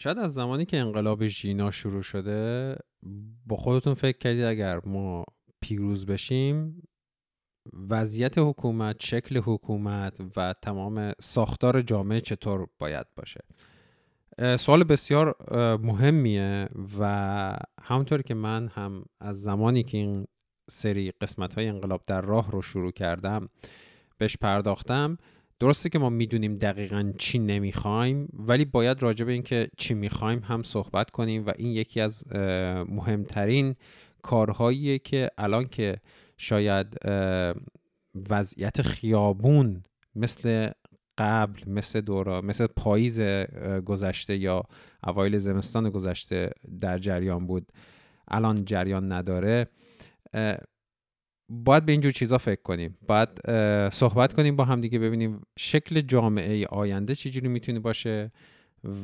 شاید از زمانی که انقلاب ژینا شروع شده با خودتون فکر کردید اگر ما پیروز بشیم وضعیت حکومت شکل حکومت و تمام ساختار جامعه چطور باید باشه؟ سوال بسیار مهمیه و همونطوری که من هم از زمانی که این سری قسمت های انقلاب در راه رو شروع کردم بهش پرداختم درسته که ما می‌دونیم دقیقا چی نمی‌خوایم ولی باید راجع به اینکه چی می‌خوایم هم صحبت کنیم و این یکی از مهمترین کارهاییه که الان که شاید وضعیت خیابون مثل قبل مثل دورا مثل پاییز گذشته یا اوایل زمستان گذشته در جریان بود الان جریان نداره. باید به اینجور چیزا فکر کنیم. باید صحبت کنیم با هم دیگه ببینیم شکل جامعه آینده چجوری می‌تونه باشه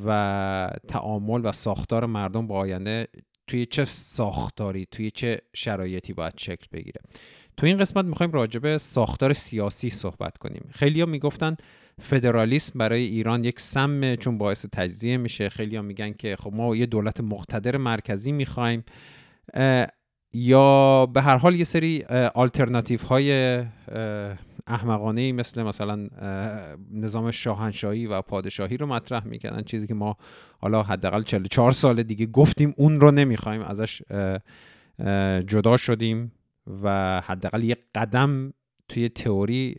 و تعامل و ساختار مردم با آینده توی چه ساختاری توی چه شرایطی باید شکل بگیره. تو این قسمت می‌خوایم راجع به ساختار سیاسی صحبت کنیم. خیلی ها می‌گفتن فدرالیسم برای ایران یک سمه چون باعث تجزیه میشه. خیلی ها میگن که خب ما یه دولت مقتدر مرکزی می‌خوایم. یا به هر حال یه سری آلترناتیو های احمقانه مثل مثلا نظام شاهنشاهی و پادشاهی رو مطرح می‌کردن. چیزی که ما حالا حداقل 44 سال دیگه گفتیم اون رو نمی‌خوایم ازش جدا شدیم و حداقل یه قدم توی تئوری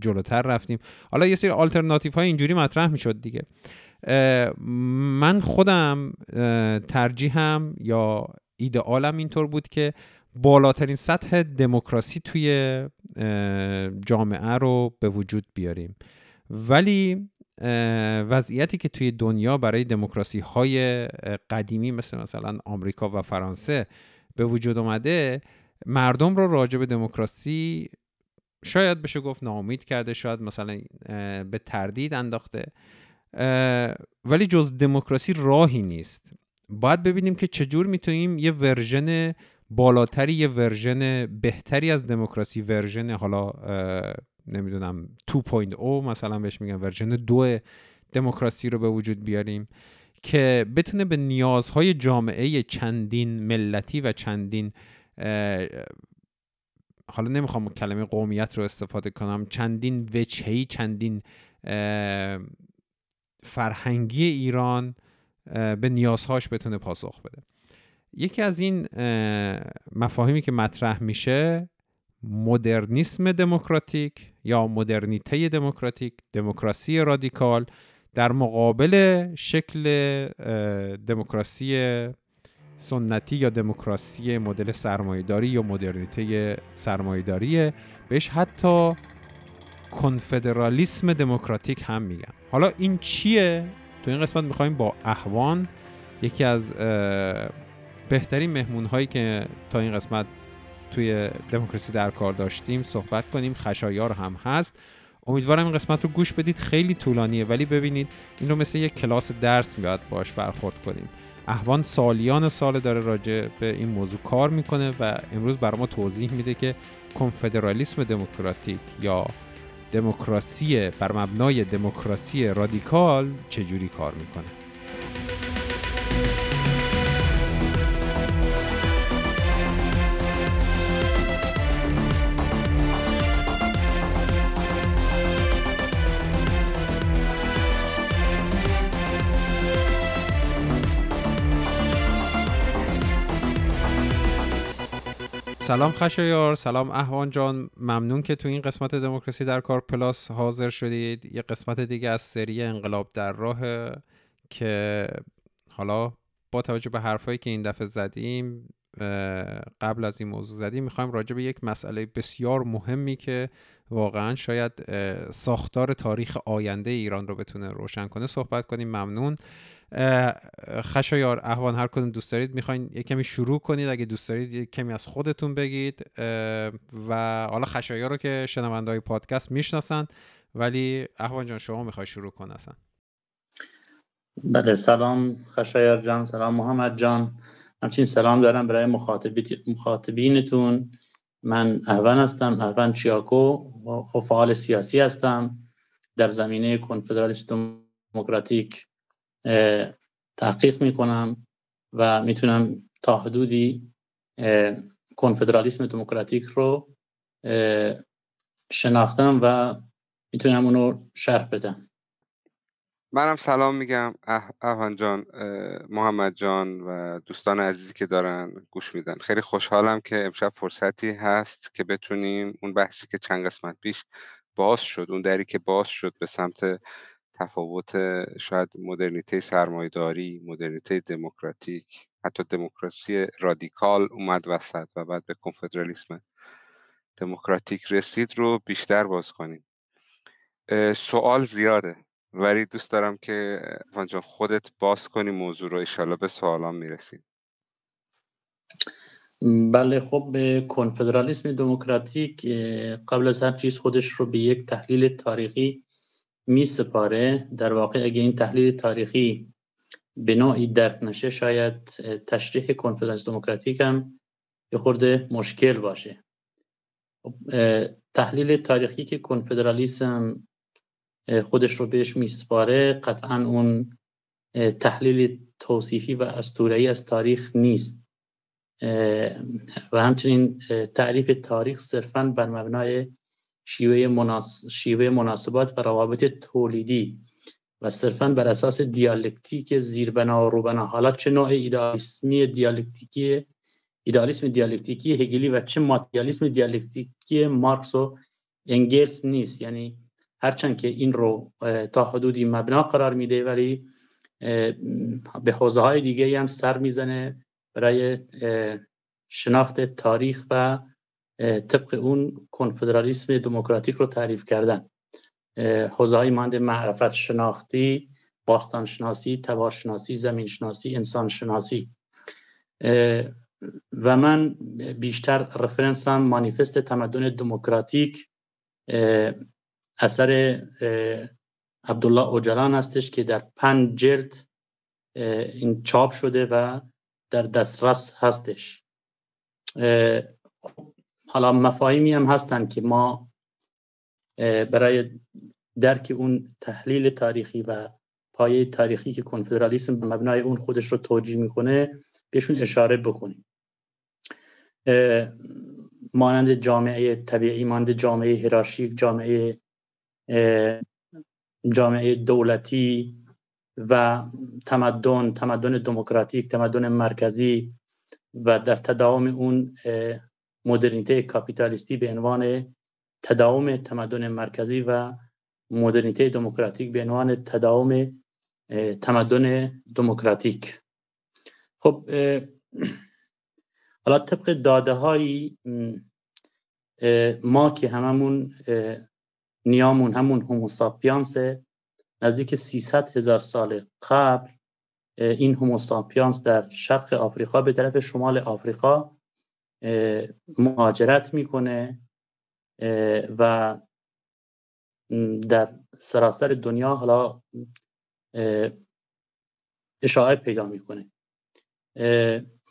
جلوتر رفتیم. حالا یه سری آلترناتیو های اینجوری مطرح می‌شد دیگه. من خودم ترجیحم یا ایدئالم اینطور بود که بالاترین سطح دموکراسی توی جامعه رو به وجود بیاریم. ولی وضعیتی که توی دنیا برای دموکراسی های قدیمی مثل مثلا آمریکا و فرانسه به وجود اومده مردم رو راجع به دموکراسی شاید بشه گفت ناامید کرده شاید مثلا به تردید انداخته. ولی جز دموکراسی راهی نیست. باید ببینیم که چجور می‌تونیم یه version بالاتری یه version بهتری از دموکراسی version حالا نمی‌دونم 2.0 مثلا بهش میگن version دو دموکراسی رو به وجود بیاریم که بتونه به نیازهای جامعه چندین ملتی و چندین حالا نمی‌خوام کلمه قومیت رو استفاده کنم چندین وچهی چندین فرهنگی ایران به نیازهاش بتونه پاسخ بده. یکی از این مفاهیمی که مطرح میشه مدرنیسم دموکراتیک یا مدرنیته دموکراتیک دموکراسی رادیکال در مقابل شکل دموکراسی سنتی یا دموکراسی مدل سرمایهداری یا مدرنیته سرمایهداریه بهش حتی کنفدرالیسم دموکراتیک هم میگن. حالا این چیه؟ تو این قسمت می‌خوایم با احوان یکی از بهترین مهمون هایی که تا این قسمت توی دموکراسی در کار داشتیم صحبت کنیم. خشایار هم هست. امیدوارم این قسمت رو گوش بدید. خیلی طولانیه ولی ببینید این رو مثل یک کلاس درس میاد باش برخورد کنیم. احوان سالیان سال داره راجع به این موضوع کار می‌کنه و امروز برای ما توضیح میده که کنفدرالیسم دموکراتیک یا دموکراسی بر مبنای دموکراسی رادیکال چجوری کار می‌کنه؟ سلام خشایار سلام احوان جان. ممنون که تو این قسمت دموکراسی در کار پلاس حاضر شدید. یه قسمت دیگه از سری انقلاب در راه که حالا با توجه به حرفایی که این دفعه زدیم قبل از این موضوع زدیم می‌خوایم راجع به یک مسئله بسیار مهمی که واقعا شاید ساختار تاریخ آینده ایران رو بتونه روشن کنه صحبت کنیم. ممنون. خشایار احوان هر کدوم دوست دارید می‌خواین یه کمی شروع کنید اگه دوست دارید یه کمی از خودتون بگید. و حالا خشایار رو که شنونده های پادکست می‌شناسن ولی احوان جان شما می‌خوای شروع کن اصلا. بله سلام خشایار جان سلام محمد جان. همچنین سلام دارم برای مخاطبینتون. من احوان هستم احوان چیاکو. خب فعال سیاسی هستم. در زمینه کنفدرالیسم دموکراتیک تحقیق می‌کنم و می‌تونم تا حدودی کنفدرالیسم دموکراتیک رو شناختم و می‌تونم اونو شرح بدم. منم سلام میگم. احوان جان محمد جان و دوستان عزیزی که دارن گوش میدن. خیلی خوشحالم که امشب فرصتی هست که بتونیم اون بحثی که چند قسمت پیش باز شد اون دری که باز شد به سمت تفاوت شاید مدرنیته سرمایداری مدرنیته دموکراتیک حتی دموکراسی رادیکال اومد وسط و بعد به کنفدرالیسم دموکراتیک رسید رو بیشتر باز کنیم. سوال زیاده ولی دوست دارم که جان خودت باز کنی موضوع رو ایشالا به سوالان می‌رسیم. بله خب به کنفدرالیسم دموکراتیک قبل از هر چیز خودش رو به یک تحلیل تاریخی می سپاره در واقع اگه این تحلیل تاریخی به نوعی درک نشه شاید تشریح کنفدرالیسم دموکراتیک هم یه خورده مشکل باشه. خب، تحلیل تاریخی که کنفدرالیسم خودش رو بهش میسپاره قطعا اون تحلیل توصیفی و استورهی از تاریخ نیست. و همچنین تعریف تاریخ صرفا بر مبنای شیوه, شیوه مناسبات و روابط تولیدی و صرفا بر اساس دیالکتیک زیربنا و روبنا. حالا چه نوع ایدالیسمی دیالکتیکی ایدالیسم دیالکتیکی هگلی و چه ماتریالیسم دیالکتیکی مارکس و انگلس نیست. یعنی هرچند که این رو تا حدودی مبنا قرار میده ولی به حوزه های دیگه هم سر می‌زنه برای شناخت تاریخ و طبق اون کنفدرالیسم دموکراتیک رو تعریف کردن. حوزه های مانند معرفت شناختی باستان شناسی تبار شناسی زمین شناسی انسان شناسی و من بیشتر رفرنسم مانیفست تمدن دموکراتیک اثر عبدالله اوجلان هستش که در پنج جلد این چاپ شده و در دسترس هستش. حالا مفاهیمی هم هستن که ما برای درک اون تحلیل تاریخی و پایه تاریخی که کنفدرالیسم مبنای اون خودش رو توجیه می‌کنه بهشون اشاره بکنیم. مانند جامعه طبیعی مانند جامعه هرارشیک جامعه جامعه دولتی و تمدن تمدن دموکراتیک تمدن مرکزی و در تداوم اون مدرنیته کاپیتالیستی به عنوان تداوم تمدن مرکزی و مدرنیته دموکراتیک به عنوان تداوم تمدن دموکراتیک. خب حالا طبق داده هایی ما که هممون نیامون همون هوموساپیانس نزدیک 300 هزار سال قبل این هوموساپیانس در شرق آفریقا به طرف شمال آفریقا مهاجرت می‌کنه و در سراسر دنیا حالا اشاعه پیدا می‌کنه.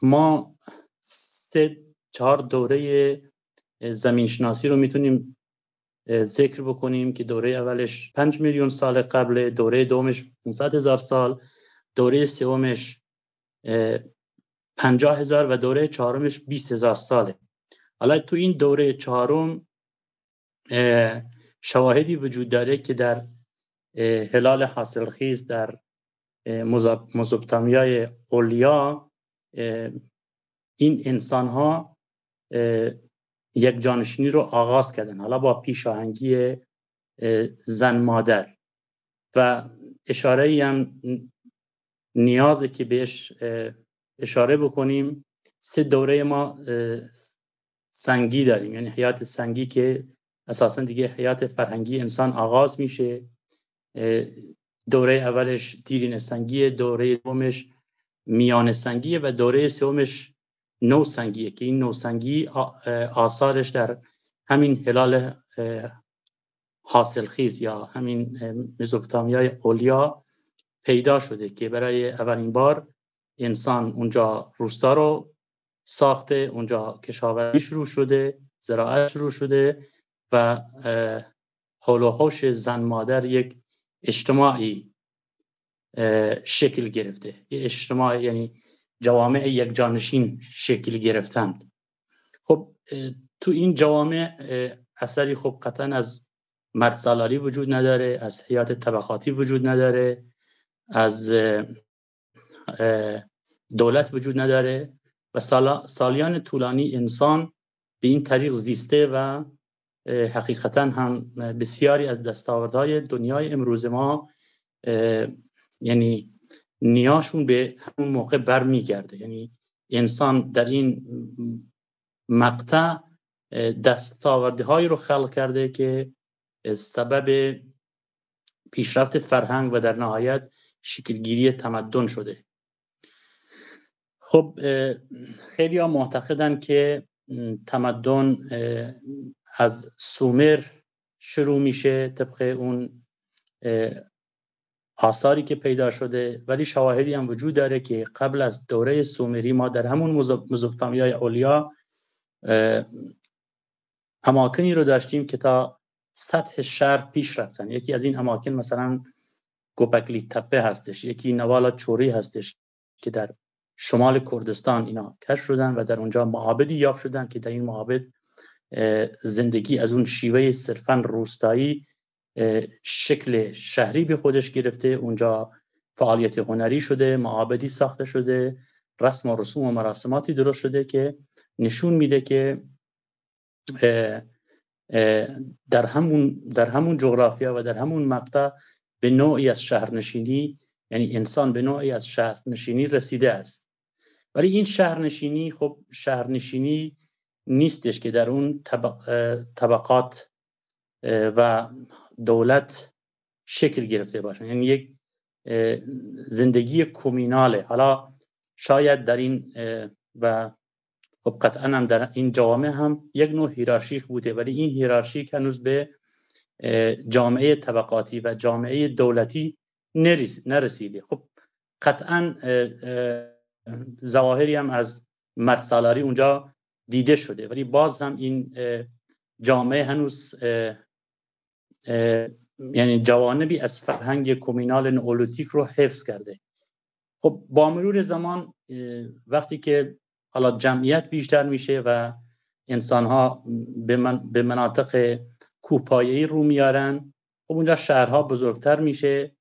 ما سه چهار دوره زمین شناسی رو می‌تونیم ذکر بکنیم که دوره اولش 5 میلیون سال قبل دوره دومش 500 هزار سال دوره سومش 50 هزار و دوره چهارمش 20 هزار ساله. حالا تو این دوره چهارم شواهدی وجود داره که در هلال حاصلخیز در مزوپتامیای اولیا این انسان ها یک جانشینی رو آغاز کردن. حالا با پیشاهنگی زن مادر. و اشاره هم نیازه که بهش اشاره بکنیم. سه دوره ما سنگی داریم. یعنی حیات سنگی که اساسا دیگه حیات فرهنگی انسان آغاز میشه. دوره اولش دیرین سنگی دوره دومش میان سنگی و دوره سومش نو سنگیه که این نوسنگی آثارش در همین هلال حاصلخیز یا همین مزوپتامیای اولیا پیدا شده که برای اولین بار انسان اونجا روستا رو ساخته اونجا کشاورزی شروع شده زراعت شروع شده و حول زن مادر یک اجتماعی شکل گرفته. یه اجتماع یعنی جوامع یک جانشین شکل گرفتند. خب تو این جوامع اثری خب قطعا از مرد سالاری وجود نداره از حیات طبقاتی وجود نداره از دولت وجود نداره و سالیان طولانی انسان به این طریق زیسته و حقیقتا هم بسیاری از دستاوردهای دنیای امروز ما یعنی نیاشون به همون موقع برمیگرده. یعنی انسان در این مقطع دستاورده هایی رو خلق کرده که سبب پیشرفت فرهنگ و در نهایت شکلگیری تمدن شده. خب خیلی ها معتقدن که تمدن از سومر شروع میشه طبق اون آثاری که پیدا شده. ولی شواهدی هم وجود داره که قبل از دوره سومری ما در همون مزوپتامیای اولیا اماکنی رو داشتیم که تا سطح شهر پیش رفتن. یکی از این اماکن مثلا گوبکلی تپه هستش یکی نوالا چوری هستش که در شمال کردستان اینا کش شدن و در اونجا معابدی یافت شدن که در این معابد زندگی از اون شیوه صرفا روستایی شکل شهری به خودش گرفته. اونجا فعالیت هنری شده معابدی ساخته شده رسم و رسوم و مراسماتی درست شده که نشون میده که در همون در همون جغرافیا و در همون مقطع به نوعی از شهرنشینی یعنی انسان به نوعی از شهرنشینی رسیده است. ولی این شهرنشینی خب شهرنشینی نیستش که در اون طبقات و دولت شکل گرفته باشه. یعنی یک زندگی کومیناله حالا شاید در این و خب قطعا هم در این جامعه هم یک نوع هیرارشیک بوده ولی این هیرارشیک هنوز به جامعه طبقاتی و جامعه دولتی نرسیده. خب قطعا زواهری هم از مرد سالاری اونجا دیده شده. ولی باز هم این جامعه هنوز یعنی جوانبی از فرهنگ کومینال نئولیتیک رو حفظ کرده. خب با مرور زمان وقتی که حالا جمعیت بیشتر میشه و انسان ها به, من، به مناطق کوپایی رو میارن خب اونجا شهرها بزرگتر میشه.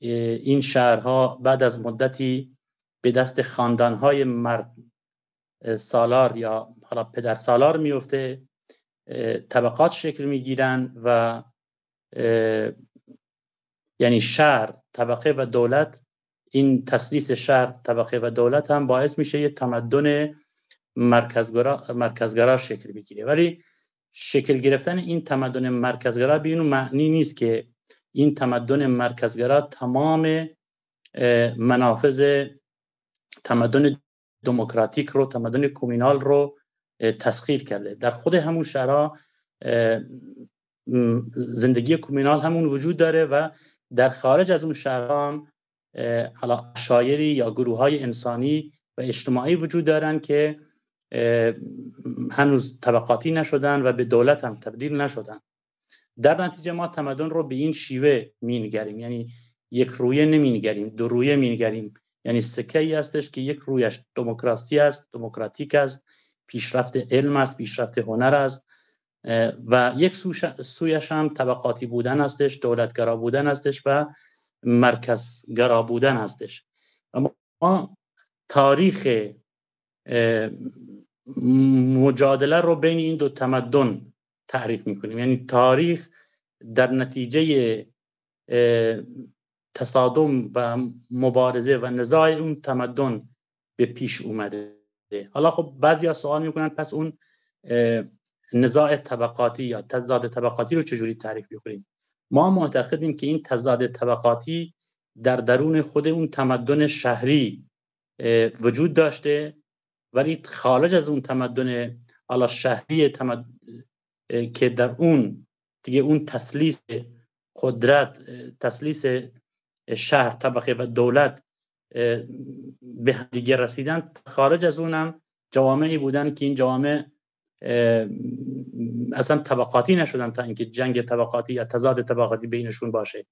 این شهرها بعد از مدتی به دست خاندانهای مرد سالار یا حالا پدر سالار میفته طبقات شکل می‌گیرن و یعنی شهر طبقه و دولت این تسلیس شهر طبقه و دولت هم باعث میشه یه تمدن مرکزگرا, مرکزگرا شکل بگیره. ولی شکل گرفتن این تمدن مرکزگرا به معنی نیست که این تمدن مرکزگرا تمام منافذ تمدن دموکراتیک رو تمدن کومینال رو تسخیر کرده. در خود همون شهرها زندگی کومینال همون وجود داره و در خارج از اون شهرها هم حالا شایری یا گروه های انسانی و اجتماعی وجود دارن که هنوز طبقاتی نشدن و به دولت هم تبدیل نشدن. در نتیجه ما تمدن رو به این شیوه می نگریم یعنی یک رویه نمی نگریم دو رویه می نگریم یعنی سکه ای هستش که یک رویش دموکراسی است دموکراتیک است پیشرفت علم است پیشرفت هنر است و یک سویش هم طبقاتی بودن هستش دولتگرا بودن هستش و مرکزگرا بودن هستش. ما تاریخ مجادله رو بین این دو تمدن تعریف می‌کنیم. یعنی تاریخ در نتیجه تصادم و مبارزه و نزاع اون تمدن به پیش اومده. حالا خب بعضی ها سوال می‌کنن پس اون نزاع طبقاتی یا تضاد طبقاتی رو چجوری تعریف می‌کنیم؟ ما معتقدیم که این تضاد طبقاتی در درون خود اون تمدن شهری وجود داشته ولی خارج از اون تمدن حالا شهری تمد... که در اون دیگه اون تسلیس قدرت تسلیس شهر طبقه و دولت به دیگه رسیدن. خارج از اونم جوامعی بودن که این جوامع اصلا طبقاتی نشدن تا اینکه جنگ طبقاتی یا تضاد طبقاتی بینشون باشه.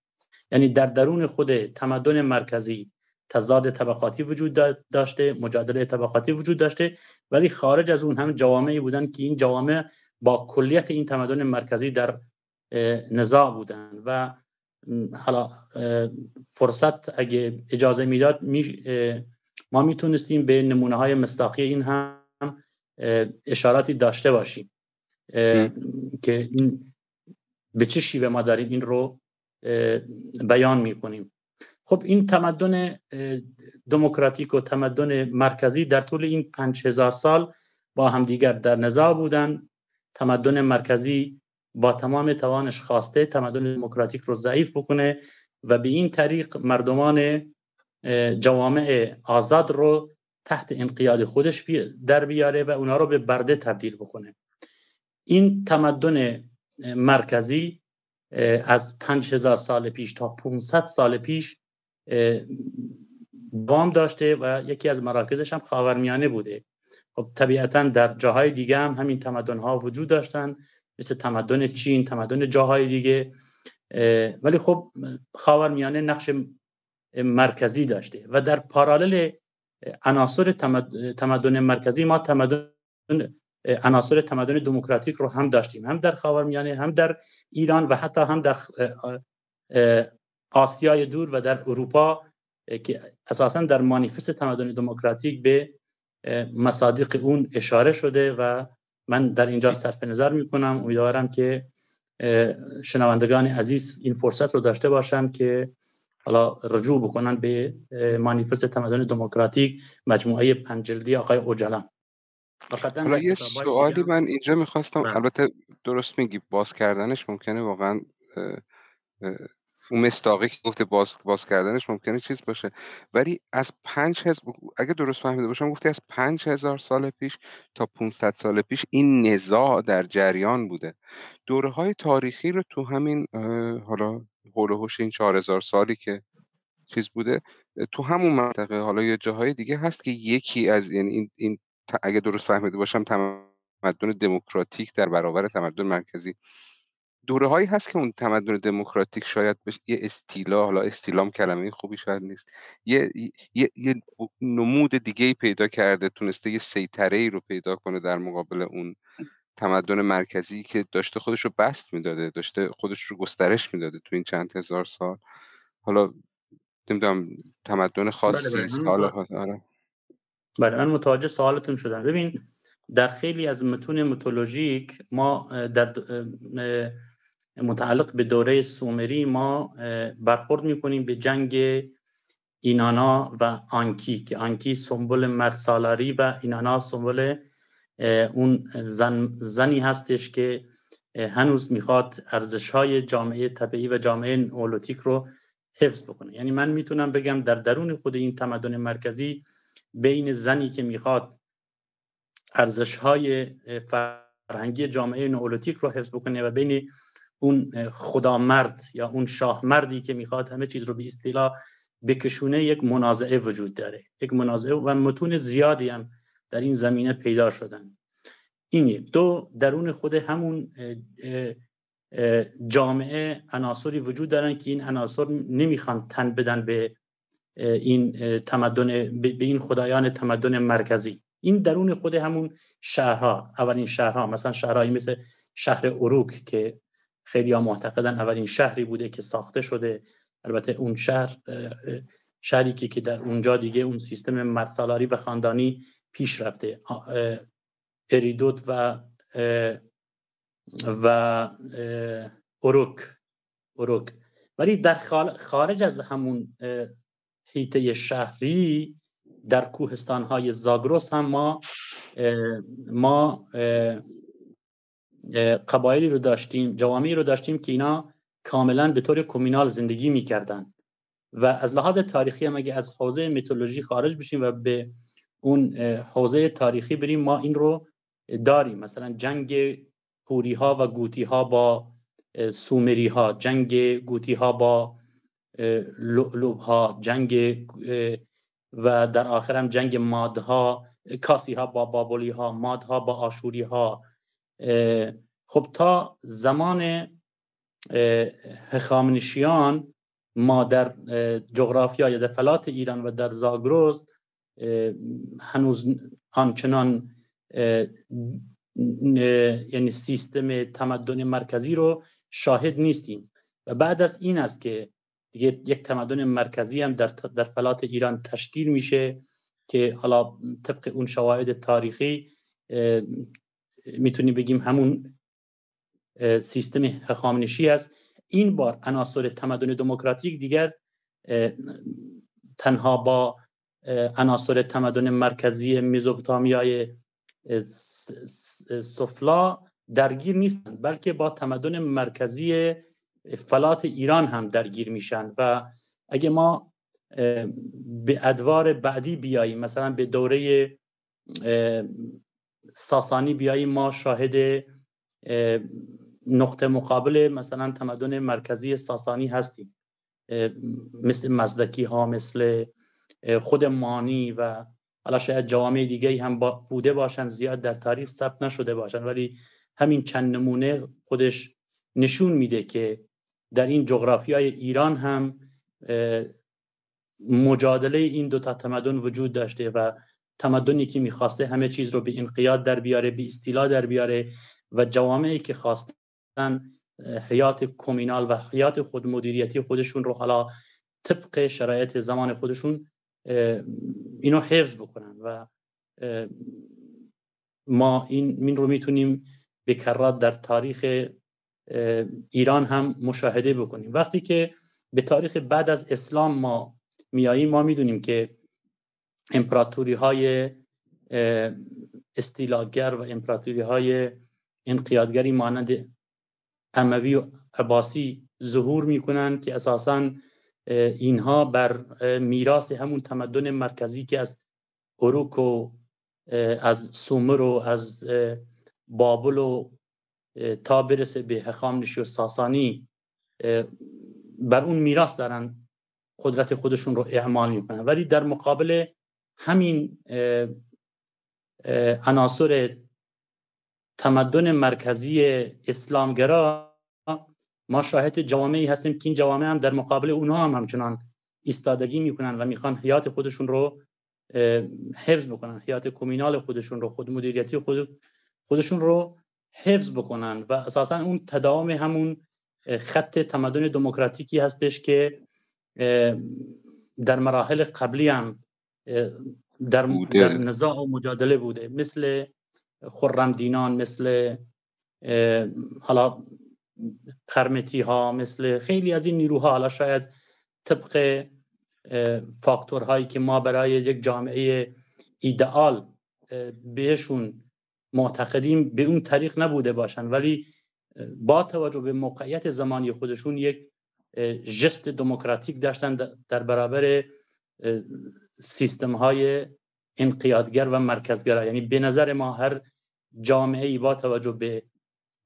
یعنی در درون خود تمدن مرکزی تضاد طبقاتی وجود داشته مجادله طبقاتی وجود داشته ولی خارج از اون هم جوامعی بودن که این جوامع با کلیت این تمدن مرکزی در نزاع بودن. و حالا فرصت اگه اجازه می‌داد می ما می‌تونستیم به نمونه های مستاقی این هم اشاراتی داشته باشیم. که این به چه شیوه ما داریم این رو بیان می‌کنیم. خب این تمدن دموکراتیک و تمدن مرکزی در طول این پنج هزار سال با همدیگر در نزاع بودن. تمدن مرکزی با تمام توانش خواسته تمدن دموکراتیک رو ضعیف بکنه و به این طریق مردمان جوامع آزاد رو تحت انقیاد خودش در بیاره و اونا رو به برده تبدیل بکنه. این تمدن مرکزی از 5000 سال پیش تا 500 سال پیش دوام داشته و یکی از مراکزش هم خاورمیانه بوده. خب طبیعتا در جاهای دیگه هم همین تمدن ها وجود داشتن. مثل تمدن چین تمدن جاهای دیگه. ولی خب خاورمیانه نقش مرکزی داشته. و در پارالل عناصر تمدن مرکزی ما تمدن عناصر تمدن دموکراتیک رو هم داشتیم. هم در خاورمیانه هم در ایران و حتی هم در آسیای دور و در اروپا که اساسا در مانیفست تمدن دموکراتیک به مصادیق اون اشاره شده و من در اینجا صرف نظر می کنم امیدوارم که شنوندگان عزیز این فرصت رو داشته باشن که حالا رجوع بکنن به مانیفست تمدن دموکراتیک مجموعه پنجلدی آقای اوجلان حالا یه سوالی من اینجا می‌خواستم بله. البته درست میگی باز کردنش ممکنه واقعا اون مستاقی که گفته باز, باز کردنش ممکنه چیز باشه. ولی از پنج هزار اگه درست فهمیده باشم گفتی از پنج هزار سال پیش تا 500 سال پیش این نزاع در جریان بوده. دوره های تاریخی رو تو همین حالا حول هوش این چهار هزار سالی که چیز بوده تو همون منطقه حالا یه جاهای دیگه هست که یکی از یعنی این, این اگه درست فهمیده باشم تمدن دموکراتیک در برابر تمدن مرکزی دوره هایی هست که اون تمدن دموکراتیک شاید بشه یه استیلا حالا استیلام کلمه خوبی شاید نیست. یه, یه،, یه نمود دیگه پیدا کرده تونسته یه سیطره ای رو پیدا کنه در مقابل اون تمدن مرکزی که داشته خودش رو بست می‌داده داشته خودش رو گسترش می‌داده تو این چند هزار سال. حالا نمی‌دونم تمدن خاصی بله بله. آره. بله من متوجه سوالتون شدم. ببین در خیلی از متون متولوژیک ما در متعلق به دوره سومری ما برخورد می‌کنیم به جنگ اینانا و آنکی که آنکی سمبل مرسالاری و اینانا سمبل اون زن زنی هستش که هنوز می‌خواد ارزش های جامعه طبیعی و جامعه نولوتیک رو حفظ بکنه. یعنی من می‌تونم بگم در درون خود این تمدن مرکزی بین زنی که می‌خواد ارزش های فرهنگی جامعه نولوتیک رو حفظ بکنه و بین اون خدامرد یا اون شاه مردی که می‌خواد همه چیز رو به اصطلاح بکشونه یک منازعه وجود داره. یک منازعه و متون زیادی هم در این زمینه پیدا شدن. این دو درون خود همون جامعه عناصری وجود دارن که این عناصر نمی‌خوان تن بدن به این تمدن به این خدایان تمدن مرکزی. این درون خود همون شهرها اولین شهرها مثلا شهرهایی مثل شهر اروک که خیلی ها معتقدن اولین شهری بوده که ساخته شده. البته اون شهر شهری که در اونجا دیگه اون سیستم مرسالاری و خاندانی پیش رفته. اریدوت و و اروک اروک. ولی در خارج از همون حیطه شهری در کوهستان های زاگروس هم ما ما قبایلی رو داشتیم جوامعی رو داشتیم که اینا کاملا به طور کمینال زندگی می‌کردن. و از لحاظ تاریخی هم اگه از حوزه میتولوژی خارج بشیم و به اون حوزه تاریخی بریم ما این رو داریم. مثلا جنگ هوری ها و گوتی ها با سومری ها جنگ گوتی ها با لوب ها جنگ و در آخر هم جنگ مادها کاسی ها با بابلی ها مادها با آشوری ها خب تا زمان هخامنشیان ما در جغرافیا یا در فلات ایران و در زاگروز هنوز آنچنان یعنی سیستم تمدن مرکزی رو شاهد نیستیم. و بعد از این است که دیگه یک تمدن مرکزی هم در, در فلات ایران تشکیل میشه که حالا طبق اون شواهد تاریخی می‌تونیم بگیم همون سیستم هخامنشی است. این بار عناصر تمدن دموکراتیک دیگر تنها با عناصر تمدن مرکزی میزوپتامیای سفلا درگیر نیستند بلکه با تمدن مرکزی فلات ایران هم درگیر میشن. و اگه ما به ادوار بعدی بیاییم مثلا به دوره ساسانی بیاییم ما شاهد نقطه مقابل مثلا تمدن مرکزی ساسانی هستیم. مثل مزدکی ها مثل خود مانی و حالا شاید جوامع دیگه هم بوده باشن زیاد در تاریخ ثبت نشده باشن. ولی همین چند نمونه خودش نشون میده که در این جغرافی های ایران هم مجادله این دو تا تمدن وجود داشته و تمدنی که می‌خواسته همه چیز رو به انقیاد در بیاره به استیلا در بیاره و جوامعی که خواستن حیات کومینال و حیات خود مدیریتی خودشون رو حالا طبق شرایط زمان خودشون اینو حفظ بکنن و ما این من رو می‌تونیم به کرات در تاریخ ایران هم مشاهده بکنیم. وقتی که به تاریخ بعد از اسلام ما میاییم ما می‌دونیم که امپراتوری های استیلاگر و امپراتوری های انقیادگری مانند اموی و عباسی ظهور می‌کنند که اساسا اینها بر میراث همون تمدن مرکزی که از اروک و از سومر و از بابل و تا برسه به هخامنشی و ساسانی بر اون میراث دارن قدرت خودشون رو اعمال می‌کنن. ولی در مقابل همین عناصر تمدن مرکزی اسلامگرا ما شاهد جوامعی هستیم که این جوامع هم در مقابل اونها هم همچنان ایستادگی می‌کنن و می‌خوان حیات خودشون رو حفظ بکنن حیات کومینال خودشون رو خود مدیریتی خود خودشون رو حفظ بکنن و اساسا اون تداوم همون خط تمدن دموکراتیکی هستش که در مراحل قبلی هم در, در نزاع و مجادله بوده. مثل خرم دینان مثل حالا قرمتی ها مثل خیلی از این نیروها. حالا شاید طبق فاکتورهایی که ما برای یک جامعه ایدئال بهشون معتقدیم به اون طریق نبوده باشن. ولی با توجه به موقعیت زمانی خودشون یک جست دموکراتیک داشتن در برابر سیستم های انقیادگر و مرکزگرا. یعنی به نظر ما هر جامعه ای با توجه به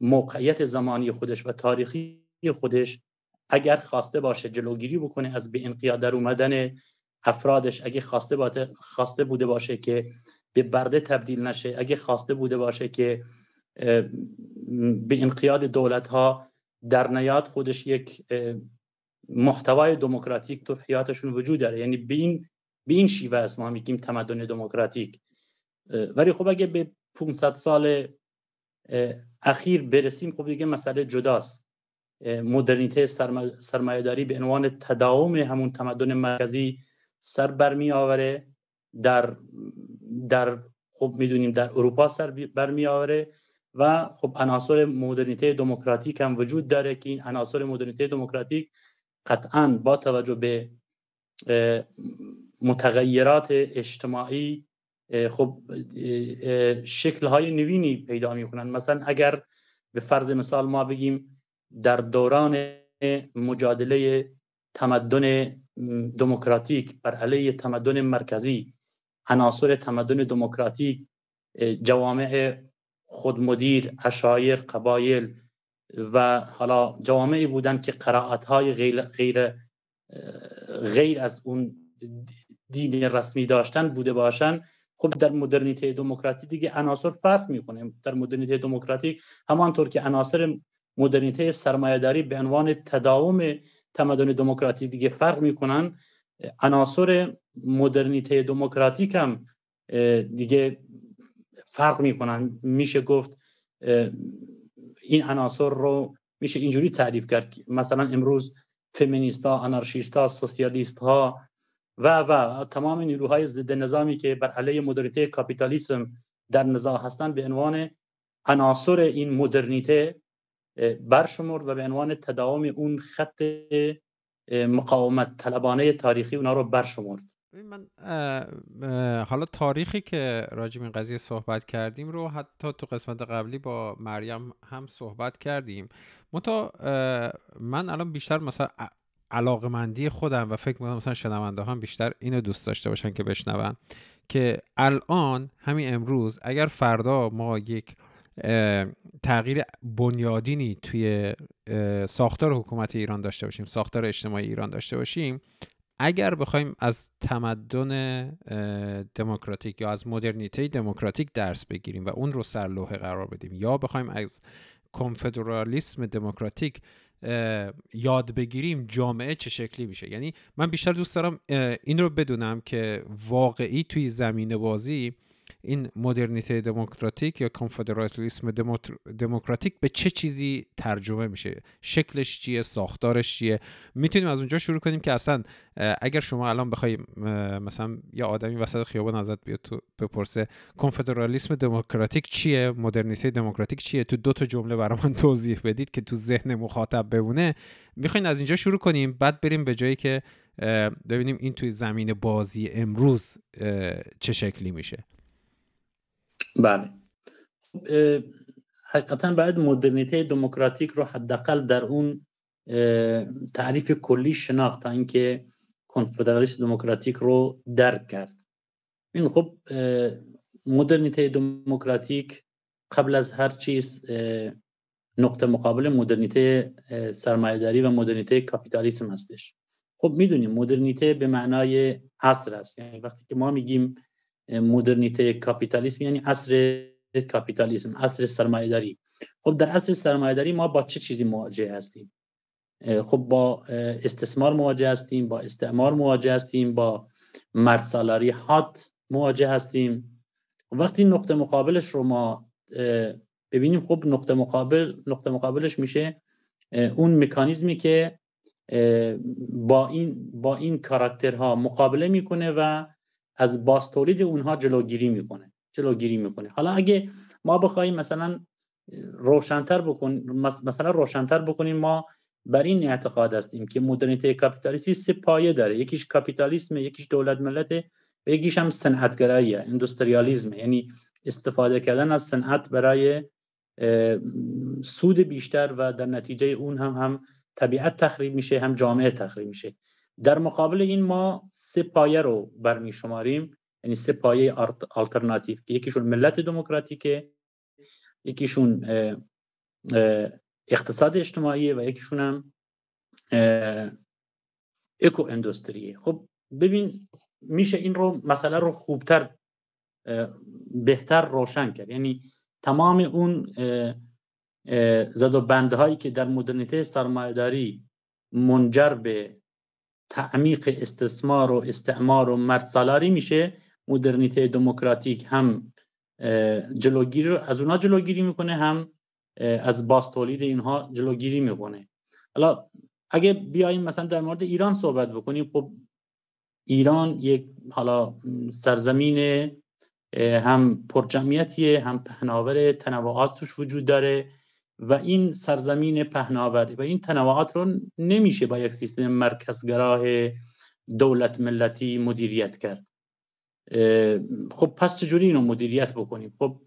موقعیت زمانی خودش و تاریخی خودش اگر خواسته باشه جلوگیری بکنه از به انقیاد در اومدن افرادش اگه خواسته, خواسته بوده باشه که به برده تبدیل نشه اگه خواسته بوده باشه که به انقیاد دولت ها در نیاد خودش یک محتوای دموکراتیک تو حیاتشون وجود داره. یعنی به این به این شیوه است ما میگیم تمدن دموکراتیک. ولی خب اگه به 500 سال اخیر برسیم خب دیگه مسئله جداست. مدرنیته سرمایهداری به عنوان تداوم همون تمدن مرکزی سر برمی آوره در در خب می‌دونیم در اروپا سر برمی آوره و خب عناصر مدرنیته دموکراتیک هم وجود داره که این عناصر مدرنیته دموکراتیک قطعا با توجه به متغیرات اجتماعی خب شکل های نوینی پیدا می‌کنن. مثلا اگر به فرض مثال ما بگیم در دوران مجادله تمدن دموکراتیک بر علیه تمدن مرکزی عناصر تمدن دموکراتیک جوامع خودمدیر اشایر قبایل و حالا جوامعی بودن که قرائت های غیر, غیر غیر از اون دین رسمی داشتن بوده باشن. خب در مدرنیته دموکراتی دیگه عناصر فرق می‌کنه. در مدرنیته دموکراتیک همانطور که عناصر مدرنیته سرمایهداری به عنوان تداوم تمدن دموکراتیک دیگه فرق می‌کنن عناصر مدرنیته دموکراتیک هم دیگه فرق می‌کنن. میشه گفت این عناصر رو میشه اینجوری تعریف کرد مثلا امروز فمینیستا انارشیستا سوسیالیست ها و و تمام نیروهای ضد نظامی که بر علیه مدرنیته کاپیتالیسم در نزاع هستند به عنوان عناصر این مدرنیته برشمرد و به عنوان تداوم اون خط مقاومت طلبانه تاریخی اونا رو برشمرد. من حالا تاریخی که راجع این قضیه صحبت کردیم رو حتی تو قسمت قبلی با مریم هم صحبت کردیم. من الان بیشتر مثلا علاقمندی خودم و فکر می‌کنم مثلا شنونده هم بیشتر اینو دوست داشته باشن که بشنون. که الان همین امروز اگر فردا ما یک تغییر بنیادینی توی ساختار حکومت ایران داشته باشیم ساختار اجتماعی ایران داشته باشیم اگر بخوایم از تمدن دموکراتیک یا از مدرنیته دموکراتیک درس بگیریم و اون رو سرلوحه قرار بدیم یا بخوایم از کنفدرالیسم دموکراتیک یاد بگیریم جامعه چه شکلی میشه. یعنی من بیشتر دوست دارم این رو بدونم که واقعی توی زمینه بازی این مدرنیته دموکراتیک یا کنفدرالیسم دموکراتیک به چه چیزی ترجمه میشه؟ شکلش چیه؟ ساختارش چیه؟ می‌تونیم از اونجا شروع کنیم که اصلا اگر شما الان بخوای مثلا یا آدمی وسط خیابان ازت بیاد تو بپرسه کنفدرالیسم دموکراتیک چیه؟ مدرنیته دموکراتیک چیه؟ تو دو تا جمله برای من توضیح بدید که تو ذهن مخاطب بمونه. می‌خواین از اینجا شروع کنیم بعد بریم به جایی که ببینیم این توی زمین بازی امروز چه شکلی میشه. بله. خب، حقیقتا باید مدرنیته دموکراتیک رو حداقل در اون تعریف کلی شناخت تا اینکه کنفدرالیسم دموکراتیک رو درک کرد. این خب مدرنیته دموکراتیک قبل از هر چیز نقطه مقابل مدرنیته سرمایهداری و مدرنیته کاپیتالیسم هستش. خب می‌دونیم مدرنیته به معنای عصر است. یعنی وقتی که ما میگیم مدرنیته کاپیتالیسم یعنی عصر کاپیتالیسم عصر سرمایه‌داری. خب در عصر سرمایه‌داری ما با چه چیزی مواجه هستیم؟ خب با استثمار مواجه هستیم با استعمار مواجه هستیم با مرد سالاری هات مواجه هستیم. وقتی نقطه مقابلش رو ما ببینیم خب نقطه مقابل نقطه مقابلش میشه اون مکانیزمی که با این با این کاراکترها مقابله می‌کنه و از باز تولید اونها جلوگیری می‌کنه جلوگیری می‌کنه. حالا اگه ما بخوایم مثلا روشنتر بکن مثلا روشنتر بکنیم ما بر این اعتقاد هستیم که مدرنیته کاپیتالیستی سه پایه داره. یکیش کاپیتالیسم یکیش دولت ملت و یکیش هم صنعتگرایی اندستریالیسم یعنی استفاده کردن از صنعت برای سود بیشتر و در نتیجه اون هم هم طبیعت تخریب میشه هم جامعه تخریب میشه. در مقابل این ما سه پایه رو برمی شماریم یعنی سه پایه آلترناتیو یکیشون ملت دموکراتیکه یکیشون اقتصاد اجتماعی و یکیشون هم اکو اندستریه خب ببین میشه این رو مسئله رو خوبتر بهتر روشن کرد. یعنی تمام اون زد و بندهایی که در مدرنیته سرمایهداری منجر به تعمیق استثمار و استعمار و مرد سالاری میشه. مدرنیته دموکراتیک هم جلوگیری از اونها جلوگیری می‌کنه هم از باز تولید اینها جلوگیری می‌کنه. حالا اگه بیایم مثلا در مورد ایران صحبت بکنیم خب ایران یک حالا سرزمین هم پرجمعیتیه هم پهناور تنوعات توش وجود داره. و این سرزمین پهناور و این تنوعات رو نمیشه با یک سیستم مرکزگراه دولت ملتی مدیریت کرد. خب پس چجوری اینو مدیریت بکنیم؟ خب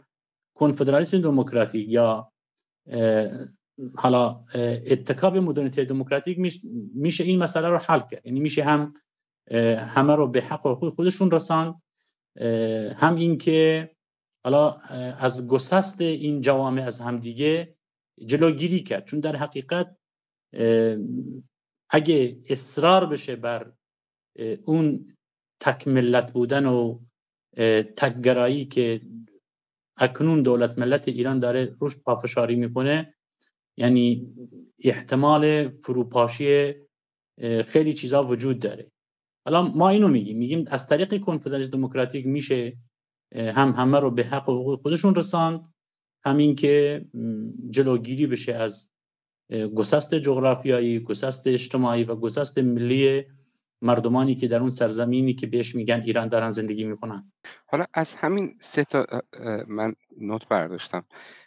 کنفدرالیسم دموکراتیک یا حالا اتکاب مدرنیته دموکراتیک میشه این مسئله رو حل کرد. یعنی میشه هم همه رو به حق و خودشون رساند هم این که حالا از گسست این جوامع از همدیگه جلوگیری کرد. چون در حقیقت اگه اصرار بشه بر اون تک ملت بودن و تکگرایی که اکنون دولت ملت ایران داره روش پافشاری می‌کنه یعنی احتمال فروپاشی خیلی چیزا وجود داره. حالا ما اینو میگیم. میگیم از طریق کنفدرالیسم دموکراتیک میشه هم همه رو به حق و حقوق خودشون رساند. همین که جلوگیری بشه از گسست جغرافیایی گسست اجتماعی و گسست ملی مردمانی که در اون سرزمینی که بهش میگن ایران دارن زندگی می‌کنن. حالا از همین سه تا من نوت برداشتم.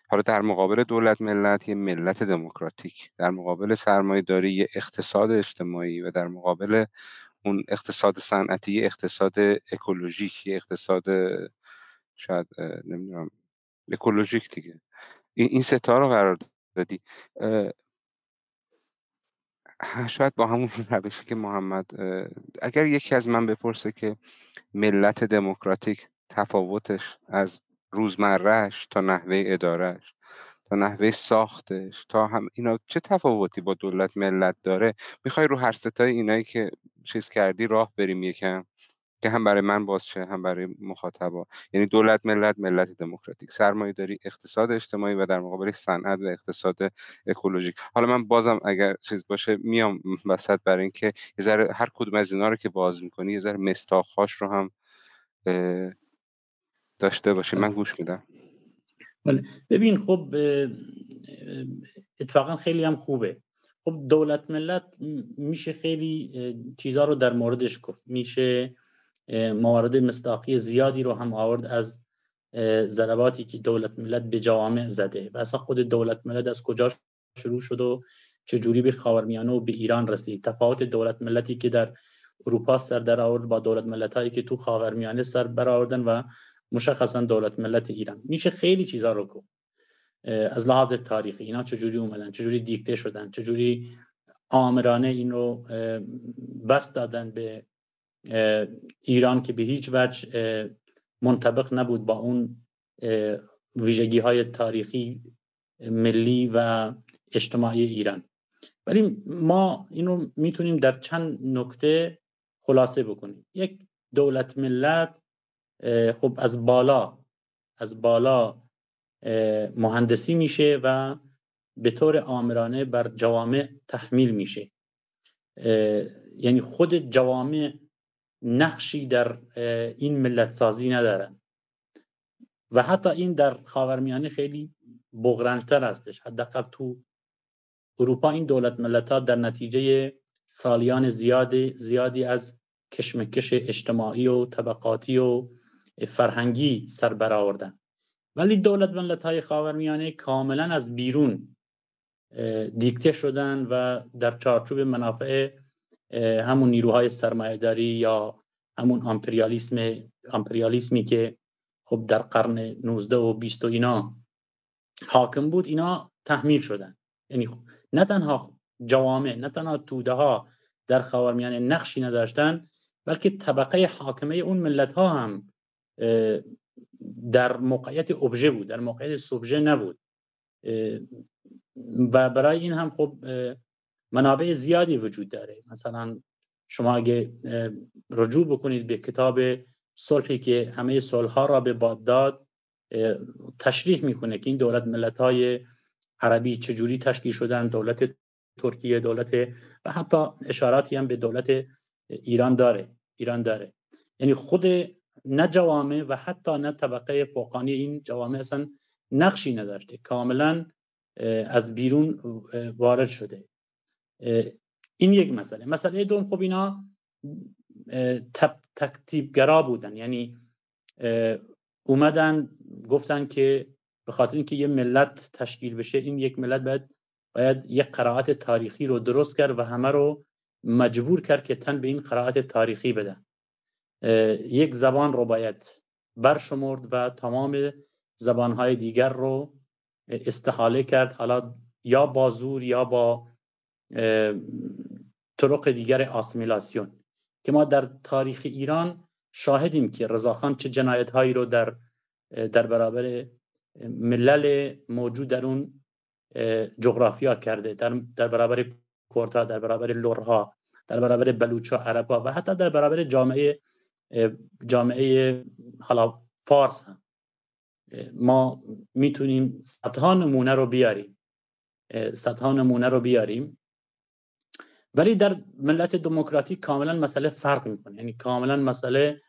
حالا در مقابل دولت ملت یه ملت دموکراتیک. در مقابل سرمایه داری یه اقتصاد اجتماعی و در مقابل اون اقتصاد صنعتی اقتصاد اکولوژیک اقتصاد شاید نمی‌دونم اکولوژیک دیگه. این ستا رو قرار دادی. شاید با همون روشی که محمد اگر یکی از من بپرسه که ملت دموکراتیک تفاوتش از روزمرهش تا نحوه ادارهش تا نحوه ساختش تا هم اینا چه تفاوتی با دولت ملت داره؟ می‌خوای رو هر ستای اینایی که چیز کردی راه بریم یکم؟ که هم برای من باز شه هم برای مخاطبا. یعنی دولت ملت ملت دموکراتیک. سرمایه داری اقتصاد اجتماعی و در مقابل صنعت و اقتصاد اکولوژیک. حالا من بازم اگر چیز باشه میام وسط برای اینکه یه ذره هر کدوم از اینا رو که باز می‌کنی یه ذره مستاخاش رو هم داشته باشه من گوش میدم. بله. ببین خب اتفاقا خیلی هم خوبه. خب دولت ملت میشه خیلی چیزها رو در موردش گفت. میشه موارد مصداقی زیادی رو هم آورد از ضرباتی که دولت ملت به جوامع زده. و اصلا خود دولت ملت از کجا شروع شد و چجوری به خاورمیانه و به ایران رسید؟ تفاوت دولت ملتی که در اروپا سر در آورد با دولت ملت هایی که تو خاورمیانه سر برآوردن و مشخصا دولت ملت ایران. میشه خیلی چیزا رو گفت. از لحاظ تاریخی اینا چجوری اومدن چجوری دیکته شدن چجوری آمرانه این رو بست دادن به ایران که به هیچ وجه منطبق نبود با اون ویژگی های تاریخی ملی و اجتماعی ایران. ولی ما اینو می‌تونیم در چند نکته خلاصه بکنیم. یک دولت ملت خب از بالا از بالا مهندسی میشه و به طور آمرانه بر جوامع تحمیل میشه. یعنی خود جوامع نقشی در این ملت سازی ندارن. و حتی این در خاورمیانه خیلی بغرنجتر هستش. حداقل تو اروپا این دولت ملت ها در نتیجه سالیان زیادی, زیادی از کشمکش اجتماعی و طبقاتی و فرهنگی سر برآوردن. ولی دولت ملت های خاورمیانه کاملا از بیرون دیکته شدن و در چارچوب منافع همون نیروهای سرمایهداری یا همون امپریالیسم امپریالیسمی که خب در قرن 19 و 20 و اینا حاکم بود اینا تحمیل شدن. یعنی نه تنها جوامع نه تنها توده ها در خاورمیانه نقشی نداشتن بلکه طبقه حاکمه اون ملت ها هم در موقعیت ابژه بود در موقعیت سوبژه نبود. و برای این هم خب منابع زیادی وجود داره. مثلا شما اگه رجوع بکنید به کتاب صلحی که همه صلح ها را به باد داد تشریح می‌کنه که این دولت ملت های عربی چجوری تشکیل شدن دولت ترکیه دولت و حتی اشاراتی هم به دولت ایران داره ایران داره. یعنی خود نه جوامع و حتی نه طبقه فوقانی این جوامع اصلا نقشی نداشته. کاملا از بیرون وارد شده. این یک مسئله. مسئله دوم خب اینا تکتیبگرا بودن. یعنی اومدن گفتن که به خاطر اینکه یه ملت تشکیل بشه این یک ملت باید باید یک قرائت تاریخی رو درست کرد و همه رو مجبور کرد که تن به این قرائت تاریخی بدن یک زبان رو باید برشمرد و تمام زبانهای دیگر رو استحاله کرد. حالا یا با زور یا با طرق دیگر آسمیلاسیون که ما در تاریخ ایران شاهدیم که رضاخان چه جنایت هایی رو در در برابر ملل موجود در اون جغرافیا کرده در, در برابر کورتا در برابر لورها در برابر بلوچا عربا و حتی در برابر جامعه جامعه حالا فارس هم. ما می‌تونیم صدها نمونه رو بیاریم. صدها نمونه رو بیاریم. ولی در ملت دموکراتیک کاملا مسئله فرق می‌کنه. یعنی کاملا مسئله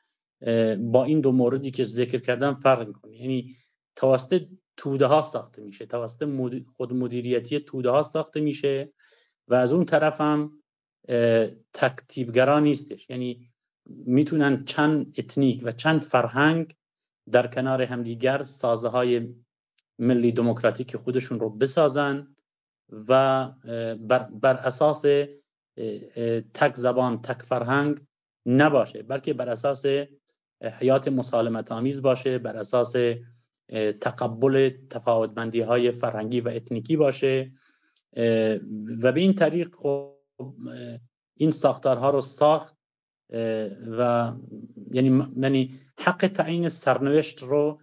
با این دو موردی که ذکر کردم فرق می‌کنه. یعنی توسط توده ها ساخته میشه توسط خود مدیریتی توده ها ساخته میشه و از اون طرف هم تک‌تیپ‌گرا نیستش. یعنی می‌تونن چند اتنیک و چند فرهنگ در کنار همدیگر سازه های ملی دموکراتیک خودشون رو بسازن و بر, بر اساس تک زبان تک فرهنگ نباشه بلکه بر اساس حیات مسالمت آمیز باشه بر اساس تقبل تفاوتمندی های فرهنگی و اتنیکی باشه. و به این طریق خب این ساختارها رو ساخت و یعنی یعنی حق تعیین سرنوشت رو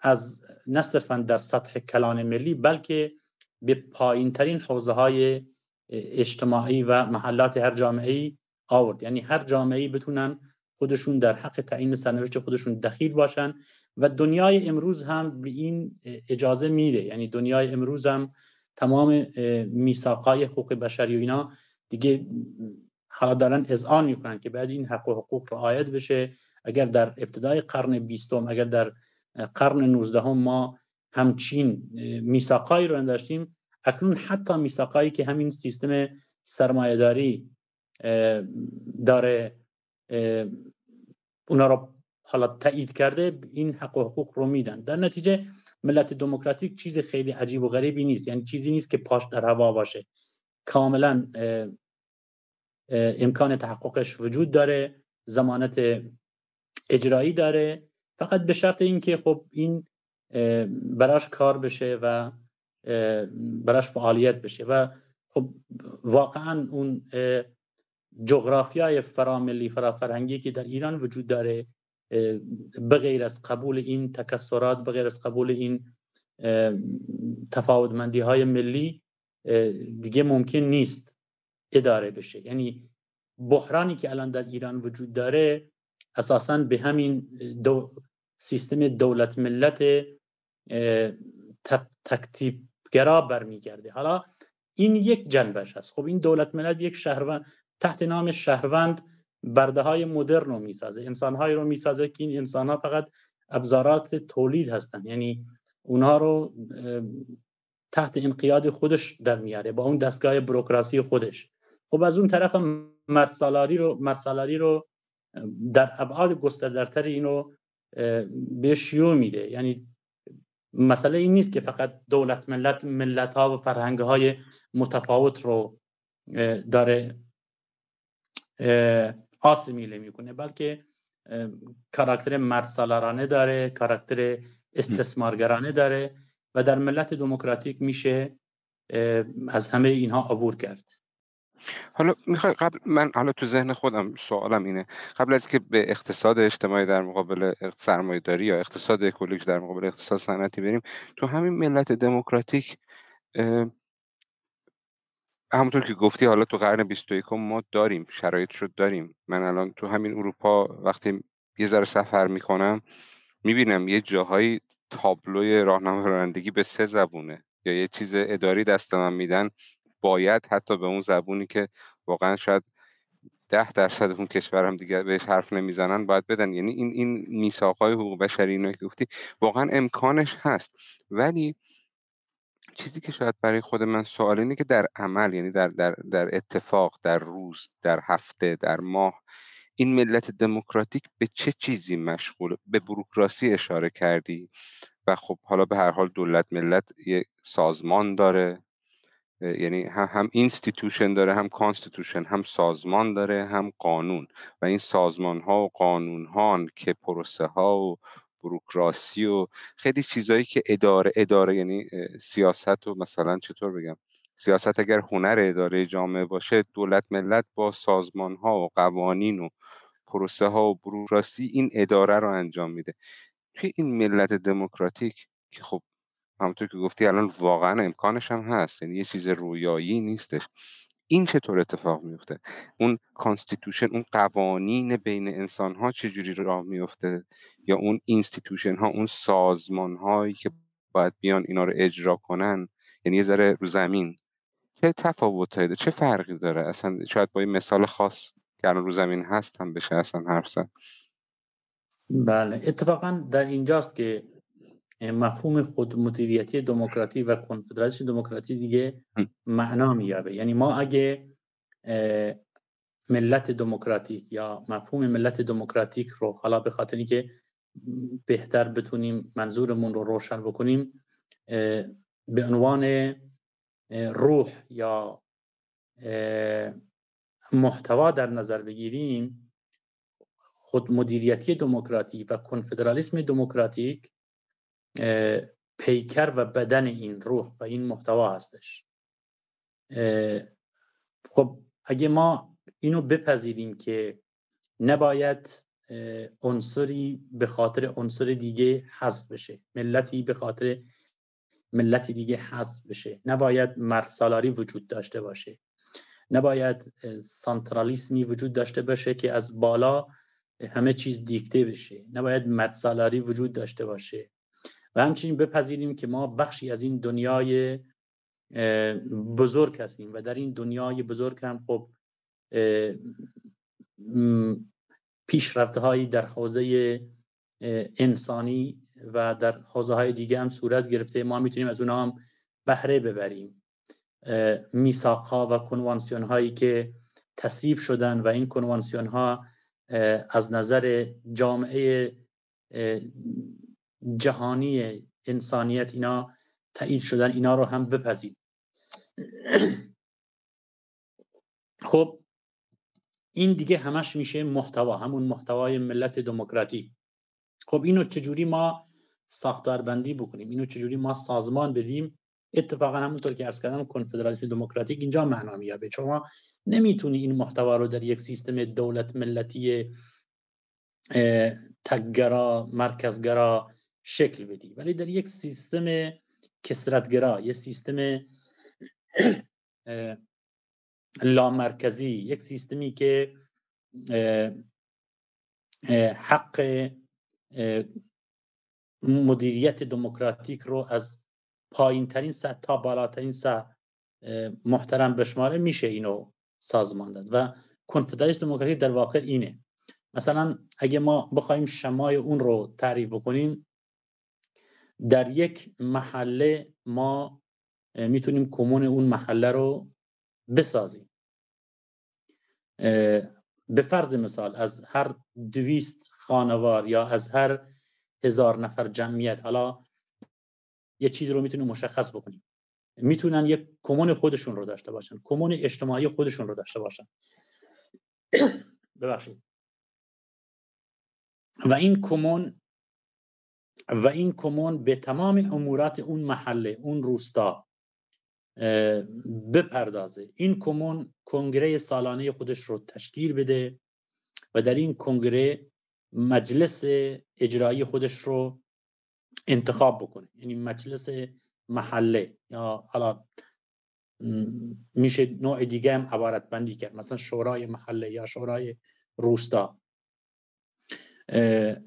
از نه در سطح کلان ملی بلکه به پایین ترین حوزه های اجتماعی و محلات هر جامعه ای آورد. یعنی هر جامعه ای بتونن خودشون در حق تعیین سرنوشت خودشون دخیل باشن و دنیای امروز هم به این اجازه میده. یعنی دنیای امروز هم تمام میثاقای حقوق بشری و اینا دیگه حالا دارن اذعان می‌کنن که بعد این حق و حقوق رعایت بشه. اگر در ابتدای قرن بیستم اگر در قرن 19 هم ما همچین میثاقایی رو داشتیم اکنون حتی میثاقایی که همین سیستم سرمایهداری داره اونا رو حالا تایید کرده این حق و حقوق رو میدن. در نتیجه ملت دموکراتیک چیز خیلی عجیب و غریبی نیست. یعنی چیزی نیست که پاش در هوا باشه. کاملا امکان تحققش وجود داره زمانت اجرایی داره. فقط به شرط اینکه خب این براش کار بشه و براش فعالیت بشه. و خب واقعا اون جغرافیای فراملی فرافرهنگی که در ایران وجود داره بغیر از قبول این تکسرات بغیر از قبول این تفاوتمندی های ملی دیگه ممکن نیست اداره بشه. یعنی بحرانی که الان در ایران وجود داره اساسا به همین دو سیستم دولت ملت تکتیبگرا برمیگرده. حالا این یک جنبش هست خب این دولت ملت یک شهروند تحت نام شهروند برده های مدرن رو می‌سازه. انسان های رو می‌سازه که این انسان ها فقط ابزارات تولید هستن. یعنی اونها رو تحت انقیاد خودش در میاره با اون دستگاه بروکراسی خودش. خب از اون طرف مرسالاری رو مرسالاری رو در ابعاد گسترده‌تر اینو به شیوع میده. یعنی مسئله این نیست که فقط دولت ملت ملت ها و فرهنگ های متفاوت رو داره آسمیله می‌کنه بلکه کاراکتر مرسالارانه داره کاراکتر استثمارگرانه داره و در ملت دموکراتیک میشه از همه اینها عبور کرد. حالا می‌خوای قبل من حالا تو ذهن خودم سوالم اینه. قبل از که به اقتصاد اجتماعی در مقابل سرمایه داری یا اقتصاد اکولوژی در مقابل اقتصاد صنعتی بریم تو همین ملت دموکراتیک همونطور که گفتی حالا تو قرن 21 ما داریم شرایط رو داریم. من الان تو همین اروپا وقتی یه ذره سفر می‌کنم می‌بینم یه جاهایی تابلوی راهنمای رانندگی به سه زبونه یا یه چیز اداری دست من میدن. باید حتی به اون زبونی که واقعا شاید ده درصد اون کشور هم دیگه بهش حرف نمی‌زنن باید بدن. یعنی این این میثاقهای حقوق بشری اینو که گفتی واقعا امکانش هست. ولی چیزی که شاید برای خود من سوال اینه که در عمل یعنی در, در, در اتفاق در روز در هفته در ماه این ملت دموکراتیک به چه چیزی مشغول؟ به بروکراسی اشاره کردی و خب حالا به هر حال دولت ملت یه سازمان داره. یعنی هم, هم institution داره هم constitution هم سازمان داره هم قانون. و این سازمان ها و قانون ها که پروسه ها و بروکراسی و خیلی چیزایی که اداره اداره یعنی سیاست و مثلا چطور بگم؟ سیاست اگر هنر اداره جامعه باشه دولت ملت با سازمان ها و قوانین و پروسه ها و بروکراسی این اداره رو انجام میده. توی این ملت دموکراتیک که خب همونطور که گفتی الان واقعا امکانش هم هست یعنی یه چیز رویایی نیستش. این چطور اتفاق میفته اون constitution اون قوانین بین انسان ها چجوری راه میفته یا اون institution ها اون سازمان هایی که باید بیان اینا رو اجرا کنن؟ یعنی یه ذره رو زمین. چه تفاوتایی داره؟ چه فرقی داره؟ اصلا شاید با این مثال خاص که الان رو زمین هست هم بشه اصلا حرف زد. بله اتفاقا در اینجاست که مفهوم خود مدیریتی دموکراتی و کنفدراسی دموکراتی دیگه معنا میابه یعنی ما اگه ملت دموکراتیک یا مفهوم ملت دموکراتیک رو حالا به خاطری که بهتر بتونیم منظورمون رو روشن بکنیم به عنوان روح یا محتوا در نظر بگیریم خود مدیریتی دموکراتی و کنفدرالیسم دموکراتیک پیکر و بدن این روح و این محتوا هستش. خب اگه ما اینو بپذیریم که نباید عنصری به خاطر عنصر دیگه حذف بشه ملتی به خاطر ملتی دیگه حذف بشه. نباید مرد سالاری وجود داشته باشه. نباید سانترالیسمی وجود داشته باشه که از بالا همه چیز دیکته بشه. نباید مرد سالاری وجود داشته باشه. و همچنین بپذیریم که ما بخشی از این دنیای بزرگ هستیم و در این دنیای بزرگ هم خب پیشرفته هایی در حوزه انسانی و در حوزه های دیگه هم صورت گرفته. ما می‌تونیم از اونها هم بهره ببریم. میساق ها و کنوانسیون هایی که تصویب شدن و این کنوانسیون ها از نظر جامعه جهانی انسانیت اینا تایید شدن اینا رو هم بپذید خب این دیگه همش میشه محتوا همون محتوای ملت دموکراتیک خب اینو چجوری ما ساختار بندی بکنیم؟ اینو چجوری ما سازمان بدیم؟ اتفاقا همونطور که ارز کردم کنفدرالیسم دموکراتیک اینجا معنا میابه شما نمی‌تونی این محتوا رو در یک سیستم دولت ملتی تگرا مرکزگرا شکل بدی. ولی در یک سیستم کسرتگرا یک سیستم لامرکزی یک سیستمی که حق مدیریت دموکراتیک رو از پایین ترین سطح تا بالاترین سطح محترم بشماره میشه اینو سازمان داد و کنفدرالیسم دموکراتیک در واقع اینه. مثلا اگه ما بخوایم شمای اون رو تعریف بکنیم در یک محله ما می‌تونیم کمون اون محله رو بسازیم. به فرض مثال از هر دویست خانوار یا از هر هزار نفر جمعیت حالا یه چیزی رو می‌تونیم مشخص بکنیم. می‌تونن یک کمون خودشون رو داشته باشن کمون اجتماعی خودشون رو داشته باشن. ببخشید. و این کمون و این کمون به تمام امورات اون محله اون روستا بپردازه. این کمون کنگره سالانه خودش رو تشکیل بده و در این کنگره مجلس اجرایی خودش رو انتخاب بکنه. یعنی مجلس محله. یا حالا میشه نوع دیگه هم عبارت بندی کرد. مثلا شورای محله یا شورای روستا.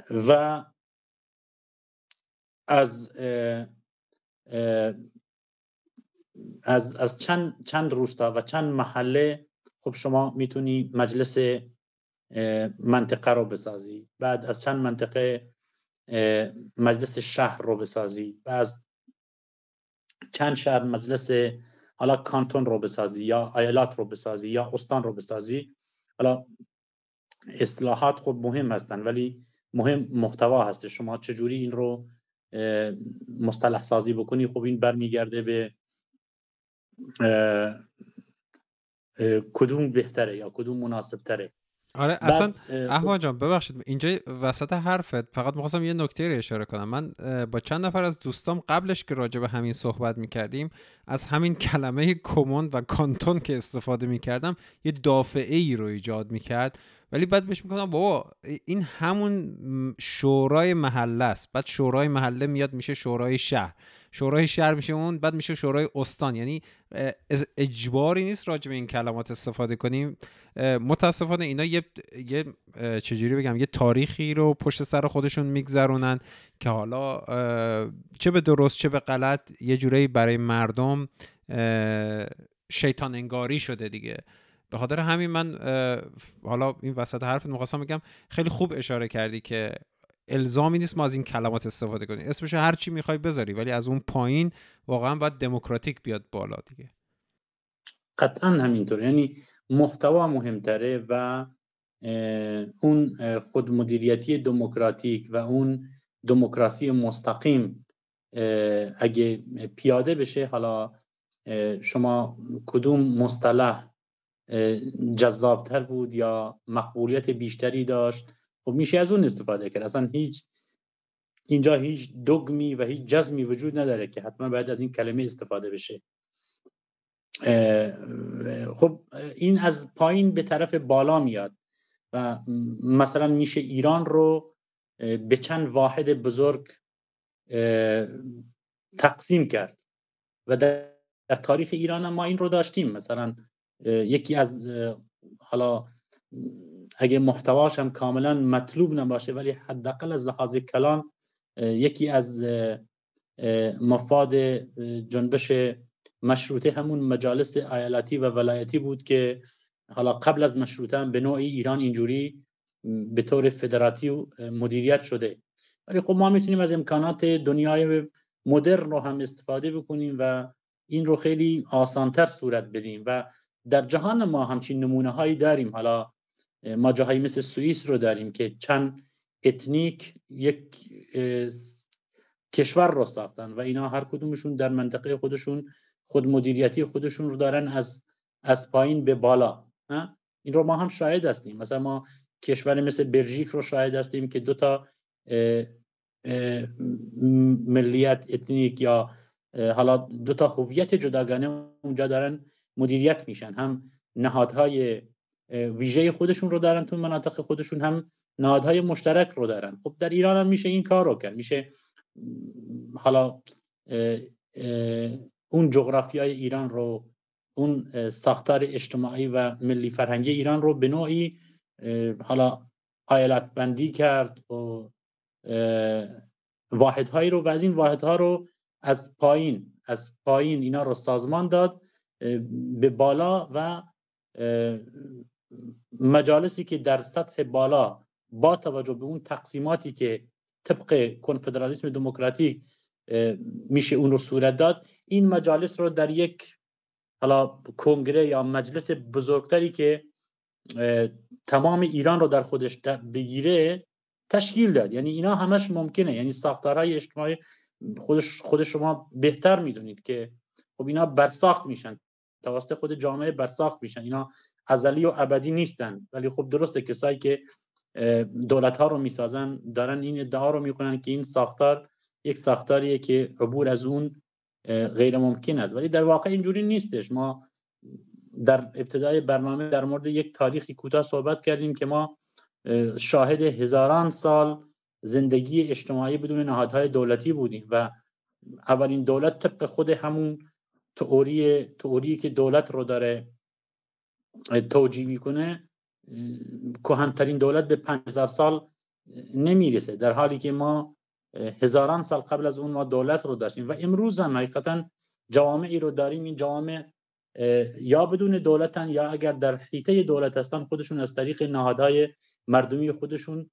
و از از از چند چند روستا و چند محله خب شما می‌تونی مجلس منطقه رو بسازی بعد از چند منطقه مجلس شهر رو بسازی و از چند شهر مجلس حالا کانتون رو بسازی یا ایالات رو بسازی یا استان رو بسازی حالا اصلاحات خب مهم هستن ولی مهم محتوا هست شما چجوری این رو مصطلح سازی بکنی خب این برمیگرده به کدوم بهتره یا کدوم مناسب تره آره اصلا احوان جان ببخشید اینجا وسط حرفت فقط می‌خواستم یه نکته رو اشاره کنم. من با چند نفر از دوستام قبلش که راجع به همین صحبت می‌کردیم از همین کلمه کمون و کانتون که استفاده می‌کردم یه دافعه ای رو ایجاد می‌کرد. ولی بعد بهش می‌کنم بابا این همون شورای محله است. بعد شورای محله میاد میشه شورای شهر. شورای شهر میشه اون بعد میشه شورای استان. یعنی اجباری نیست راجع به این کلمات استفاده کنیم. متاسفانه اینا یه, یه چجوری بگم یه تاریخی رو پشت سر خودشون میگذرونن که حالا چه به درست چه به غلط یه جورایی برای مردم شیطان انگاری شده دیگه. به خاطر همین من حالا این وسط حرفت می‌خواستم بگم خیلی خوب اشاره کردی که الزامی نیست ما از این کلمات استفاده کنیم. اسمش هر چی می‌خوای بذاری ولی از اون پایین واقعا باید دموکراتیک بیاد بالا دیگه. قطعا همینطور. یعنی محتوا مهمتره و اون خودمدیریتی دموکراتیک و اون دموکراسی مستقیم اگه پیاده بشه حالا شما کدوم مصطلح جذابتر بود یا مقبولیت بیشتری داشت؟ خب میشه از اون استفاده کرد. اصلا هیچ اینجا هیچ دگمی و هیچ جزمی وجود نداره که حتما باید از این کلمه استفاده بشه. خب این از پایین به طرف بالا میاد و مثلا میشه ایران رو به چند واحد بزرگ تقسیم کرد و در تاریخ ایران ما این رو داشتیم. مثلا یکی از حالا اگه محتواش هم کاملا مطلوب نباشه ولی حداقل از لحاظ کلان یکی از مفاد جنبش مشروطه همون مجالس ایالتی و ولایتی بود که حالا قبل از مشروطه هم به نوعی ایران اینجوری به طور فدراتیو مدیریت شده. ولی خب ما می‌تونیم از امکانات دنیای مدرن رو هم استفاده بکنیم و این رو خیلی آسانتر صورت بدیم و در جهان ما همچین نمونه هایی داریم. حالا ما جاهایی مثل سوئیس رو داریم که چند اتنیک یک کشور رو ساختن و اینا هر کدومشون در منطقه خودشون خود مدیریتی خودشون رو دارن از از پایین به بالا این رو ما هم شاهد هستیم. مثلا ما کشور مثل بلژیک رو شاهد هستیم که دو تا ملیت اتنیک یا حالا دو تا هویت جداگانه اونجا دارن مدیریت میشن. هم نهادهای ویژه خودشون رو دارن تو مناطق خودشون هم نهادهای مشترک رو دارن. خب در ایران هم میشه این کار رو کرد. میشه حالا اون جغرافیای ایران رو اون ساختار اجتماعی و ملی فرهنگی ایران رو به نوعی حالا آیلت بندی کرد و واحدهایی رو و از این واحدها رو از پایین از پایین اینا رو سازمان داد به بالا و مجالسی که در سطح بالا با توجه به اون تقسیماتی که طبق کنفدرالیسم دموکراتیک میشه اون رو صورت داد این مجالس رو در یک حالا کنگره یا مجلس بزرگتری که تمام ایران رو در خودش بگیره تشکیل داد. یعنی اینا همش ممکنه. یعنی ساختارهای اجتماعی خودش خود شما بهتر می‌دونید که خب اینا برساخت میشن. توسط خود جامعه برساخت میشن. اینا ازلی و ابدی نیستن. ولی خب درسته کسایی که دولت ها رو می‌سازن دارن این ادعا رو می‌کنن که این ساختار یک ساختاریه که عبور از اون غیر ممکن است. ولی در واقع اینجوری نیستش. ما در ابتدای برنامه در مورد یک تاریخی کوتاه صحبت کردیم که ما شاهد هزاران سال زندگی اجتماعی بدون نهادهای دولتی بودیم و اولین دولت طبق خود همون تئوری تئوری که دولت رو داره توجیه می‌کنه کهنترین دولت به 5000 سال نمی‌رسه. در حالی که ما هزاران سال قبل از اون ما دولت رو داشتیم و امروز هم حقیقتا جوامعی رو داریم. این جوامع یا بدون دولتن یا اگر در حیطه دولت هستن خودشون از طریق نهادهای مردمی خودشون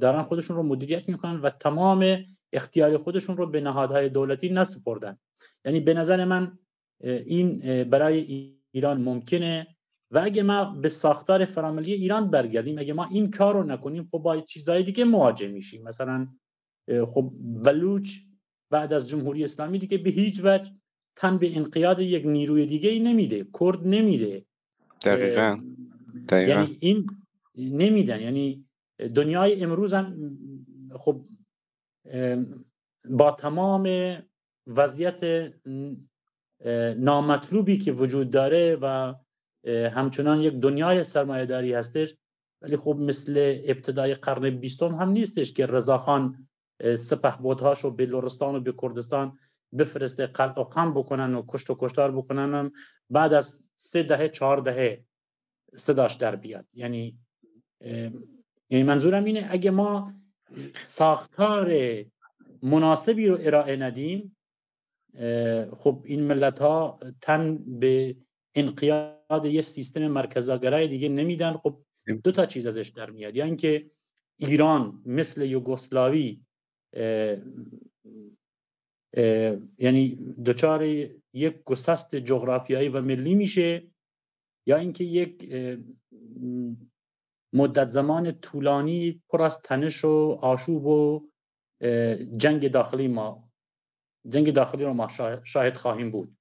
دارن خودشون رو مدیریت می‌کنن و تمام اختیار خودشون رو به نهادهای دولتی نسپردن. یعنی به نظر من این برای ایران ممکنه؟ و اگه ما به ساختار فراملی ایران برگردیم اگه ما این کار رو نکنیم خب با چیزهای دیگه مواجه میشیم. مثلا خب بلوچ بعد از جمهوری اسلامی دیگه به هیچ وجه تن به انقیاد یک نیروی دیگه ای نمیده. کرد نمیده. دقیقا. دقیقا. یعنی این نمیدن. یعنی دنیای امروز هم خب با تمام وضعیت نامطلوبی که وجود داره و همچنان یک دنیای سرمایه داری هستش ولی خب مثل ابتدای قرن بیستم هم نیستش که رضاخان سپه بودهاش به لورستان و به کردستان بفرسته قلق و قم بکنن و کشت و کشتار بکنن بعد از سه دهه چهار دهه صداش در بیاد. یعنی یعنی منظورم اینه اگه ما ساختار مناسبی رو ارائه ندیم خب این ملت ها تن به انقیاد یه سیستم مرکزاگرای دیگه نمیدن. خب دو تا چیز ازش در میاد. یعنی اینکه ایران مثل یوگسلاوی یعنی دچار یک گسست جغرافیایی و ملی میشه یا اینکه یک مدت زمان طولانی پر از تنش و آشوب و جنگ داخلی ما جنگ داخلی رو ما شاهد خواهیم بود.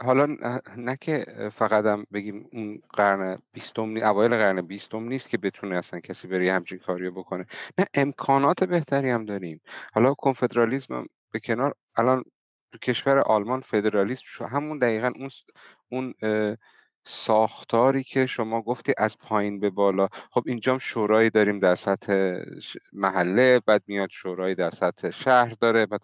حالا نه که فقط هم بگیم اون قرن بیستم نی... اوایل قرن بیستم نیست که بتونه اصلا کسی بری همچین کاریو بکنه. نه امکانات بهتری هم داریم. حالا کنفدرالیسم به کنار الان تو کشور آلمان فدرالیسم همون دقیقا اون اون ساختاری که شما گفتی از پایین به بالا. خب اینجا شورایی داریم در سطح محله بعد میاد شورایی در سطح شهر داره بعد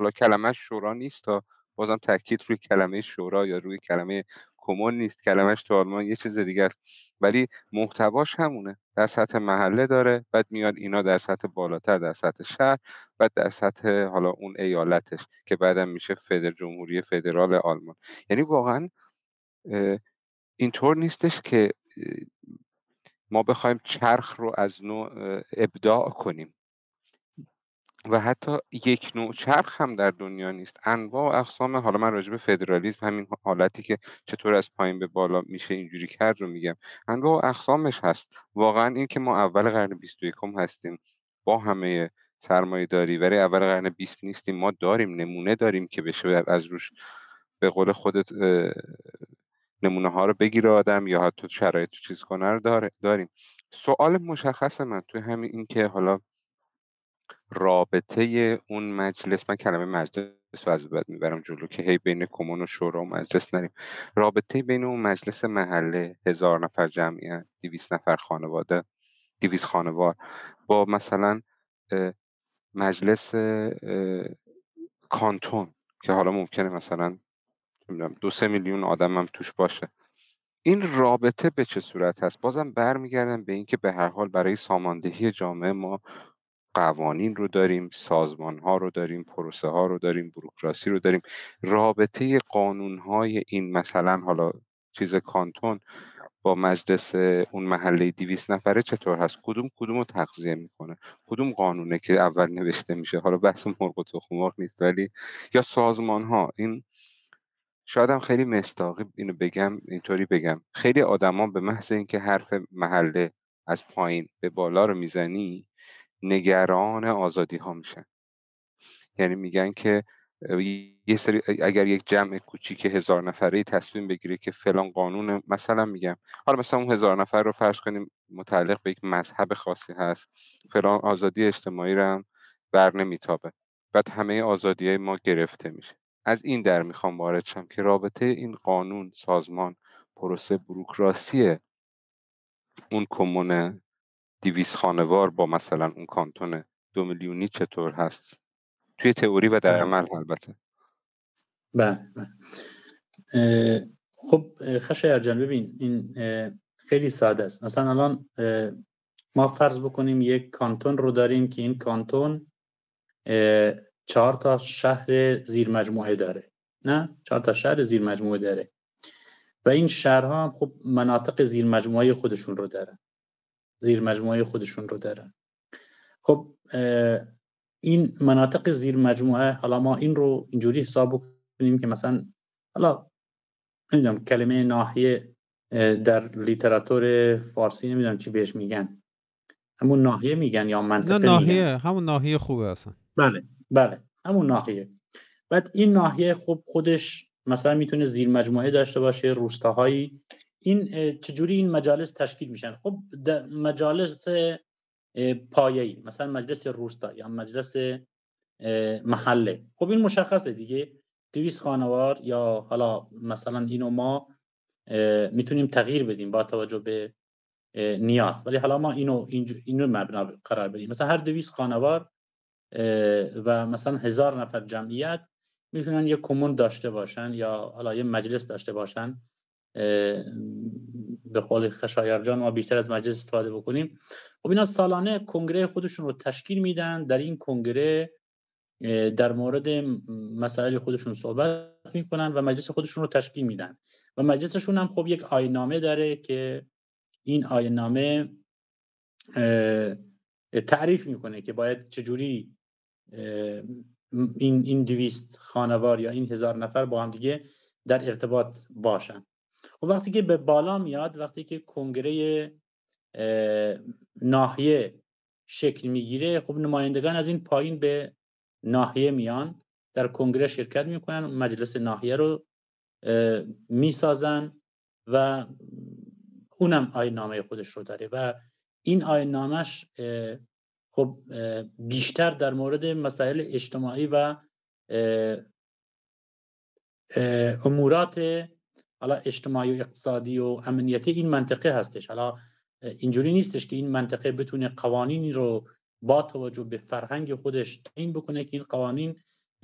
حالا کلمه شورا نیست تا بازم تاکید روی کلمه شورا یا روی کلمه کمون نیست. کلمهش تو آلمان یه چیز دیگه است. ولی محتواش همونه. در سطح محله داره بعد میاد اینا در سطح بالاتر در سطح شهر بعد در سطح حالا اون ایالتش که بعدم میشه فدر جمهوری فدرال آلمان. یعنی واقعا اینطور نیستش که ما بخوایم چرخ رو از نوع ابداع کنیم. و حتی یک نوع چرخ هم در دنیا نیست. انواع و اقسام حالا من راجع به فدرالیسم همین حالتی که چطور از پایین به بالا میشه اینجوری کرد رو میگم. انواع و اقسامش هست. واقعا این که ما اول قرن 21 هستیم با همه سرمایه داری ولی اول قرن 20 نیستیم ما داریم نمونه داریم که بشه از روش به قول خودت نمونه ها رو بگیره آدم یا حتی شرایط چیز کنه رو داریم. سوال مشخص من توی همین این که حالا رابطه اون مجلس من کلمه مجلس رو از بعد می‌برم جلو که هی بین کمون و شورا و مجلس نریم. رابطه بین اون مجلس محله هزار نفر جمعیت دیویس نفر خانواده دیویس خانوار. با مثلا مجلس کانتون که حالا ممکنه مثلا دو سه میلیون آدم هم توش باشه. این رابطه به چه صورت هست؟ بازم برمیگردم به اینکه به هر حال برای ساماندهی جامعه ما قوانین رو داریم سازمان ها رو داریم پروسه ها رو داریم بروکراسی رو داریم. رابطه قانون های این مثلا حالا چیز کانتون با مجلس اون محله دیویس نفره چطور هست؟ کدوم کدوم رو تغذیه می‌کنه؟ کدوم قانونه که اول نوشته میشه؟ حالا بحث مرغ و تخم نیست ولی یا سازمان ها این شاید هم خیلی مستاقی اینو بگم اینطوری بگم. خیلی آدما به محض اینکه حرف محله از پایین به بالا رو می‌زنی نگران آزادی ها میشن. یعنی میگن که یه سری اگر یک جمع کوچیک هزار نفره تصمیم بگیره که فلان قانون مثلا میگم حالا مثلا اون هزار نفر رو فرض کنیم متعلق به یک مذهب خاصی هست فلان آزادی اجتماعی رو هم بر نمیتابه بعد همه آزادی های ما گرفته میشه. از این در می‌خوام وارد شم که رابطه این قانون سازمان پروسه بروکراسی اون کمون دیویس خانوار با مثلا اون کانتون دو میلیونی چطور هست؟ توی تئوری و در عمل البته. بله, بله. خب خشایار ببین این خیلی ساده است. مثلا الان ما فرض بکنیم یک کانتون رو داریم که این کانتون چهار تا شهر زیر مجموعه داره نه؟ چهار تا شهر زیر مجموعه داره. و این شهرها هم خب مناطق زیر مجموعه خودشون رو دارن. زیر مجموعه خودشون رو دارن. خب این مناطق زیر مجموعه حالا ما این رو اینجوری حساب کنیم که مثلا حالا نمی‌دونم کلمه ناحیه در لیتراتور فارسی نمی‌دونم چی بهش میگن. همون ناحیه میگن یا منطقه نه ناحیه همون ناحیه خوبه اصلا. بله بله همون ناحیه. بعد این ناحیه خب خودش مثلا می‌تونه زیر مجموعه داشته باشه روستاهایی. این چجوری این مجالس تشکیل میشن؟ خب مجالس پایه‌ای مثلا مجلس روستا یا مجلس محله. خب این مشخصه دیگه. دویست خانوار یا حالا مثلا اینو ما می‌تونیم تغییر بدیم با توجه به نیاز. ولی حالا ما اینو اینو مبنا قرار بدیم. مثلا هر دویست خانوار و مثلا هزار نفر جمعیت می‌تونن یه کمون داشته باشن یا حالا یه مجلس داشته باشن. به قول خشایار جان ما بیشتر از مجلس استفاده بکنیم. خب اینا سالانه کنگره خودشون رو تشکیل میدن. در این کنگره در مورد مسائل خودشون صحبت می‌کنن و مجلس خودشون رو تشکیل میدن. و مجلسشون هم خب یک آینامه داره که این آینامه تعریف می‌کنه که باید چجوری این این دویست خانوار یا این هزار نفر با هم دیگه در ارتباط باشن. خب وقتی که به بالا میاد وقتی که کنگره ناحیه شکل می‌گیره خب نمایندگان از این پایین به ناحیه میان در کنگره شرکت می‌کنن مجلس ناحیه رو می‌سازن و اونم آین نامه خودش رو داره و این آین نامش خب بیشتر در مورد مسائل اجتماعی و امورات حالا اجتماعی و اقتصادی و امنیتی این منطقه هستش. حالا اینجوری نیستش که این منطقه بتونه قوانینی رو با توجه به فرهنگ خودش تعیین بکنه که این قوانین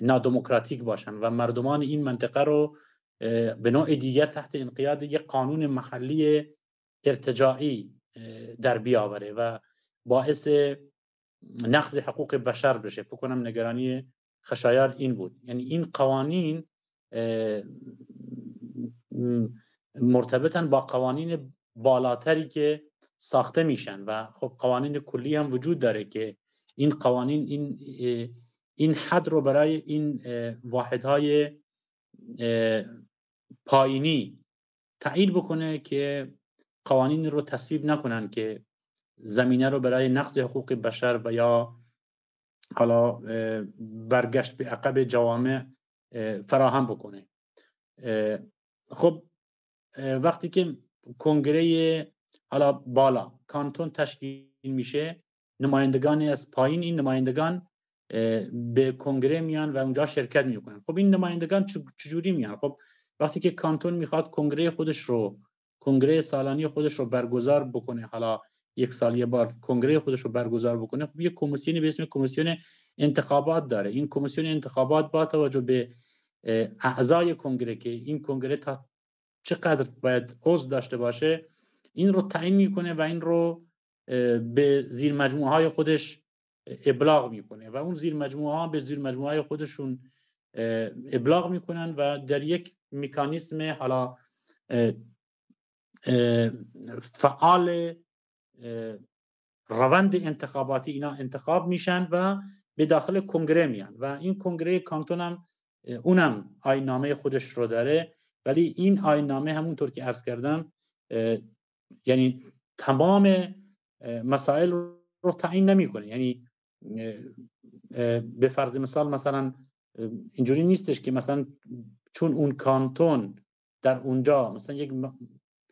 نادموکراتیک باشن و مردمان این منطقه رو به نوع دیگر تحت انقیاد یک قانون محلی ارتجاعی در بیاوره و باعث نقض حقوق بشر بشه. فکر کنم نگرانی خشایار این بود. یعنی این قوانین مرتبطن با قوانین بالاتری که ساخته میشن و خب قوانین کلی هم وجود داره که این قوانین این این حد رو برای این واحدهای پایینی تعیین بکنه که قوانین رو تصویب نکنن که زمینه رو برای نقض حقوق بشر و یا حالا برگشت به عقب جوامع فراهم بکنه. خب وقتی که کنگره حالا بالا کانتون تشکیل میشه نمایندگان از پایین این نمایندگان به کنگره میان و اونجا شرکت می‌کنن. خب این نمایندگان چجوری میان؟ خب وقتی که کانتون می‌خواد کنگره خودش رو کنگره سالانی خودش رو برگزار بکنه حالا یک سال یه بار کنگره خودش رو برگزار بکنه خب یک کمیسیونی به اسم کمیسیون انتخابات داره. این کمیسیون انتخابات با توجه به اعضای کنگره که این کنگره تا چقدر باید عضو داشته باشه این رو تعیین می‌کنه و این رو به زیر مجموعه های خودش ابلاغ می‌کنه و اون زیر مجموعه ها به زیر مجموعه های خودشون ابلاغ می‌کنن و در یک مکانیسم حالا فعال روند انتخاباتی اینا انتخاب میشن و به داخل کنگره میان و این کنگره کانتون هم اونم آین نامه خودش رو داره. ولی این آین نامه همونطور که عرض کردم یعنی تمام مسائل رو تعیین نمی‌کنه. یعنی به فرض مثال مثلا اینجوری نیستش که مثلا چون اون کانتون در اونجا مثلا یک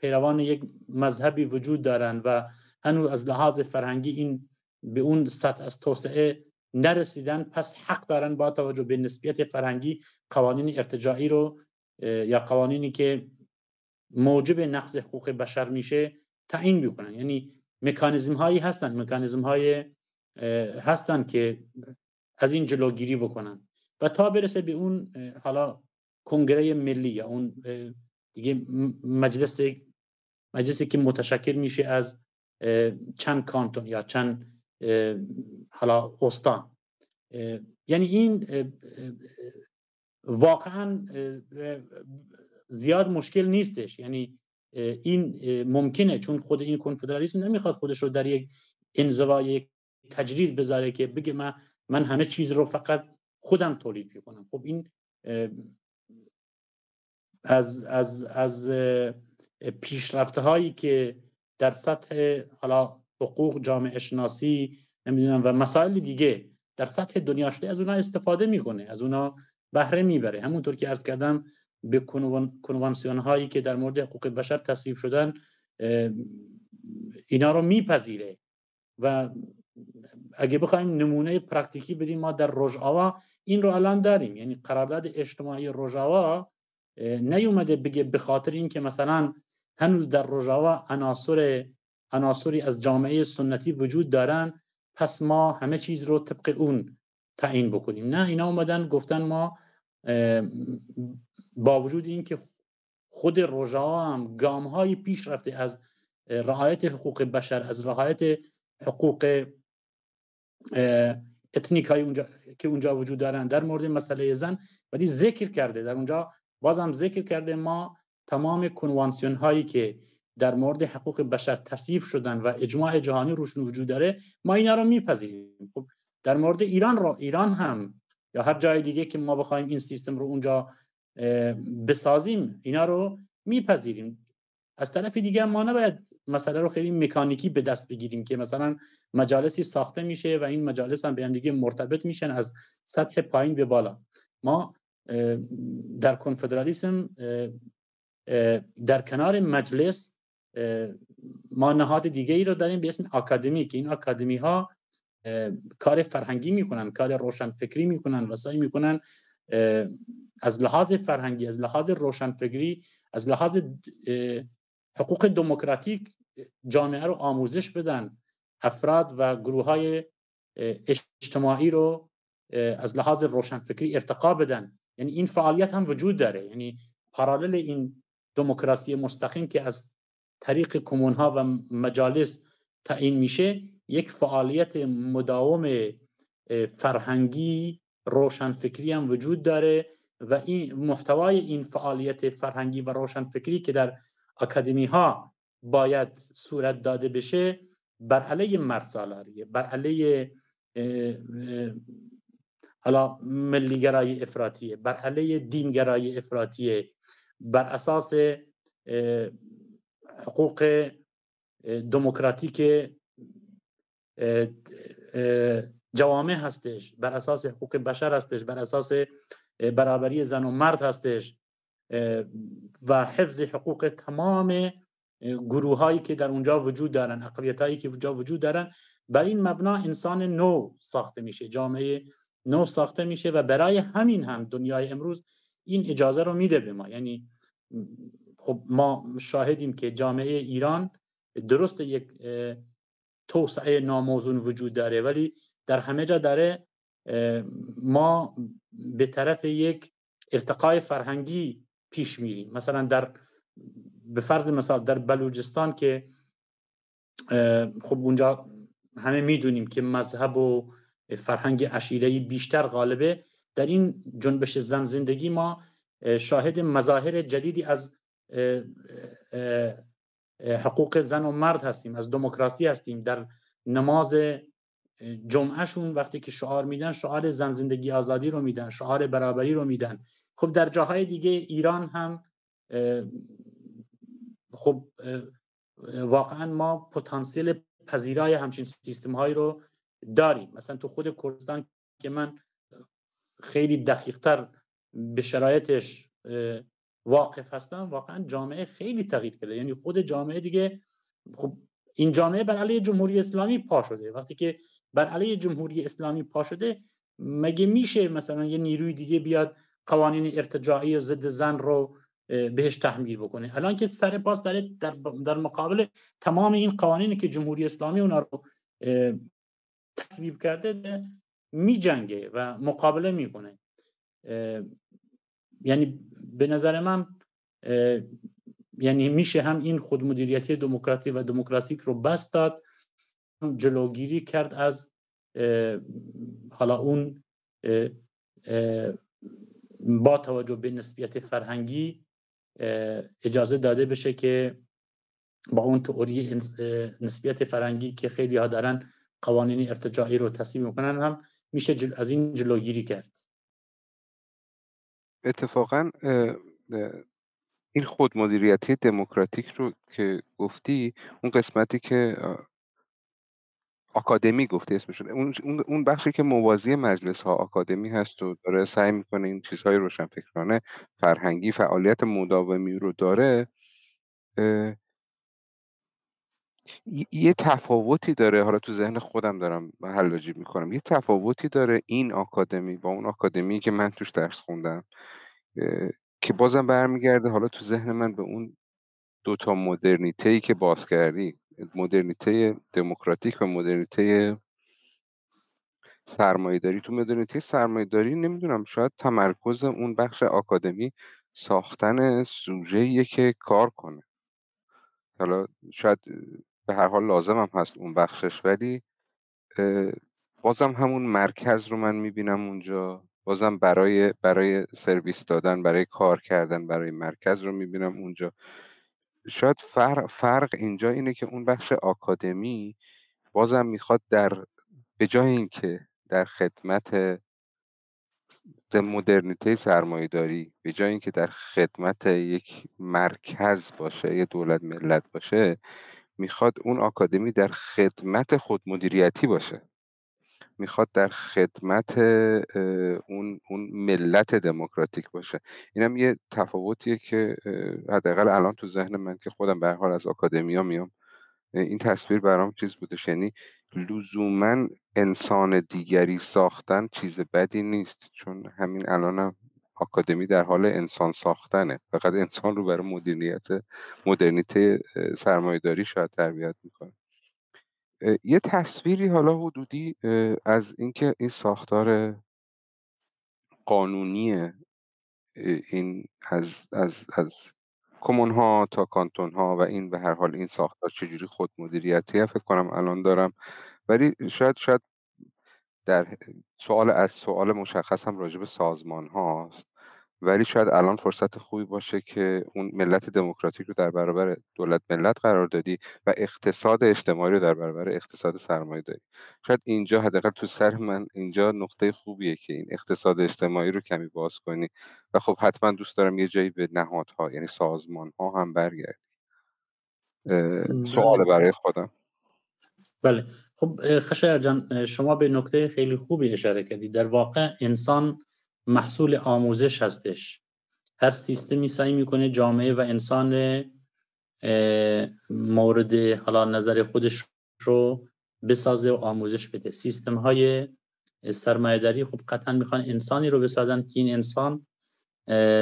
پیروان یک مذهبی وجود دارن و هنوز از لحاظ فرهنگی این به اون سطح از توسعه نرسیدن پس حق دارن با توجه به نسبیت فرهنگی قوانین ارتجاعی رو یا قوانینی که موجب نقض حقوق بشر میشه تعیین بکنن. یعنی مکانیزم هایی هستن مکانیزم های هستن که از این جلوگیری بکنن. و تا برسه به اون حالا کنگره ملی یا اون دیگه مجلس مجلسی که متشکل میشه از چند کانتون یا چند حالا استان. یعنی این واقعا زیاد مشکل نیستش. یعنی این ممکنه چون خود این کنفدرالیسم نمی‌خواد خودش رو در یک انزوای تجرید بذاره که بگه من من همه چیز رو فقط خودم تولید می‌کنم. خب این از از از پیشرفته هایی که در سطح حالا حقوق جامعه شناسی نمی‌دونم و مسائل دیگه در سطح دنیا شده از اونها استفاده می‌کنه از اونها بهره می‌بره. همونطور که عرض کردم به کنوانسیون هایی که در مورد حقوق بشر تصویب شدن اینا رو میپذیره. و اگه بخوایم نمونه پرکتیکی بدیم ما در روژاوا این رو الان داریم. یعنی قرارداد اجتماعی روژاوا نیومده بگه به خاطر اینکه مثلا هنوز در روژاوا عناصر عناصری از جامعه سنتی وجود دارن پس ما همه چیز رو طبق اون تعیین بکنیم. نه اینا اومدن گفتن ما با وجود اینکه خود روژاوا هم گام های پیش رفته از رعایت حقوق بشر از رعایت حقوق اتنیک های اونجا که اونجا وجود دارن در مورد مسئله زن ولی ذکر کرده. در اونجا بازم ذکر کرده ما تمام کنوانسیون هایی که در مورد حقوق بشر تصیف شدن و اجماع جهانی روشن وجود داره ما اینا رو میپذیریم. خب در مورد ایران رو ایران هم یا هر جای دیگه که ما بخوایم این سیستم رو اونجا بسازیم اینا رو میپذیریم. از طرف دیگه ما نباید مسئله رو خیلی مکانیکی به دست بگیریم که مثلا مجالسی ساخته میشه و این مجالس هم به هم دیگه مرتبط میشن از سطح پایین به بالا. ما در کنفدرالیسم در کنار مجلس ما نهاد دیگه ای رو داریم به اسم آکادمی که این آکادمی ها کار فرهنگی می‌کنن کار روشن فکری می‌کنن و سعی می‌کنن از لحاظ فرهنگی از لحاظ روشن فکری از لحاظ حقوق دموکراتیک جامعه رو آموزش بدن. افراد و گروه های اجتماعی رو از لحاظ روشنفکری ارتقا بدن. یعنی این فعالیت هم وجود داره. یعنی پارالل این دموکراسی مستقیم که از طریق کمون ها و مجالس تعیین میشه یک فعالیت مداوم فرهنگی روشنفکری هم وجود داره و این محتوای این فعالیت فرهنگی و روشنفکری که در اکادمی ها باید صورت داده بشه بر علیه مرد سالاریه بر علیه حالا ملیگرای افراتیه بر علیه دینگرای افراتیه بر اساس حقوق دموکراتیک جوامع هستش بر اساس حقوق بشر هستش بر اساس برابری زن و مرد هستش و حفظ حقوق تمام گروه هایی که در اونجا وجود دارن اقلیت هایی که اونجا وجود دارن. بر این مبنا انسان نو ساخته میشه جامعه نو ساخته میشه و برای همین هم دنیای امروز این اجازه رو میده به ما. یعنی خب ما شاهدیم که جامعه ایران درست یک توسعه ناموزون وجود داره ولی در همه جا داره ما به طرف یک ارتقای فرهنگی پیش میریم. مثلا در به فرض مثال در بلوچستان که خب اونجا همه می‌دونیم که مذهب و فرهنگ عشیره بیشتر غالبه. در این جنبش زن زندگی ما شاهد مظاهر جدیدی از حقوق زن و مرد هستیم از دموکراسی هستیم. در نماز جمعهشون وقتی که شعار میدن شعار زن زندگی آزادی رو میدن شعار برابری رو میدن. خب در جاهای دیگه ایران هم خب واقعا ما پتانسیل پذیرای همچین سیستم هایی رو داریم. مثلا تو خود کردستان که من خیلی دقیق تر به شرایطش واقف هستم واقعا جامعه خیلی تغییر کرده. یعنی خود جامعه دیگه خب این جامعه بر علیه جمهوری اسلامی پا شده. وقتی که بر علیه جمهوری اسلامی پا شده مگه میشه مثلا یه نیروی دیگه بیاد قوانین ارتجاعی ضد زن رو بهش تحمیل بکنه؟ الان که سر پاس داره در, در مقابل تمام این قوانینی که جمهوری اسلامی اونا رو تصویب کرده می جنگه و مقابله می‌کنه. یعنی به نظر من یعنی میشه هم این خودمدیریتی دموکراتی و دموکراتیک رو بست داد جلوگیری کرد از حالا اون با توجه به نسبیت فرهنگی اجازه داده بشه که با اون تئوری نسبیت فرهنگی که خیلی ها دارن قوانین ارتجاعی رو تصمیم می‌کنن هم میشه از این جلوگیری کرد. اتفاقا این خود مدیریتی دموکراتیک رو که گفتی اون قسمتی که آکادمی گفتی اسمشون اون اون بخشی که موازی مجلس ها آکادمی هست و داره سعی می‌کنه این چیزهای روشنفکرانه فرهنگی فعالیت مداومی رو داره یه تفاوتی داره حالا تو ذهن خودم دارم حلاجی می‌کنم. یه تفاوتی داره این آکادمی با اون آکادمی که من توش درس خوندم که بازم برمیگرده حالا تو ذهن من به اون دوتا مدرنیته ای که باز کردی مدرنیته دموکراتیک و مدرنیته داری تو مدرنیته داری نمی‌دونم شاید تمرکز اون بخش آکادمی ساختن سوژه که کار کنه. حالا شاید به هر حال لازم هم هست اون بخشش ولی بازم همون مرکز رو من می‌بینم اونجا. بازم برای برای سرویس دادن برای کار کردن برای مرکز رو می‌بینم اونجا. شاید فرق, فرق اینجا اینه که اون بخش آکادمی بازم می‌خواد در به جای اینکه در خدمت مدرنیته سرمایه داری به جای اینکه در خدمت یک مرکز باشه یه دولت ملت باشه می‌خواد اون آکادمی در خدمت خود مدیریتی باشه. می‌خواد در خدمت اون اون ملت دموکراتیک باشه. اینم یه تفاوتیه که حداقل الان تو ذهن من که خودم به حال از آکادمیا میام این تصویر برام چیز بودش یعنی لزوما انسان دیگری ساختن چیز بدی نیست. چون همین الانم آکادمی در حال انسان ساختنه. فقط انسان رو برای مدیریت مدرنیته سرمایهداری شاید تربیت می‌کنه. یه تصویری حالا حدودی از اینکه این ساختار قانونی این از از از کمون ها تا کانتون ها و این به هر حال این ساختار چجوری خود مدیریتی فکر کنم الان دارم. ولی شاید شاید در سوال از سوال مشخص هم راجع به سازمان هاست ولی شاید الان فرصت خوبی باشه که اون ملت دموکراتیک رو در برابر دولت ملت قرار دادی و اقتصاد اجتماعی رو در برابر اقتصاد سرمایه داری. شاید اینجا حداقل تو سر من اینجا نقطه خوبیه که این اقتصاد اجتماعی رو کمی باز کنی و خب حتما دوست دارم یه جایی به نهادها یعنی سازمان ها هم برگردی. سوال بله. برای خودم. بله. خب خشایر جان شما به نکته خیلی خوبی اشاره کردی. در واقع انسان محصول آموزش هستش. هر سیستمی سعی می‌کنه جامعه و انسان مورد حالا نظر خودش رو بسازه و آموزش بده. سیستم های سرمایه‌داری خب قطعا می‌خوان انسانی رو بسازن که این انسان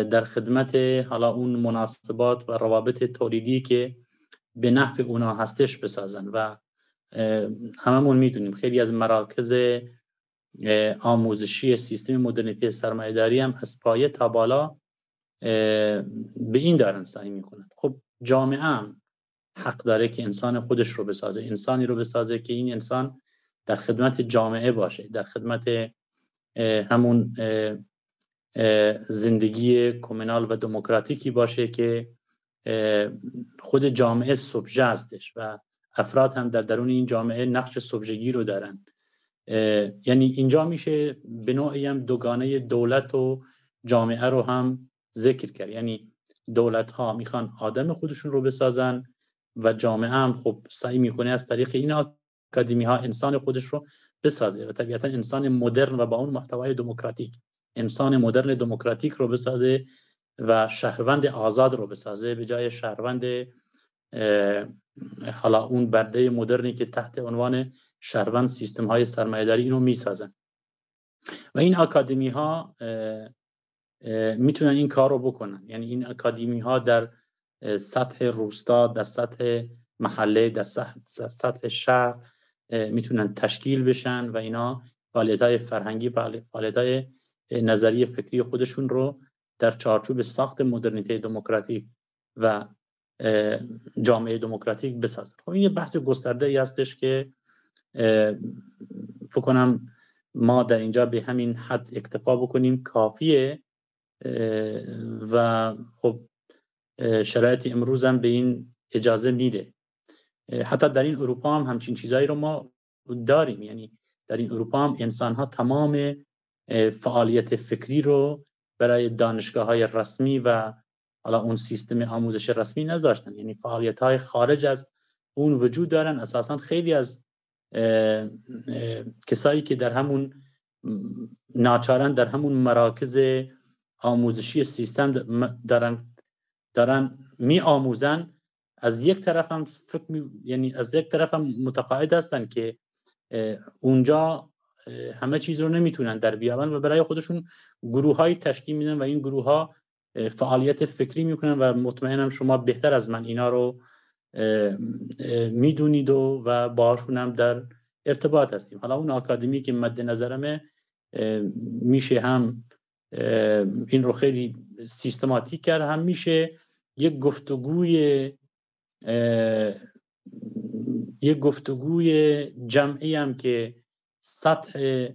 در خدمت حالا اون مناسبات و روابط تولیدی که به نحو اونا هستش بسازن. و هممون می‌دونیم. خیلی از مراکز آموزشی سیستم مدرنیته سرمایه‌داری هم از پایه تا بالا به این دارن سعی می‌کنن. خب جامعه هم حق داره که انسان خودش رو بسازه. انسانی رو بسازه که این انسان در خدمت جامعه باشه در خدمت همون زندگی کمونال و دموکراتیکی باشه که خود جامعه سبژه هستش و افراد هم در درون این جامعه نقش سبژگی رو دارن. یعنی اینجا میشه به نوعی هم دوگانه دولت و جامعه رو هم ذکر کرد. یعنی دولت ها می‌خوان آدم خودشون رو بسازن و جامعه هم خب سعی می‌کنه از طریق این اکادمی ها انسان خودش رو بسازه و طبیعتا انسان مدرن و با اون محتوای دموکراتیک انسان مدرن دموکراتیک رو بسازه و شهروند آزاد رو بسازه به جای شهروند حالا اون برده مدرنی که تحت عنوان شهروند سیستم های سرمایه‌داری اینو می‌سازن. و این اکادمی ها می‌تونن این کار رو بکنن. یعنی این اکادمی ها در سطح روستا در سطح محله در سطح شهر می‌تونن تشکیل بشن و اینا فعالیت های فرهنگی فعالیت های نظری فکری خودشون رو در چارچوب ساخت مدرنیته دموکراتیک و جامعه دموکراتیک بسازد خب این یه بحث گسترده ای هستش که فکر کنم ما در اینجا به همین حد اکتفا بکنیم. کافیه و خب شرایط امروز هم به این اجازه میده. حتی در این اروپا هم همچین چیزایی رو ما داریم. یعنی در این اروپا هم انسان ها تمام فعالیت فکری رو برای دانشگاه های رسمی و حالا اون سیستم آموزش رسمی نداشتن یعنی فعالیت های خارج از اون وجود دارن اساسا خیلی از کسایی که در همون ناچارن در همون مراکز آموزشی سیستم دارن دارن می آموزن از یک طرف هم فکر. یعنی از یک طرف هم متقاعد هستن که اونجا همه چیز رو نمی‌تونن در بیابن و برای خودشون گروه های تشکیل میدن و این گروه ها فعالیت فکری می‌کنن و مطمئنم شما بهتر از من اینا رو می‌دونید و و باشون هم در ارتباط هستیم. حالا اون آکادمی که مد نظرمه میشه هم این رو خیلی سیستماتیک کرد هم میشه. یک گفتگوی یک گفتگوی جمعی هم که سطح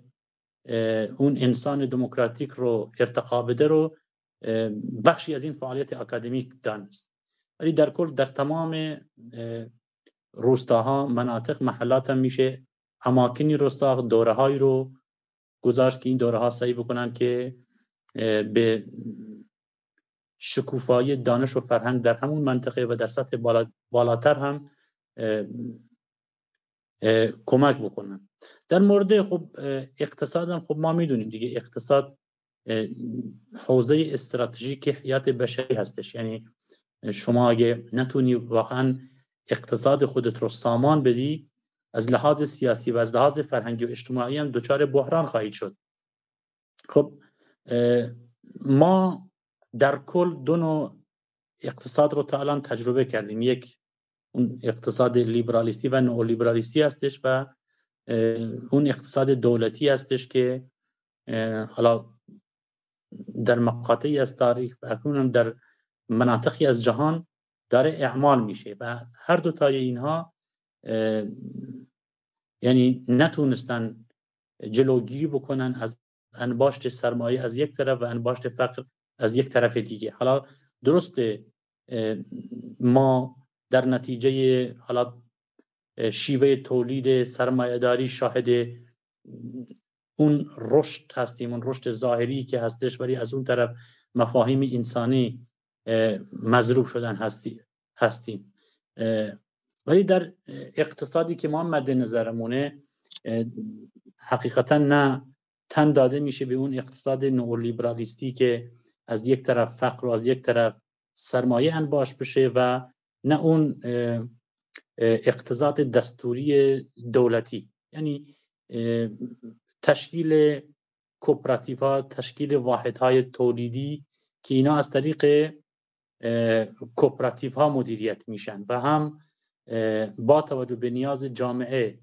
اون انسان دموکراتیک رو ارتقا بده رو بخشی از این فعالیت اکادمیک دانست. ولی در کل در تمام روستاها مناطق محلات هم میشه اماکنی رو ساخت دوره های رو گذاشت که این دوره ها سعی بکنن که به شکوفایی دانش و فرهنگ در همون منطقه و در سطح بالاتر هم کمک بکنن. در مورد خب اقتصاد هم خب ما می‌دونیم دیگه اقتصاد حوزه استراتژیک حیات بشری هستش. یعنی شما اگه نتونی واقعا اقتصاد خودت رو سامان بدی از لحاظ سیاسی و از لحاظ فرهنگی و اجتماعی هم دچار بحران خواهید شد. خب ما در کل دو نوع اقتصاد رو تا الان تجربه کردیم. یک اون اقتصاد لیبرالیستی و نئولیبرالیستی هستش و اون اقتصاد دولتی هستش که حالا در مقاطعی از تاریخ و اکنون در مناطقی از جهان داره اعمال میشه و هر دو تای اینها یعنی نتونستن جلوگیری بکنن از انباشت سرمایه از یک طرف و انباشت فقر از یک طرف دیگه. حالا درسته ما در نتیجه حالا شیوه تولید سرمایهداری شاهد اون رشد هستیم اون رشد ظاهری که هستش ولی از اون طرف مفاهیم انسانی مضروب شدن هستی هستیم. ولی در اقتصادی که ما مد نظرمونه حقیقتا نه تن داده میشه به اون اقتصاد نئولیبرالیستی که از یک طرف فقر و از یک طرف سرمایه انباش بشه و نه اون اقتصاد دستوری دولتی. یعنی تشکیل کوپراتیف ها تشکیل واحد های تولیدی که اینا از طریق کوپراتیف ها مدیریت میشن و هم با توجه به نیاز جامعه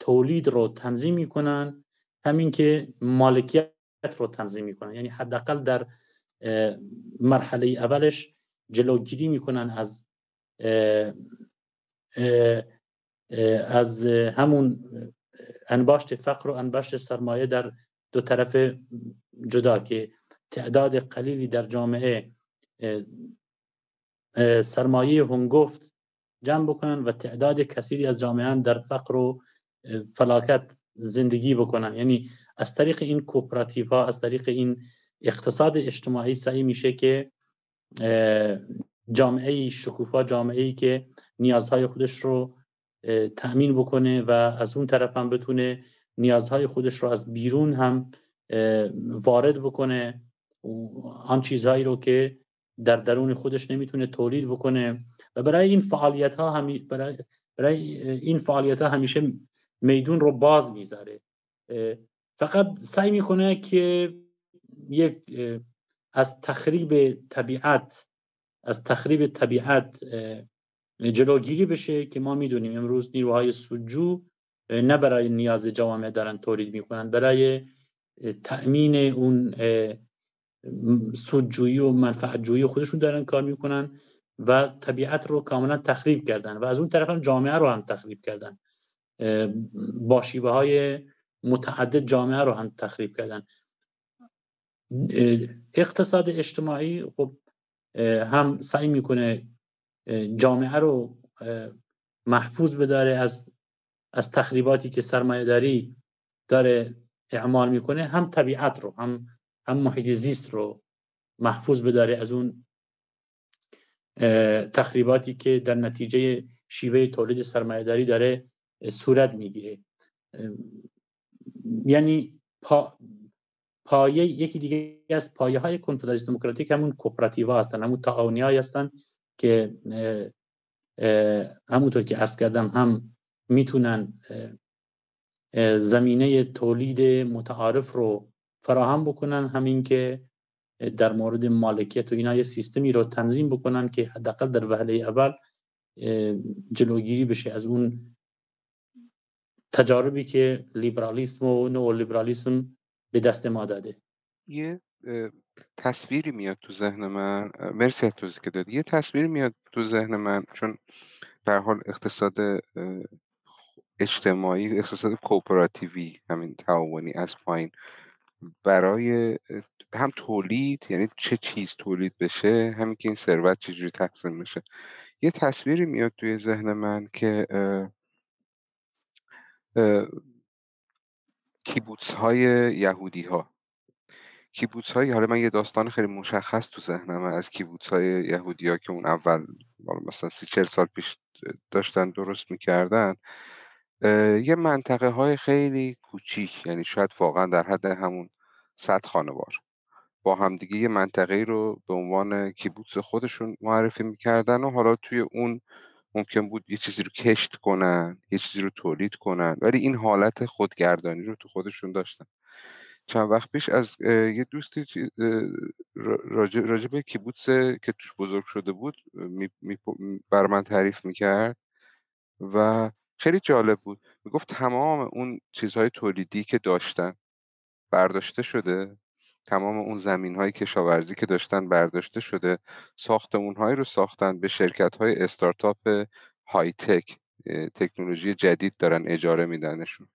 تولید رو تنظیم می‌کنن همین که مالکیت رو تنظیم می‌کنن. یعنی حداقل در مرحله اولش جلوگیری می‌کنن از از همون انباشت فقر و انباشت سرمایه در دو طرف جدا که تعداد قلیلی در جامعه سرمایه هنگفت جمع بکنن و تعداد کثیری از جامعه در فقر و فلاکت زندگی بکنن. یعنی از طریق این کوپراتیف ها از طریق این اقتصاد اجتماعی سعی میشه که جامعه شکوفا جامعه ای که نیازهای خودش رو تأمین بکنه و از اون طرف هم بتونه نیازهای خودش رو از بیرون هم وارد بکنه. آن چیزهایی رو که در درون خودش نمی‌تونه تولید بکنه. و برای این فعالیت ها همی برای, برای این فعالیت ها همیشه میدون رو باز می‌ذاره. فقط سعی می‌کنه که یک از تخریب طبیعت از تخریب طبیعت جلوگیری بشه که ما می‌دونیم امروز نیروهای سجو نه برای نیاز جوامع دارن تولید می‌کنن برای تأمین اون سودجویی و منفعت جویی خودشون دارن کار می‌کنن و طبیعت رو کاملا تخریب کردن و از اون طرف هم جامعه رو هم تخریب کردن. با شیوه های متعدد جامعه رو هم تخریب کردن. اقتصاد اجتماعی خب هم سعی می‌کنه جامعه رو محفوظ بداره از از تخریباتی که سرمایه داری داره اعمال می‌کنه هم طبیعت رو هم هم محیط زیست رو محفوظ بداره از اون تخریباتی که در نتیجه شیوه تولید سرمایه داری داره صورت می‌گیره. یعنی پا پایه یکی دیگه از پایه های کنفدرالیسم دموکراتیک همون کوپراتیوا هستن همون تعاونی هستن که همونطور که عرض کردم هم می‌تونن زمینه تولید متعارف رو فراهم بکنن همین که در مورد مالکیت و اینا یه سیستمی رو تنظیم بکنن که حداقل در وهله اول جلوگیری بشه از اون تجاربی که لیبرالیسم و نو لیبرالیسم به دست ما داده. یه تصویری میاد تو ذهن من مرسی توضیح که دادی. یه تصویری میاد تو ذهن من چون به حال اقتصاد اجتماعی احساسات کوپراتیوی همین تعاونی از پایین برای هم تولید یعنی چه چیز تولید بشه همین که این ثروت چجوری تقسیم بشه یه تصویری میاد توی ذهن من که کیبوتس های یهودی ها کیبوتس های حالا من یه داستان خیلی مشخص تو ذهنم از کیبوتس های یهودی ها که اون اول مثلا سی چل سال پیش داشتن درست می‌کردن یه منطقه های خیلی کوچیک یعنی شاید واقعا در حد همون صد خانوار. با همدیگه یه منطقه رو به عنوان کیبوتس خودشون معرفی می‌کردن و حالا توی اون ممکن بود یه چیزی رو کشت کنن یه چیزی رو تولید کنن ولی این حالت خودگردانی رو تو خودشون داشتن. چند وقت پیش از یه دوستی راجع, به کیبوتس که توش بزرگ شده بود بر من تعریف می‌کرد و خیلی جالب بود. می‌گفت تمام اون چیزهای تولیدی که داشتن برداشته شده تمام اون زمین های کشاورزی که داشتن برداشته شده ساختمون هایی رو ساختن به شرکت های استارتاپ های تک تکنولوژی جدید دارن اجاره میدنشون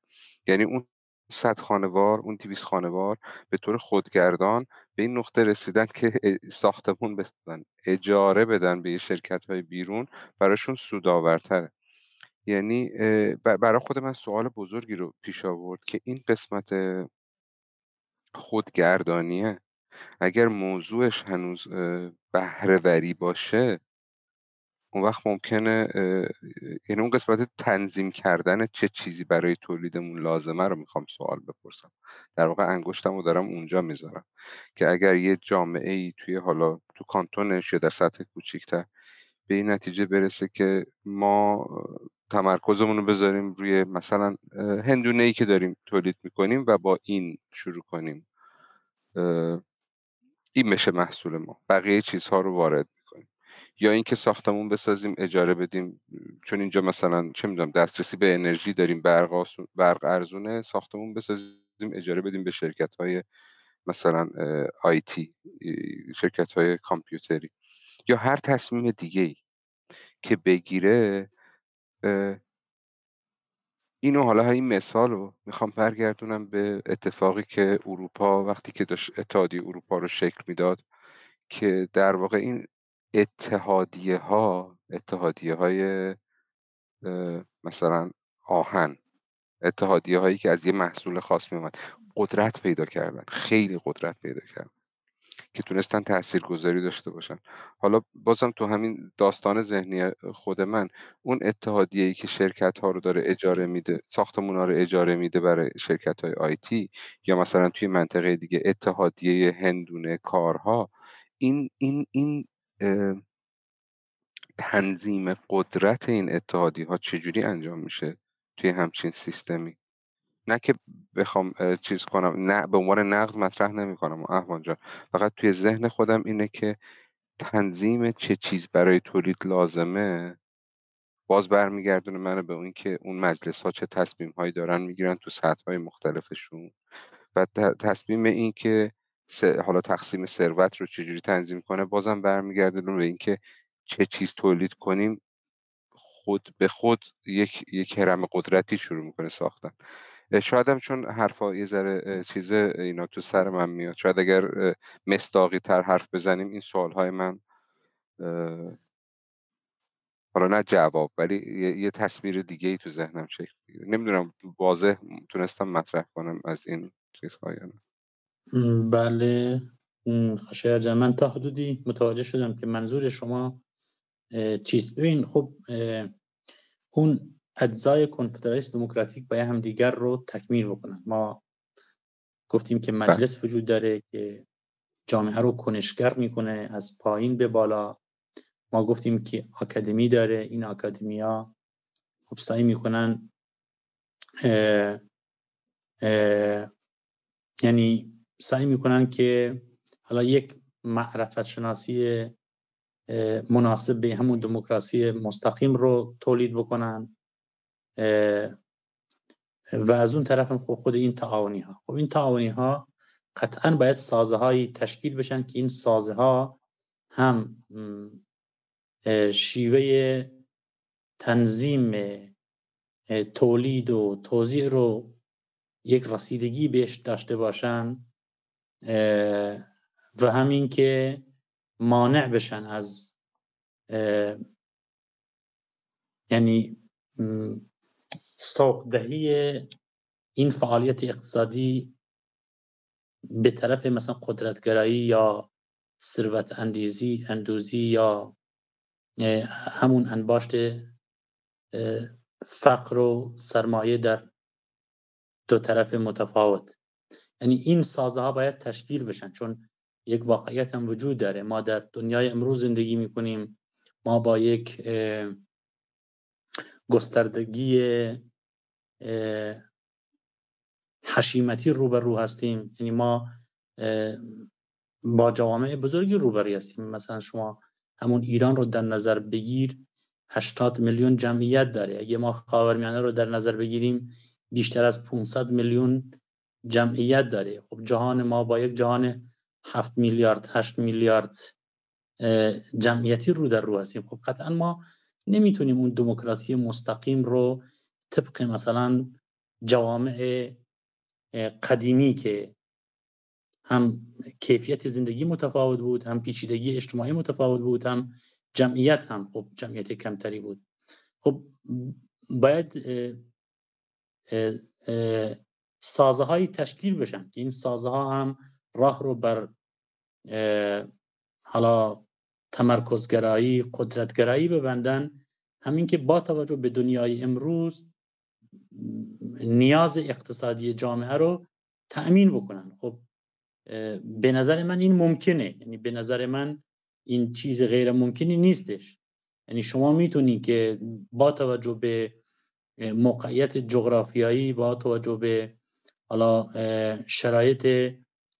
یعنی اون صد خانوار اون دیویس خانوار به طور خودگردان به این نقطه رسیدن که ساختمون بسازن اجاره بدن به شرکت های بیرون براشون سودآورتره. یعنی برای خود من سوال بزرگی رو پیش آورد که این قسمت خودگردانیه اگر موضوعش هنوز بهرهوری باشه اون وقت ممکنه یعنی اون قسمت تنظیم کردن چه چیزی برای تولیدمون لازمه رو می‌خوام سوال بپرسم. در واقع انگشتم رو دارم اونجا می‌ذارم که اگر یه جامعه ای توی حالا تو کانتونش یا در سطح کوچیکتر به این نتیجه برسه که ما تمرکزمون رو بذاریم روی مثلا هندونه ای که داریم تولید می‌کنیم و با این شروع کنیم. این میشه محصول ما. بقیه چیزها رو وارد یا اینکه ساختمون بسازیم اجاره بدیم. چون اینجا مثلا چه می‌دونم دسترسی به انرژی داریم برق, برق ارزونه ساختمون بسازیم اجاره بدیم به شرکت های مثلا آیتی شرکت های کامپیوتری. یا هر تصمیم دیگه ای که بگیره اینو حالا این مثال رو می‌خوام برگردونم به اتفاقی که اروپا وقتی که داشت اتحادیه اروپا رو شکل می‌داد که در واقع این اتحادیه ها اتحادیه های مثلا آهن اتحادیه هایی که از یه محصول خاص میومد قدرت پیدا کردن خیلی قدرت پیدا کردن که تونستن تاثیرگذاری داشته باشن. حالا بازم تو همین داستان ذهنی خود من اون اتحادیه ای که شرکت ها رو داره اجاره میده ساختمون ها رو اجاره میده برای شرکت های آیتی یا مثلا توی منطقه دیگه اتحادیه هندونه کارها این این این تنظیم قدرت این اتحادی ها چجوری انجام میشه توی همچین سیستمی؟ نه که بخوام چیز کنم نه به عنوان نقد مطرح نمی کنم احوان جان. فقط توی ذهن خودم اینه که تنظیم چه چیز برای تولید لازمه؟ باز برمیگردونه منو به اون که اون مجلس ها چه تصمیم هایی دارن می‌گیرن تو سطح های مختلفشون و تصمیم این که حالا تقسیم ثروت رو چجوری تنظیم کنه بازم برمیگردونه به اینکه چه چیز تولید کنیم خود به خود یک یک هرم قدرتی شروع می‌کنه ساختن. شاید هم چون حرفا یه ذره چیز اینا تو سر من میاد شاید اگر مستاقی تر حرف بزنیم این سوال های من حالا نه جواب ولی یه, تصویر دیگه ای تو ذهنم شکل نمی‌دونم واضح تونستم مطرح کنم از این چیزهای بله. خشایار من تا حدودی متوجه شدم که منظور شما چیست. ببین خب اون اجزای کنفدرالیسم دموکراتیک باید هم دیگر رو تکمیل بکنن. ما گفتیم که بله. مجلس وجود داره که جامعه رو کنشگر می‌کنه از پایین به بالا. ما گفتیم که آکادمی داره. این ها خب سعی می‌کنن یعنی سعی می‌کنن که حالا یک معرفت شناسی مناسب به همون دموکراسی مستقیم رو تولید بکنن و از اون طرف هم خب خود این تعاونی ها خب این تعاونی ها قطعا باید سازه هایی تشکیل بشن که این سازه ها هم شیوه تنظیم تولید و توضیح رو یک رسیدگی بهش داشته باشن. و همین که مانع بشن از یعنی سوق دهی این فعالیت اقتصادی به طرف مثلا قدرتگرایی یا ثروت اندیزی اندوزی یا همون انباشت فقر و سرمایه در دو طرف متفاوت. یعنی این سازه ها باید تشکیل بشن چون یک واقعیت هم وجود داره. ما در دنیای امروز زندگی می‌کنیم. ما با یک گستردگی حشیمتی روبرو هستیم. یعنی ما با جوامع بزرگی روبروی هستیم. مثلا شما همون ایران رو در نظر بگیر 80 میلیون جمعیت داره. اگه ما خاورمیانه رو در نظر بگیریم بیشتر از 500 میلیون جمعیت داره. خب جهان ما با یک جهان 7 میلیارد 8 میلیارد جمعیتی رو در رو هستیم. خب قطعا ما نمی‌تونیم اون دموکراسی مستقیم رو طبق مثلا جوامع قدیمی که هم کیفیت زندگی متفاوت بود هم پیچیدگی اجتماعی متفاوت بود هم جمعیت هم خب جمعیت کمتری بود. خب باید سازه های تشکیل بشن که این سازه ها هم راه رو بر حالا تمرکزگرایی قدرتگرایی ببندن. همین که با توجه به دنیای امروز نیاز اقتصادی جامعه رو تأمین بکنن. خب به نظر من این ممکنه. یعنی به نظر من این چیز غیر ممکنی نیستش. یعنی شما می‌تونید که با توجه به موقعیت جغرافیایی با توجه به حالا شرایط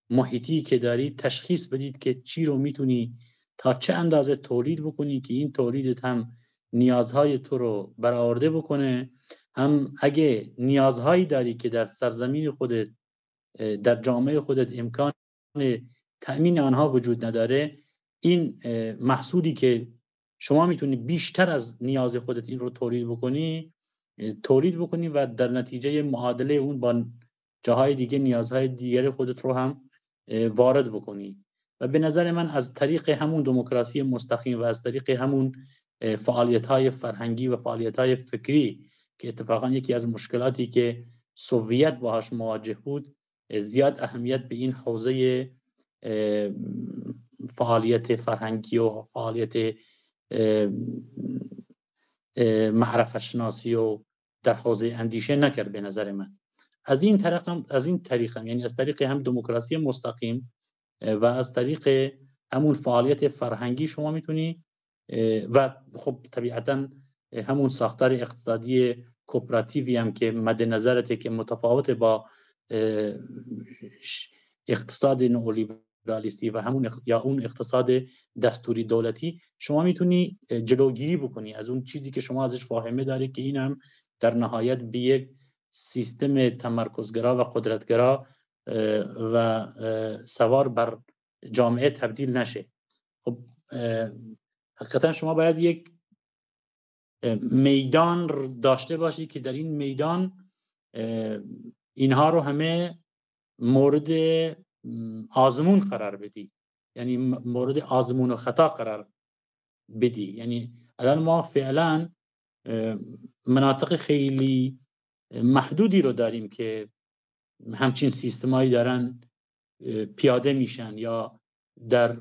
محیطی که دارید تشخیص بدید که چی رو می‌تونی تا چه اندازه تولید بکنی که این تولیدت هم نیازهای تو رو برآورده بکنه. هم اگه نیازهایی داری که در سرزمین خودت در جامعه خودت امکان تأمین آنها وجود نداره این محصولی که شما می‌تونی بیشتر از نیاز خودت این رو تولید بکنی تولید بکنی و در نتیجه معادله اون با جاهای دیگه نیازهای دیگر خودت رو هم وارد بکنی. و به نظر من از طریق همون دموکراسی مستقیم و از طریق همون فعالیت های فرهنگی و فعالیت های فکری که اتفاقا یکی از مشکلاتی که سوویت باهاش مواجه بود زیاد اهمیت به این حوزه فعالیت فرهنگی و فعالیت معرفت شناسی و در حوزه اندیشه نکرد به نظر من. از این طریق هم از این طریق هم یعنی از طریق هم دموکراسی مستقیم و از طریق همون فعالیت فرهنگی شما می‌تونی و خب طبیعتا همون ساختار اقتصادی کوپراتیوی هم که مد نظرته که متفاوت با اقتصاد نئولیبرالیستی و همون یا اون اقتصاد دستوری دولتی شما می‌تونی جلوگیری بکنی از اون چیزی که شما ازش فاهمه داری که این هم در نهایت به یک سیستم تمرکزگرا و قدرتگرا و سوار بر جامعه تبدیل نشه. خب حقیقتا شما باید یک میدان داشته باشی که در این میدان اینها رو همه مورد آزمون قرار بدی. یعنی مورد آزمون و خطا قرار بدی. یعنی الان ما فعلا مناطق خیلی محدودی رو داریم که همچین سیستمایی دارن پیاده میشن یا در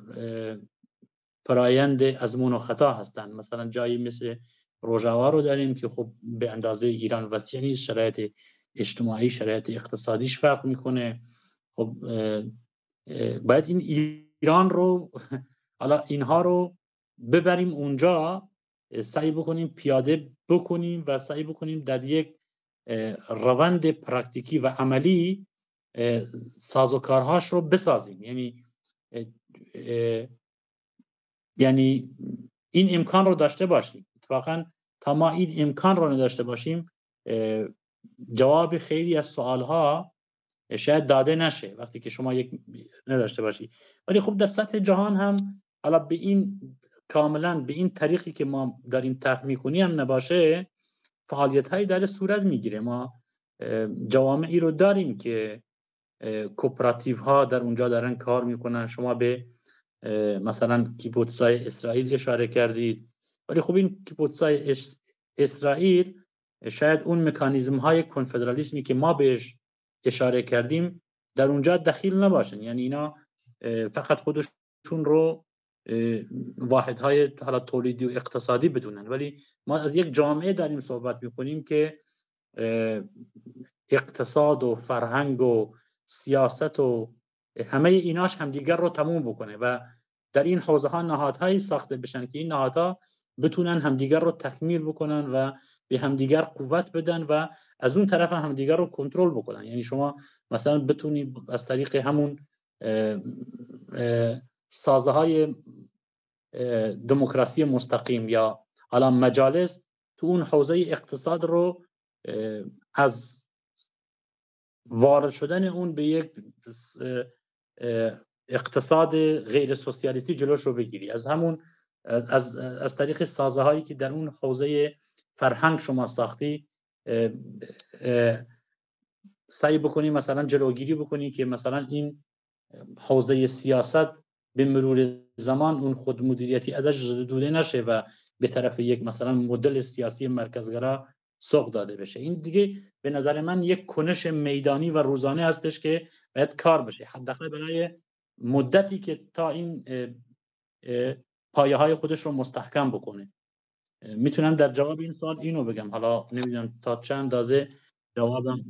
فرایند ازمون و خطا هستن. مثلا جایی مثل روژاوا رو داریم که خب به اندازه ایران وسیع نیست شرایط اجتماعی شرایط اقتصادیش فرق می‌کنه. خب باید این ایران رو حالا اینها رو ببریم اونجا سعی بکنیم پیاده بکنیم و سعی بکنیم در یک روند پرکتیکی و عملی سازوکارهاش رو بسازیم. یعنی یعنی این امکان رو داشته باشیم. اتفاقا تا ما این امکان رو نداشته باشیم جواب خیلی از سوالها شاید داده نشه وقتی که شما یک نداشته باشی. ولی خب در سطح جهان هم حالا به این کاملا به این طریقی که ما داریم طرح می‌کنیم هم نباشه فعالیت های در صورت می‌گیره. ما جوامعی رو داریم که کوپراتیو ها در اونجا دارن کار می‌کنن. شما به مثلا کیبوتسای اسرائیل اشاره کردید. ولی خب این کیبوتسای اسرائیل شاید اون مکانیزم های کنفدرالیسمی که ما بهش اشاره کردیم در اونجا دخیل نباشن. یعنی اینا فقط خودشون رو واحدهای حالا تولیدی و اقتصادی بدونن. ولی ما از یک جامعه داریم صحبت می‌کنیم که اقتصاد و فرهنگ و سیاست و همه ایناش همدیگر رو تموم بکنه و در این حوزه ها نهادهایی ساخته بشن که این نهادها بتونن همدیگر رو تکمیل بکنن و به همدیگر قوت بدن و از اون طرف همدیگر رو کنترل بکنن. یعنی شما مثلا بتونی از طریق همون سازه های دموکراسی مستقیم یا حالا مجالس تو اون حوزه اقتصاد رو از وارد شدن اون به یک اقتصاد غیر سوسیالیستی جلوش رو بگیری. از همون از, از, از طریق سازه هایی که در اون حوزه فرهنگ شما ساختی سعی بکنی مثلا جلوگیری بکنی که مثلا این حوزه سیاست به مرور زمان اون خود مدیریتی ازش دوده نشه و به طرف یک مثلا مدل سیاسی مرکزگرا سوق داده بشه. این دیگه به نظر من یک کنش میدانی و روزانه هستش که باید کار بشه. حداقل برای مدتی که تا این پایه های خودش رو مستحکم بکنه. می‌تونم در جواب این سوال اینو بگم. حالا نمی‌دونم تا چند اندازه جوابم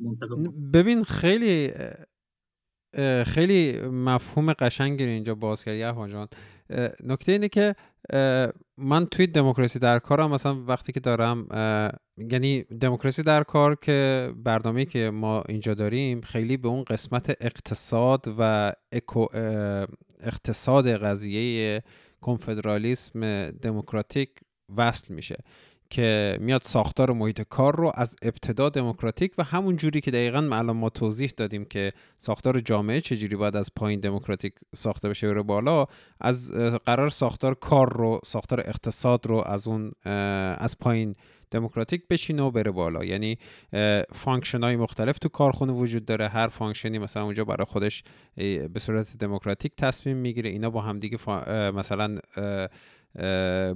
ببین خیلی خیلی مفهوم قشنگی اینجا باز کردی جان. نکته اینه که من توی دموکراسی در کارم مثلا وقتی که دارم یعنی دموکراسی در کار که برنامه که ما اینجا داریم خیلی به اون قسمت اقتصاد و اقتصاد قضیه کنفدرالیسم دموکراتیک وصل میشه. که میاد ساختار محیط کار رو از ابتدا دموکراتیک و همون جوری که دقیقا الان ما توضیح دادیم که ساختار جامعه چجوری باید از پایین دموکراتیک ساخته بشه بره بالا از قرار ساختار کار رو ساختار اقتصاد رو از اون از پایین دموکراتیک بشینه و بره بالا. یعنی function های مختلف تو کارخونه وجود داره. هر function ی مثلا اونجا برای خودش به صورت دموکراتیک تصمیم می‌گیره. اینا با همدیگه مثلا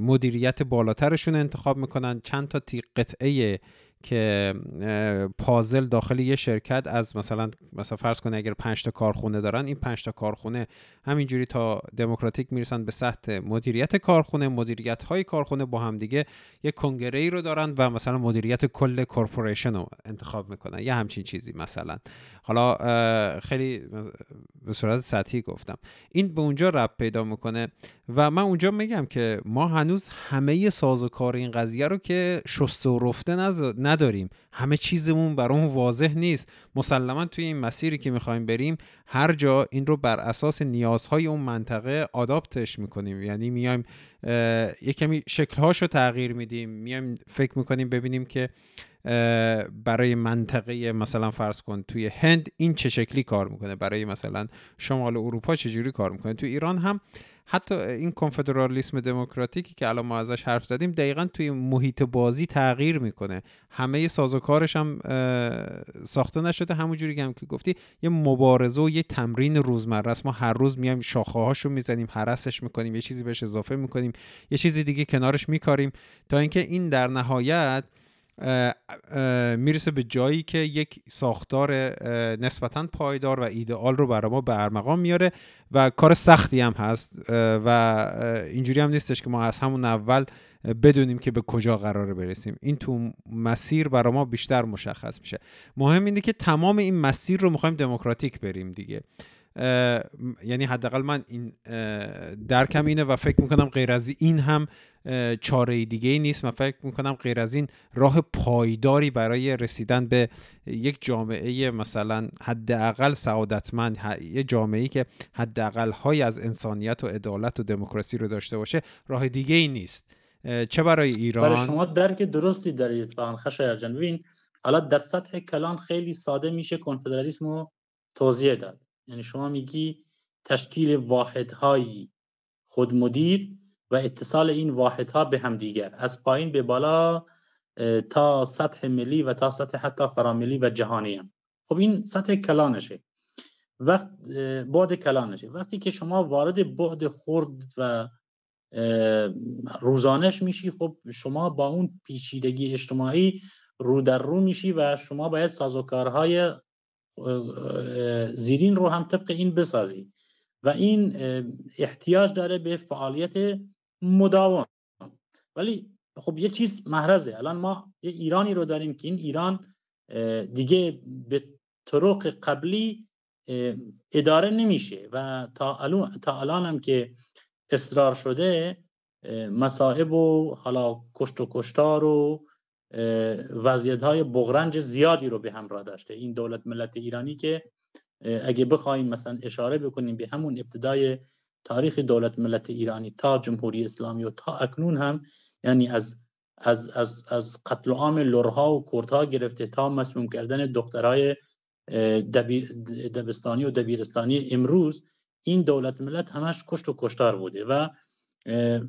مدیریت بالاترشون انتخاب می‌کنن. چند تا قطعه که پازل داخل یه شرکت از مثلا مثلا فرض کنه اگر 5 تا کارخونه دارن این 5 تا کارخونه همینجوری تا دموکراتیک می‌رسن به سطح مدیریت کارخونه مدیریت های کارخونه با هم دیگه یه کنگره ای رو دارن و مثلا مدیریت کل کورپوریشن رو انتخاب می‌کنن. یه همچین چیزی مثلا. حالا خیلی به صورت سطحی گفتم. این به اونجا رب پیدا می‌کنه و من اونجا میگم که ما هنوز همه سازوکار این قضیه رو که شسته و رفته نداریم. همه چیزمون برامون واضح نیست. مسلما توی این مسیری که می‌خوایم بریم هر جا این رو بر اساس نیازهای اون منطقه آداپتش می‌کنیم. یعنی میایم یه کمی شکلهاش رو تغییر میدیم. میایم فکر می‌کنیم ببینیم که برای منطقه مثلا فرض کن توی هند این چه شکلی کار می‌کنه. برای مثلا شمال اروپا چجوری کار می‌کنه. توی ایران هم حتی این کنفدرالیسم دموکراتیکی که الان ما ازش حرف زدیم دقیقا توی محیط بازی تغییر می‌کنه. همه سازوکارش هم ساخته نشده. همونجوری هم که گفتی یه مبارزه و یه تمرین روزمره است. ما هر روز میایم شاخه هاشو می‌زنیم حرسش می‌کنیم یه چیزی بهش اضافه می‌کنیم یه چیزی دیگه کنارش میکاریم. تا اینکه این در نهایت می‌رسه به جایی که یک ساختار نسبتا پایدار و ایدئال رو برای ما به ارمغان میاره و کار سختی هم هست و اینجوری هم نیستش که ما از همون اول بدونیم که به کجا قراره برسیم. این تو مسیر برای ما بیشتر مشخص میشه. مهم اینه که تمام این مسیر رو می‌خوایم دموکراتیک بریم دیگه. یعنی حداقل من این درکم اینه و فکر می‌کنم غیر از این هم چاره دیگه ای نیست. من فکر می‌کنم غیر از این راه پایداری برای رسیدن به یک جامعه مثلا حداقل سعادتمند یه جامعه ای که حداقل های از انسانیت و عدالت و دموکراسی رو داشته باشه راه دیگه ای نیست. چه برای ایران؟ برای شما درک درستی دارید فان خشایر جان. ببین حالا در سطح کلان خیلی ساده میشه کنفدرالیسم رو توضیح داد. یعنی شما میگی تشکیل واحدهایی خودمدیر و اتصال این واحدها به هم دیگر. از پایین به بالا تا سطح ملی و تا سطح حتی فراملی و جهانی هم. خب این سطح کلانشه. وقت بعد کلانشه. وقتی که شما وارد بعد خرد و روزانش میشی خب شما با اون پیچیدگی اجتماعی رو در رو میشی و شما باید سازوکارهای زیرین رو هم طبق این بسازی. و این احتیاج داره به فعالیت مداوم. ولی خب یه چیز محرزه. الان ما یه ایرانی رو داریم که این ایران دیگه به طرق قبلی اداره نمیشه. و تا الان, تا الان هم که اصرار شده مصائب و حالا کشت و کشتار و وضعیت های بغرنج زیادی رو به همراه داشته. این دولت ملت ایرانی که اگه بخوایم مثلا اشاره بکنیم به همون ابتدای تاریخ دولت ملت ایرانی تا جمهوری اسلامی و تا اکنون هم یعنی از از از از قتل عام لورها و کردها گرفته تا مسموم کردن دخترای دبستانی و دبیرستانی امروز این دولت ملت همش کشت و کشتار بوده و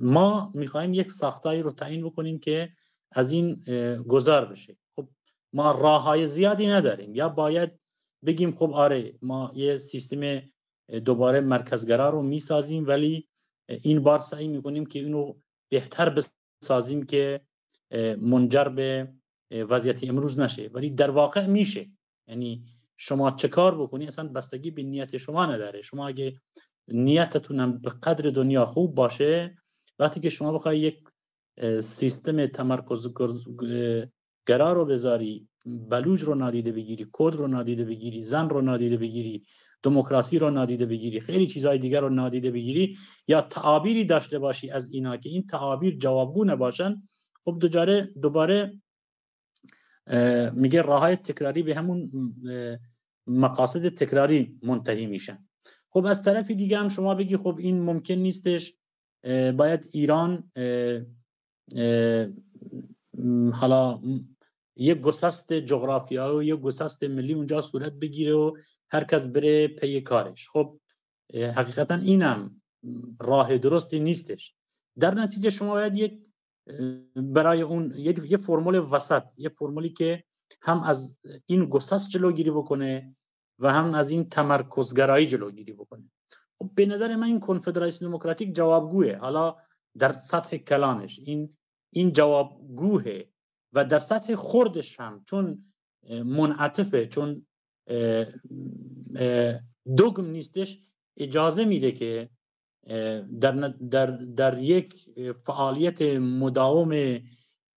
ما می‌خوایم یک ساختایی رو تعیین بکنیم که از این گذار بشه. خب ما راه های زیادی نداریم. یا باید بگیم خب آره ما یه سیستم دوباره مرکزگرا رو می‌سازیم ولی این بار سعی می‌کنیم که اینو بهتر بسازیم که منجر به وضعیت امروز نشه. ولی در واقع میشه. یعنی شما چه کار بکنی؟ اصلا بستگی به نیت شما نداره. شما اگه نیتتون به قدر دنیا خوب باشه وقتی که شما بخوای یک سیستم تمرکز گرا رو بذاری بلوج رو نادیده بگیری کد رو نادیده بگیری زن رو نادیده بگیری دموکراسی رو نادیده بگیری خیلی چیزهای دیگر رو نادیده بگیری یا تعابیری داشته باشی از اینا که این تعابیر جوابگو نباشن خب دوباره دوباره میگه راه تکراری به همون مقاصد تکراری منتهی میشن. خب از طرفی دیگه هم شما بگی خب این ممکن نیستش باید ایران حالا یک گسست جغرافیایی و یک گسست ملی اونجا صورت بگیره و هر کس بره پی کارش. خب حقیقتا اینم راه درستی نیستش. در نتیجه شما باید یک برای اون یه فرمول وسط یه فرمولی که هم از این گسست جلوگیری بکنه و هم از این تمرکزگرایی جلوگیری بکنه. خب به نظر من این کنفدراسیون دموکراتیک جوابگوه حالا در سطح کلانش. این این جوابگوه و در سطح خوردش هم چون منعطفه چون دوگم نیستش اجازه میده که در, در, در یک فعالیت مداوم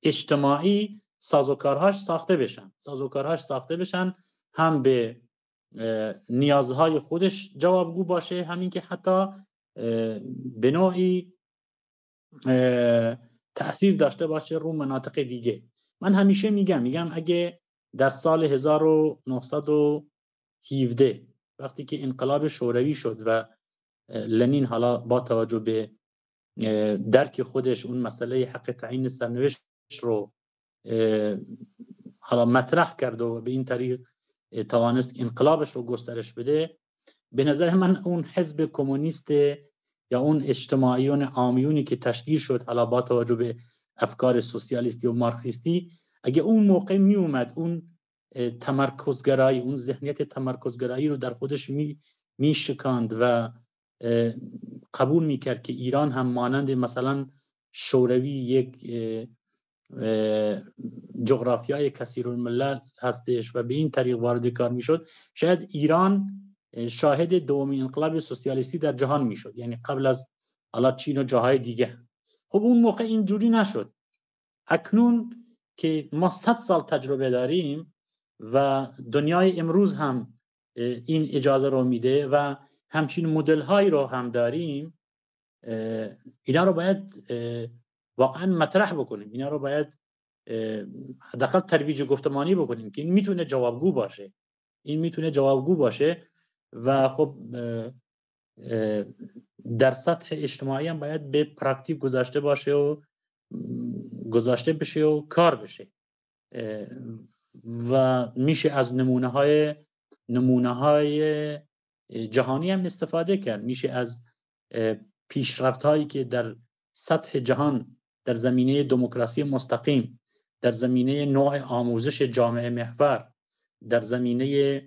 اجتماعی سازوکارهاش ساخته بشن. سازوکارهاش ساخته بشن هم به نیازهای خودش جوابگو باشه همین که حتی به نوعی تاثیر داشته باشه رو مناطق دیگه. من همیشه میگم میگم اگه در سال 1917 وقتی که انقلاب شوروی شد و لنین حالا با توجه به درک خودش اون مسئله حق تعیین سرنوشت رو حالا مطرح کرد و به این طریق توانست انقلابش رو گسترش بده به نظر من اون حزب کمونیست یا اون اجتماعیون عامیونی که تشکیل شد حالا با توجه به افکار سوسیالیستی و مارکسیستی اگه اون موقع می اومد اون تمرکزگرایی اون ذهنیت تمرکزگرایی رو در خودش می, می شکاند و قبول می کرد که ایران هم مانند مثلا شوروی یک جغرافیای کثیر الملل هستش و به این طریق وارد کار می‌شد. شاید ایران شاهد دومین انقلاب سوسیالیستی در جهان می‌شد. یعنی قبل از حالا چین و جاهای دیگه. خب اون موقع اینجوری نشد. اکنون که ما صد سال تجربه داریم و دنیای امروز هم این اجازه رو میده و همچین مدل هایی رو هم داریم اینا رو باید واقعا مطرح بکنیم. اینا رو باید حداقل ترویج گفتمانی بکنیم که این می‌تونه جوابگو باشه. این می‌تونه جوابگو باشه. و خب در سطح اجتماعی هم باید به پرکتیک گذاشته باشه و گذاشته بشه و کار بشه. و میشه از نمونه های نمونه های جهانی هم استفاده کرد. میشه از پیشرفت هایی که در سطح جهان در زمینه دموکراسی مستقیم در زمینه نوع آموزش جامعه محور در زمینه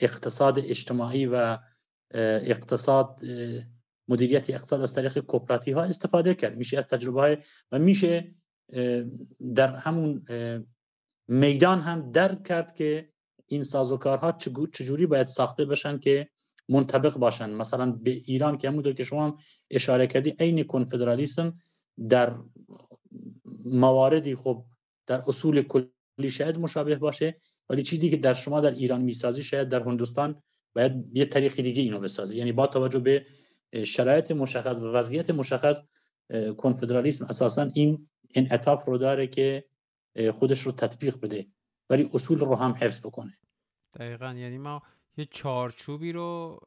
اقتصاد اجتماعی و اقتصاد مدیریت اقتصاد از طریق کوپراتی ها استفاده کرد. میشه از تجربه های و میشه در همون میدان هم درک کرد که این سازوکارها چجوری باید ساخته بشن که منطبق باشن. مثلا به ایران که همونطور که شما اشاره کردی عین کنفدرالیسم در مواردی خب در اصول کلی شاید مشابه باشه. ولی چیزی که در شما در ایران می‌سازی شاید در هندوستان باید یه طریق دیگه اینو بسازی. یعنی با توجه به شرایط مشخص و وضعیت مشخص کنفدرالیسم اساسا این انعطاف رو داره که خودش رو تطبیق بده. ولی اصول رو هم حفظ بکنه. دقیقا. یعنی ما یه چارچوبی رو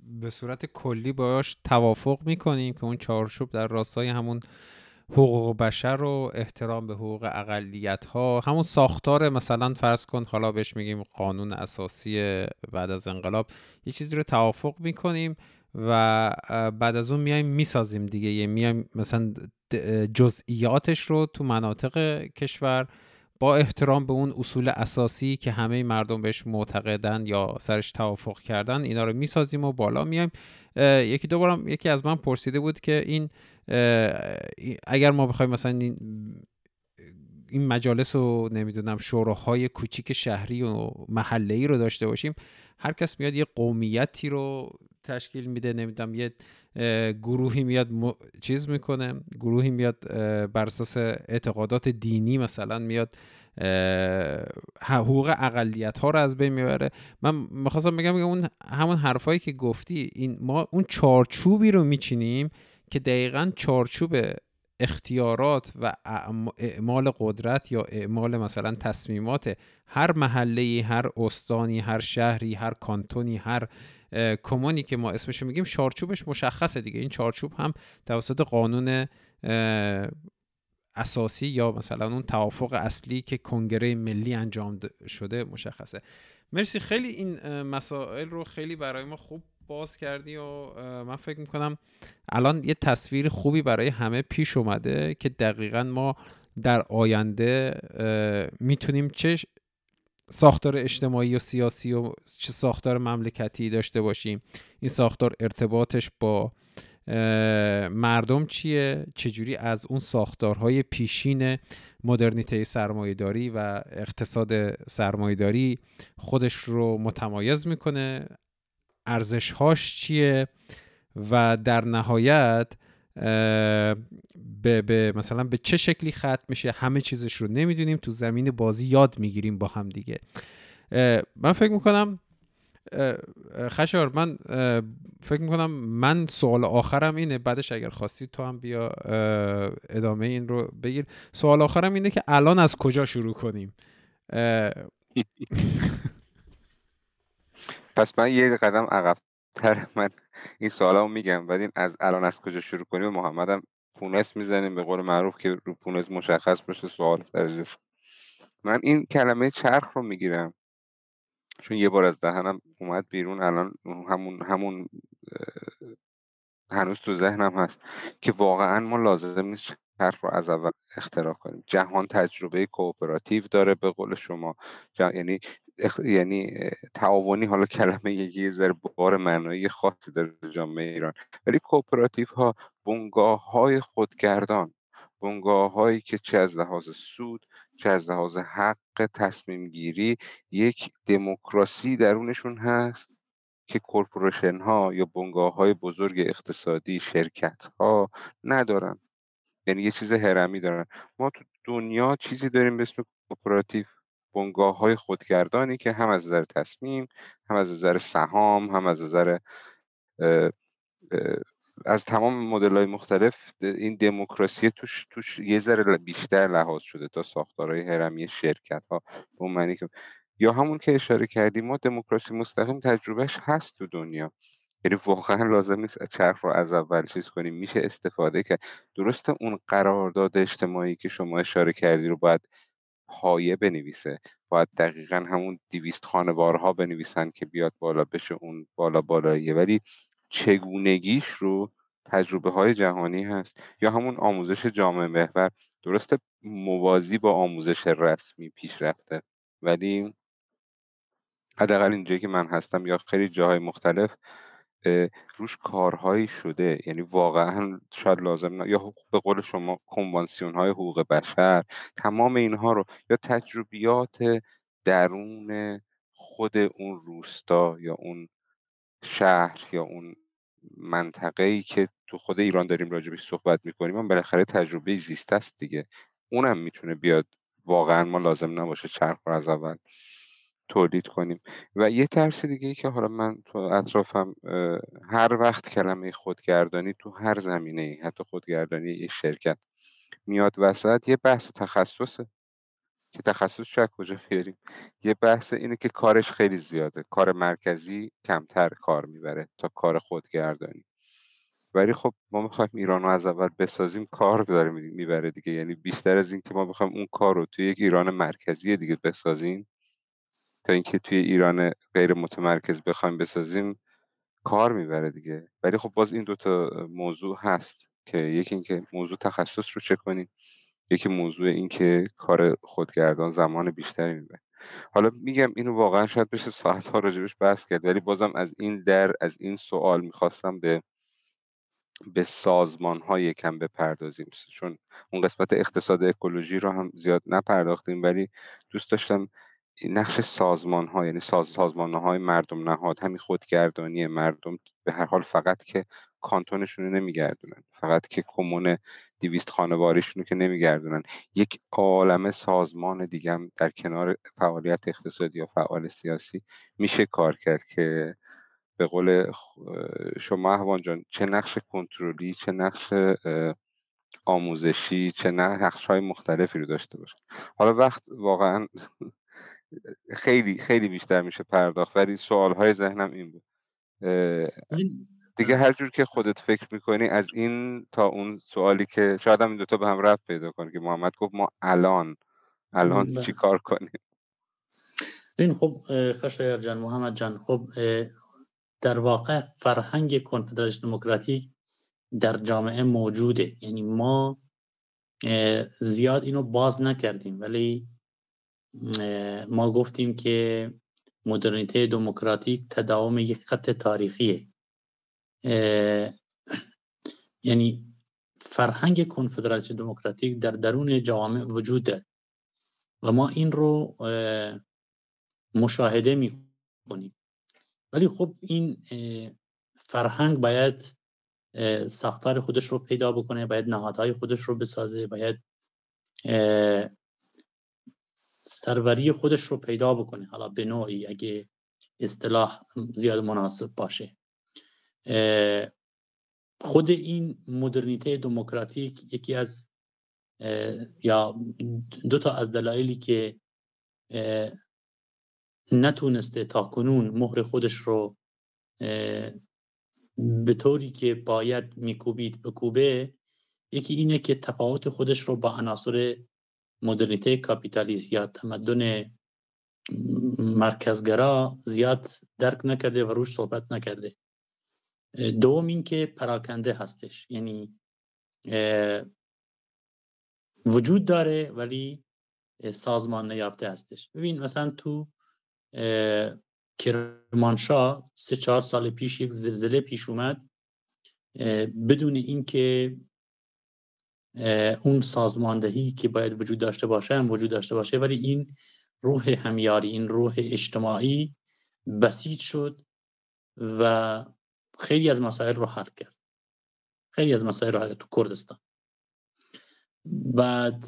به صورت کلی باش توافق می‌کنیم که اون چارچوب در راستای همون حقوق بشر و احترام به حقوق اقلیت ها همون ساختار مثلا فرض کن حالا بهش میگیم قانون اساسی بعد از انقلاب یه چیزی رو توافق می‌کنیم و بعد از اون میایم می‌سازیم دیگه. میایم مثلا جزئیاتش رو تو مناطق کشور با احترام به اون اصول اساسی که همه مردم بهش معتقدن یا سرش توافق کردن اینا رو می‌سازیم و بالا میایم یکی دوبارم یکی از من پرسیده بود که این اگر ما بخوایم مثلا این این مجالس و نمی‌دونم شوراهای کوچیک شهری و محله رو داشته باشیم هر کس میاد یه قومیتی رو تشکیل میده نمی‌دونم یه گروهی میاد چیز می‌کنه گروهی میاد بر اساس اعتقادات دینی مثلا میاد حقوق اقلیت ها رو از بین می‌بره. من می‌خواستم بگم اون همون حرفایی که گفتی این ما اون چارچوبی رو میچینیم که دقیقا چارچوب اختیارات و اعمال قدرت یا اعمال مثلا تصمیمات هر محله هر استانی هر شهری هر کانتونی هر کمونی که ما اسمشو میگیم چارچوبش مشخصه دیگه. این چارچوب هم توسط قانون اساسی یا مثلا اون توافق اصلی که کنگره ملی انجام شده مشخصه. مرسی. خیلی این مسائل رو خیلی برای ما خوب باز کردی و من فکر می‌کنم الان یه تصویر خوبی برای همه پیش اومده که دقیقا ما در آینده می‌تونیم چه ساختار اجتماعی و سیاسی و چه ساختار مملکتی داشته باشیم. این ساختار ارتباطش با مردم چیه؟ چجوری از اون ساختارهای پیشین مدرنیته سرمایهداری و اقتصاد سرمایهداری خودش رو متمایز می‌کنه؟ ارزشهاش چیه و در نهایت به, به مثلا به چه شکلی ختم میشه همه چیزش رو نمی‌دونیم تو زمین بازی یاد می‌گیریم با هم دیگه. من فکر می‌کنم خشار من فکر می‌کنم من سوال آخرم اینه بعدش اگر خواستی تو هم بیا ادامه این رو بگیر. سوال آخرم اینه که الان از کجا شروع کنیم؟ پس من یه قدم عقبتر من این سوالا رو میگم بعد از الان از کجا شروع کنیم؟ محمدم پونس می‌زنیم به قول معروف که رو پونس مشخص بشه سوال درجش من این کلمه چرخ رو می‌گیرم. چون یه بار از دهنم اومد بیرون الان همون همون هنوز تو ذهنم هست که واقعا ما لازم نیست چرخ رو از اول اختراع کنیم. جهان تجربه کوپراتیو داره به قول شما. یعنی یعنی تعاونی حالا کلمه یکی ذره بار معنایی خاصی در جامعه ایران. ولی کوپراتیو ها بنگاه های خودگردان بنگاه هایی که چه از لحاظ سود چه از لحاظ حق تصمیم گیری یک دموکراسی درونشون هست که کورپوریشن ها یا بنگاه های بزرگ اقتصادی شرکت ها ندارن. یعنی یه چیز هرمی دارن. ما تو دنیا چیزی داریم به اسم کوپراتیو بنگاه های خودگردانی که هم از نظر تصمیم هم از نظر سهام هم از نظر از تمام مدل های مختلف این دموکراسی توش, توش یه ذره بیشتر لحاظ شده تا ساختارهای هرمی شرکت ها به معنی که یا همون که اشاره کردیم ما دموکراسی مستقیم تجربهش هست تو دنیا. یعنی واقعا لازم نیست چرخ رو از اول چیز کنیم میشه استفاده کرد. درسته اون قرارداد اجتماعی که شما اشاره کردی رو باید پایه بنویسه. باید دقیقا همون دیویست خانوارها بنویسن که بیاد بالا بشه اون بالا بالاییه. ولی چگونگیش رو تجربه های جهانی هست. یا همون آموزش جامعه محور. درسته موازی با آموزش رسمی پیش رفته. ولی حداقل اینجایی که من هستم یا خیلی جاهای مختلف روش کارهایی شده. یعنی واقعا شاید لازم نه یا به قول شما کنوانسیون های حقوق بشر تمام اینها رو یا تجربیات درون خود اون روستا یا اون شهر یا اون منطقه ای که تو خود ایران داریم راجبش صحبت می‌کنیم من بالاخره تجربه زیست است دیگه. اونم می‌تونه بیاد. واقعا ما لازم نباشه چرخ رو از اول تولید کنیم. و یه ترس دیگه ای که حالا من تو اطرافم هر وقت کلمه خودگردانی تو هر زمینه ای حتی خودگردانی یک شرکت میاد وسط یه بحث تخصصه. که تخصص شاید کجا بیاریم؟ یه بحث اینه که کارش خیلی زیاده. کار مرکزی کمتر کار می‌بره تا کار خودگردانی. ولی خب ما می‌خوایم ایران رو از اول بسازیم کار داره می‌بره دیگه. یعنی بیشتر از اینکه ما بخوایم اون کار رو توی یک ایران مرکزی دیگه بسازیم تا اینکه توی ایران غیر متمرکز بخوایم بسازیم کار می‌بره دیگه. ولی خب باز این دوتا موضوع هست که یکی اینکه موضوع تخصص رو چه کنیم یکی موضوع این که کار خودگردان زمان بیشتری می‌بره. حالا میگم اینو واقعا شاید بشه ساعت ها راجبش بحث کرد ولی بازم از این در از این سوال می‌خواستم به به سازمان های کم بپردازیم. چون اون قسمت اقتصاد اکولوژی رو هم زیاد نپرداختیم ولی دوست داشتم نقش سازمان ها یعنی ساز سازمان های مردم نهاد همین خودگردانی مردم به هر حال فقط که کانتونشون رو نمیگردونن فقط که کمون دیویست خانواریشون رو که نمیگردونن. یک عالم سازمان دیگه هم در کنار فعالیت اقتصادی یا فعال سیاسی میشه کار کرد که به قول شما احوان جان چه نقش کنترلی چه نقش آموزشی چه نقش های مختلفی رو داشته باشه حالا وقت واقعا خیلی خیلی بیشتر میشه پرداخت ولی سوال های ذهنم این بود. دیگه هر جور که خودت فکر می‌کنی از این تا اون سوالی که شاید هم این دوتا به هم رفت پیدا کنه که محمد گفت ما الان الان بله. چی کار کنیم؟ این خب خشایر جان محمد جان خب در واقع فرهنگ کنفدراسیون دموکراتیک در جامعه موجوده. یعنی ما زیاد اینو باز نکردیم ولی ما گفتیم که مدرنیته دموکراتیک تداوم یک خط تاریخیه. یعنی فرهنگ کنفدراسیون دموکراتیک در درون جامعه وجود داره و ما این رو مشاهده می کنیم ولی خب این فرهنگ باید ساختار خودش رو پیدا بکنه باید نهادهای خودش رو بسازه باید سروری خودش رو پیدا بکنه. حالا به نوعی اگه اصطلاح زیاد مناسب باشه. خود این مدرنیته دموکراتیک یکی از یا دو تا از دلایلی که نتونسته تا کنون مهر خودش رو به طوری که باید میکوبید بکوبه یکی اینه که تفاوت خودش رو با عناصر مدرنیته کاپیتالیست یا تمدن مرکزگرا زیاد درک نکرده و روش صحبت نکرده. دوم اینکه پراکنده هستش. یعنی وجود داره ولی سازمان نیافته هستش. ببین مثلا تو کرمانشاه سه چهار سال پیش یک زلزله پیش اومد. بدون اینکه اون سازماندهی که باید وجود داشته باشه هم وجود داشته باشه ولی این روح همیاری این روح اجتماعی بسیج شد و خیلی از مسائل رو حل کرد. خیلی از مسائل رو حل تو کردستان. بعد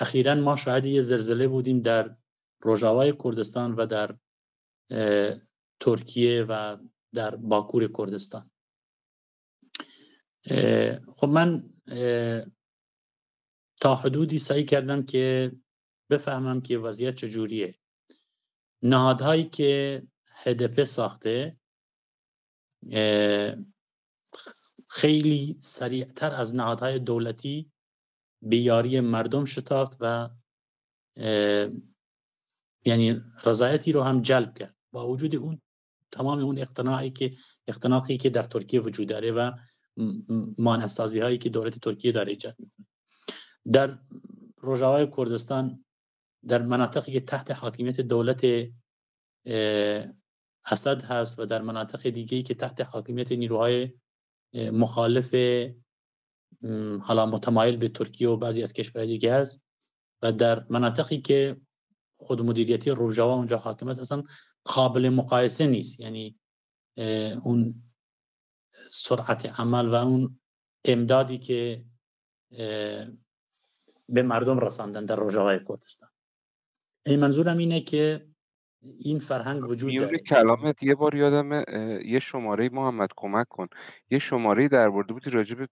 اخیرا ما شاهد یه زلزله بودیم در روژاوای کردستان و در ترکیه و در باکور کردستان. خب من تا حدودی سعی کردم که بفهمم که وضعیت چجوریه. نهادهایی که هدپ ساخته خیلی سریعتر از نهادهای دولتی بیاری مردم شتافت و یعنی رضایتی رو هم جلب کرد. با وجود اون تمام اون اقتناعی که اقتناقی که در ترکیه وجود داره و مانستازی هایی که دولت ترکیه داره ایجاد می‌کنه. در روژاوای کردستان در مناطقی که تحت حاکمیت دولت اسد هست و در مناطق دیگه که تحت حاکمیت نیروهای مخالف حالا متمایل به ترکیه و بعضی از کشورهای دیگه هست و در مناطقی که خود مدیریتی روژاوا اونجا است اصلا قابل مقایسه نیست. یعنی اون سرعت عمل و اون امدادی که به مردم رساندن در روژاوای کردستان. این منظورم اینه که این فرهنگ وجود داره. کلامت یه بار یادم یه شماره محمد کمک کن. یه شماره در برده بودی راجع به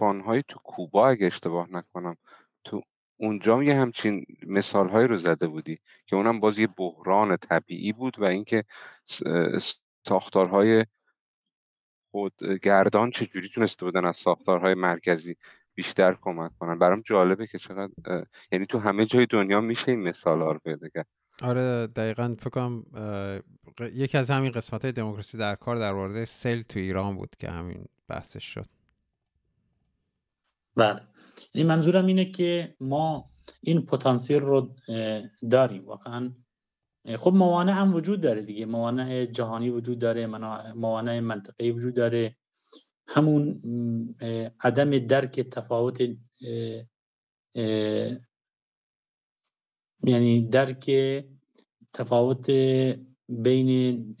های تو کوبا اگه اشتباه نکنم. تو اونجا یه همچین مثال رو زده بودی که اونم باز یه بحران طبیعی بود و اینکه ساختارهای خودگردان چجوری تونسته بودن از ساختارهای مرکزی بیشتر کمک کنن؟ برام جالبه که چقدر یعنی تو همه جای دنیا میشه این مثال ها رو پیدا کرد. آره دقیقا فکر کنم یکی از همین قسمت های دموکراسی در کار در مورد سیل تو ایران بود که همین بحثش شد. بله. این منظورم اینه که ما این پتانسیل رو داریم. واقعا خب موانع هم وجود داره دیگه. موانع جهانی وجود داره موانع منطقی وجود داره. همون عدم درک تفاوت یعنی درک تفاوت بین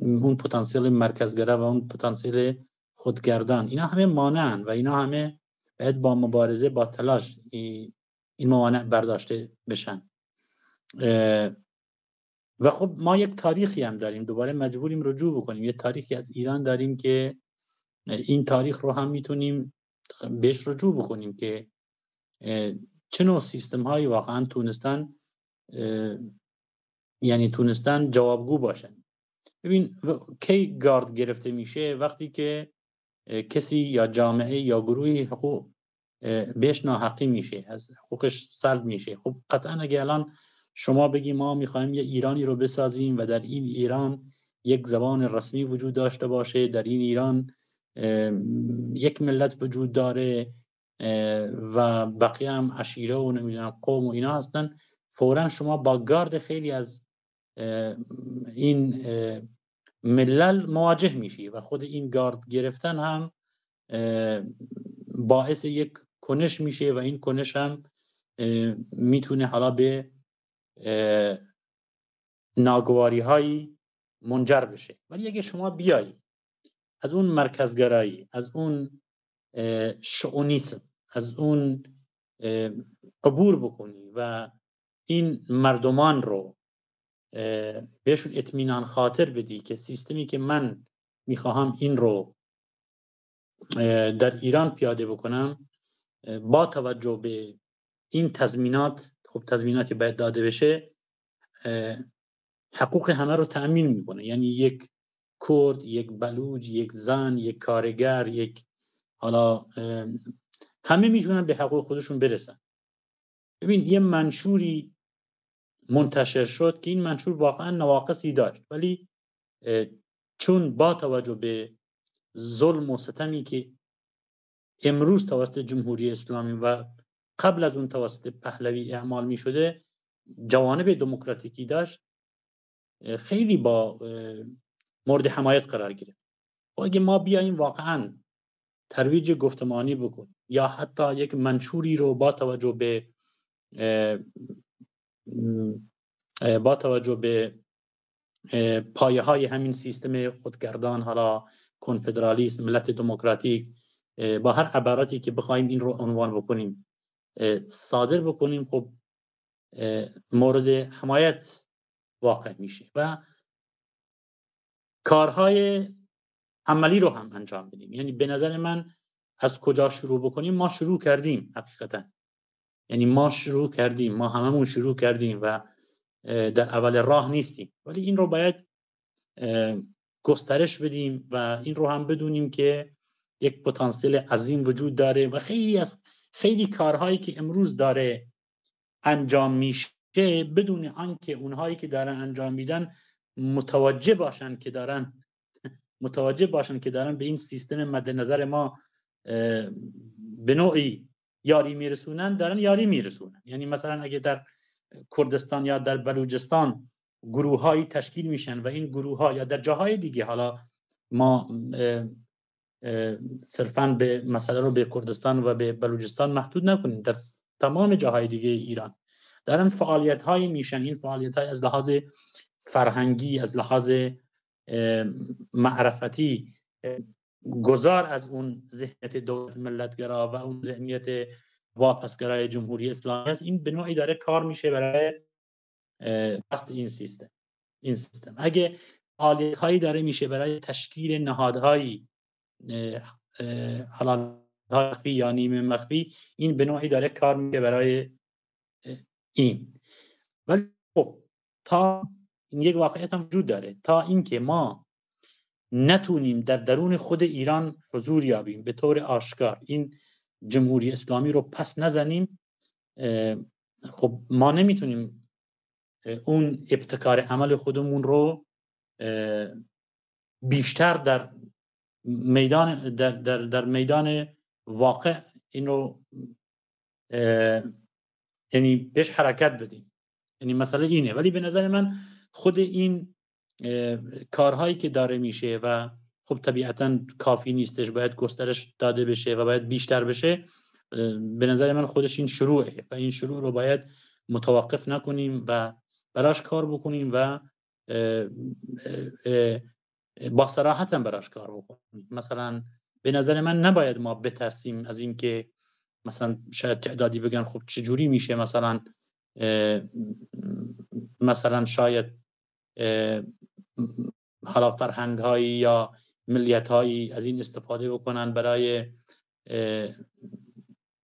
اون پتانسیل مرکزگره و اون پتانسیل خودگردان. اینا همه مانعن و اینا همه باید با مبارزه با تلاش این موانع برداشته بشن. و خب ما یک تاریخی هم داریم. دوباره مجبوریم رجوع بکنیم. یه تاریخی از ایران داریم که این تاریخ رو هم می‌تونیم بهش رجوع بکنیم که چه نوع سیستم هایی واقعا تونستن یعنی تونستن جوابگو باشن. ببین کی گارد گرفته میشه وقتی که کسی یا جامعه یا گروهی حقوق بهش ناحقی میشه از حقوقش سلب میشه. خب قطعا اگه الان شما بگی ما می‌خوایم یه ایرانی رو بسازیم و در این ایران یک زبان رسمی وجود داشته باشه در این ایران یک ملت وجود داره و بقیه هم عشیره و نمی‌دونم قوم و اینا هستن. فورا شما با گارد خیلی از این ملل مواجه میشی و خود این گارد گرفتن هم باعث یک کنش میشه و این کنش هم می‌تونه حالا به ناگواری هایی منجر بشه. ولی اگه شما بیایی از اون مرکزگرایی از اون شعونیسم از اون عبور بکنی و این مردمان رو بهشون اطمینان خاطر بدی که سیستمی که من می‌خواهم این رو در ایران پیاده بکنم با توجه به این تضمینات خب تضمیناتی باید داده بشه حقوق همه رو تأمین می‌کنه. یعنی یک کرد یک بلوج یک زن یک کارگر یک حالا همه می‌تونن به حقوق خودشون برسن. ببین یه منشوری منتشر شد که این منشور واقعا نواقصی داشت. ولی چون با توجه به ظلم و ستمی که امروز توسط جمهوری اسلامی و قبل از اون توسط پهلوی اعمال می شده جوانب دموکراتیکی داشت خیلی با مورد حمایت قرار گرفت. و اگه ما بیاییم واقعا ترویج گفتمانی بکن یا حتی یک منشوری رو با توجه به با توجه به پایه های همین سیستم خودگردان حالا کنفدرالیسم ملت دموکراتیک با هر عباراتی که بخوایم این رو عنوان بکنیم. صادر بکنیم خب مورد حمایت واقع میشه و کارهای عملی رو هم انجام بدیم. یعنی به نظر من از کجا شروع بکنیم؟ ما شروع کردیم حقیقتا. یعنی ما شروع کردیم ما هممون شروع کردیم و در اول راه نیستیم. ولی این رو باید گسترش بدیم و این رو هم بدونیم که یک پتانسیل عظیم وجود داره و خیلی از خیلی کارهایی که امروز داره انجام میشه بدون آنکه اونهایی که دارن انجام میدن متوجه باشن که دارن متوجه باشن که دارن به این سیستم مد نظر ما به نوعی یاری میرسونن دارن یاری میرسونن. یعنی مثلا اگه در کردستان یا در بلوچستان گروه تشکیل میشن و این گروه ها یا در جاهای دیگه حالا ما صرفا به مسئله رو به کردستان و به بلوچستان محدود نکنیم. در تمام جاهای دیگه ایران. دارن فعالیت هایی میشن این فعالیت های از لحاظ فرهنگی از لحاظ معرفتی گذار از اون ذهنیت دولت ملتگرا و اون ذهنیت واپسگرای جمهوری اسلامی است. این به نوعی داره کار میشه برای پست این سیستم. این سیستم. اگه فعالیت هایی داره میشه برای تشکیل نهادهایی حالا مخفی یا نیمه مخفی این به نوعی داره کار میشه برای این. ولی خب تا این یک واقعیت هم وجود داره. تا اینکه ما نتونیم در درون خود ایران حضور یابیم به طور آشکار این جمهوری اسلامی رو پس نزنیم خب ما نمی‌تونیم اون ابتکار عمل خودمون رو بیشتر در میدان در, در, در میدان واقع این رو یعنی بهش حرکت بدیم. یعنی مسئله اینه. ولی به نظر من خود این کارهایی که داره میشه و خب طبیعتا کافی نیستش باید گسترش داده بشه و باید بیشتر بشه به نظر من خودش این شروعه و این شروع رو باید متوقف نکنیم و براش کار بکنیم و با صراحت هم براش کار بکنیم مثلا به نظر من نباید ما بترسیم از اینکه مثلا شاید تعدادی بگن خب چجوری میشه مثلا مثلا شاید حالا فرهنگ هایی یا ملیت هایی از این استفاده بکنن برای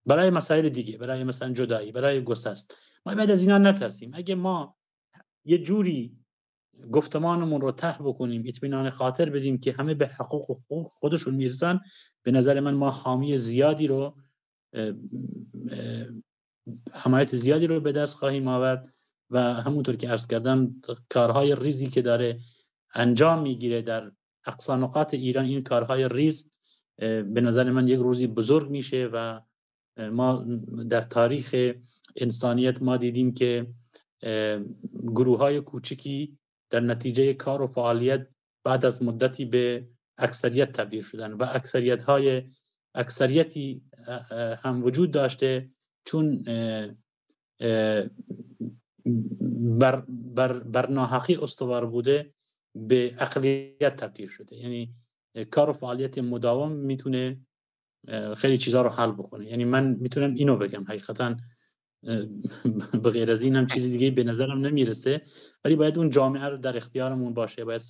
برای مسائل دیگه برای مثلا جدایی برای گسست. ما باید از اینا نترسیم. اگه ما یه جوری گفتمانمون رو ته بکنیم اطمینان خاطر بدیم که همه به حقوق خودشون می‌رسن. به نظر من ما حامی زیادی رو حمایت زیادی رو به دست خواهیم آورد و همونطور که عرض کردم کارهای ریزی که داره انجام می‌گیره در اقصا نقاط ایران این کارهای ریز به نظر من یک روزی بزرگ میشه و ما در تاریخ انسانیت ما دیدیم که گروه های کوچکی در نتیجه کار و فعالیت بعد از مدتی به اکثریت تبدیل شدن و اکثریت های اکثریتی هم وجود داشته چون بر, بر, بر ناحقی استوار بوده به اقلیت تبدیل شده. یعنی کار و فعالیت مداوم می‌تونه خیلی چیزها رو حل بکنه. یعنی من می‌تونم اینو بگم حقیقتا به غیر از این هم چیزی دیگه به نظرم نمی‌رسه. ولی باید اون جامعه رو در اختیارمون باشه. باید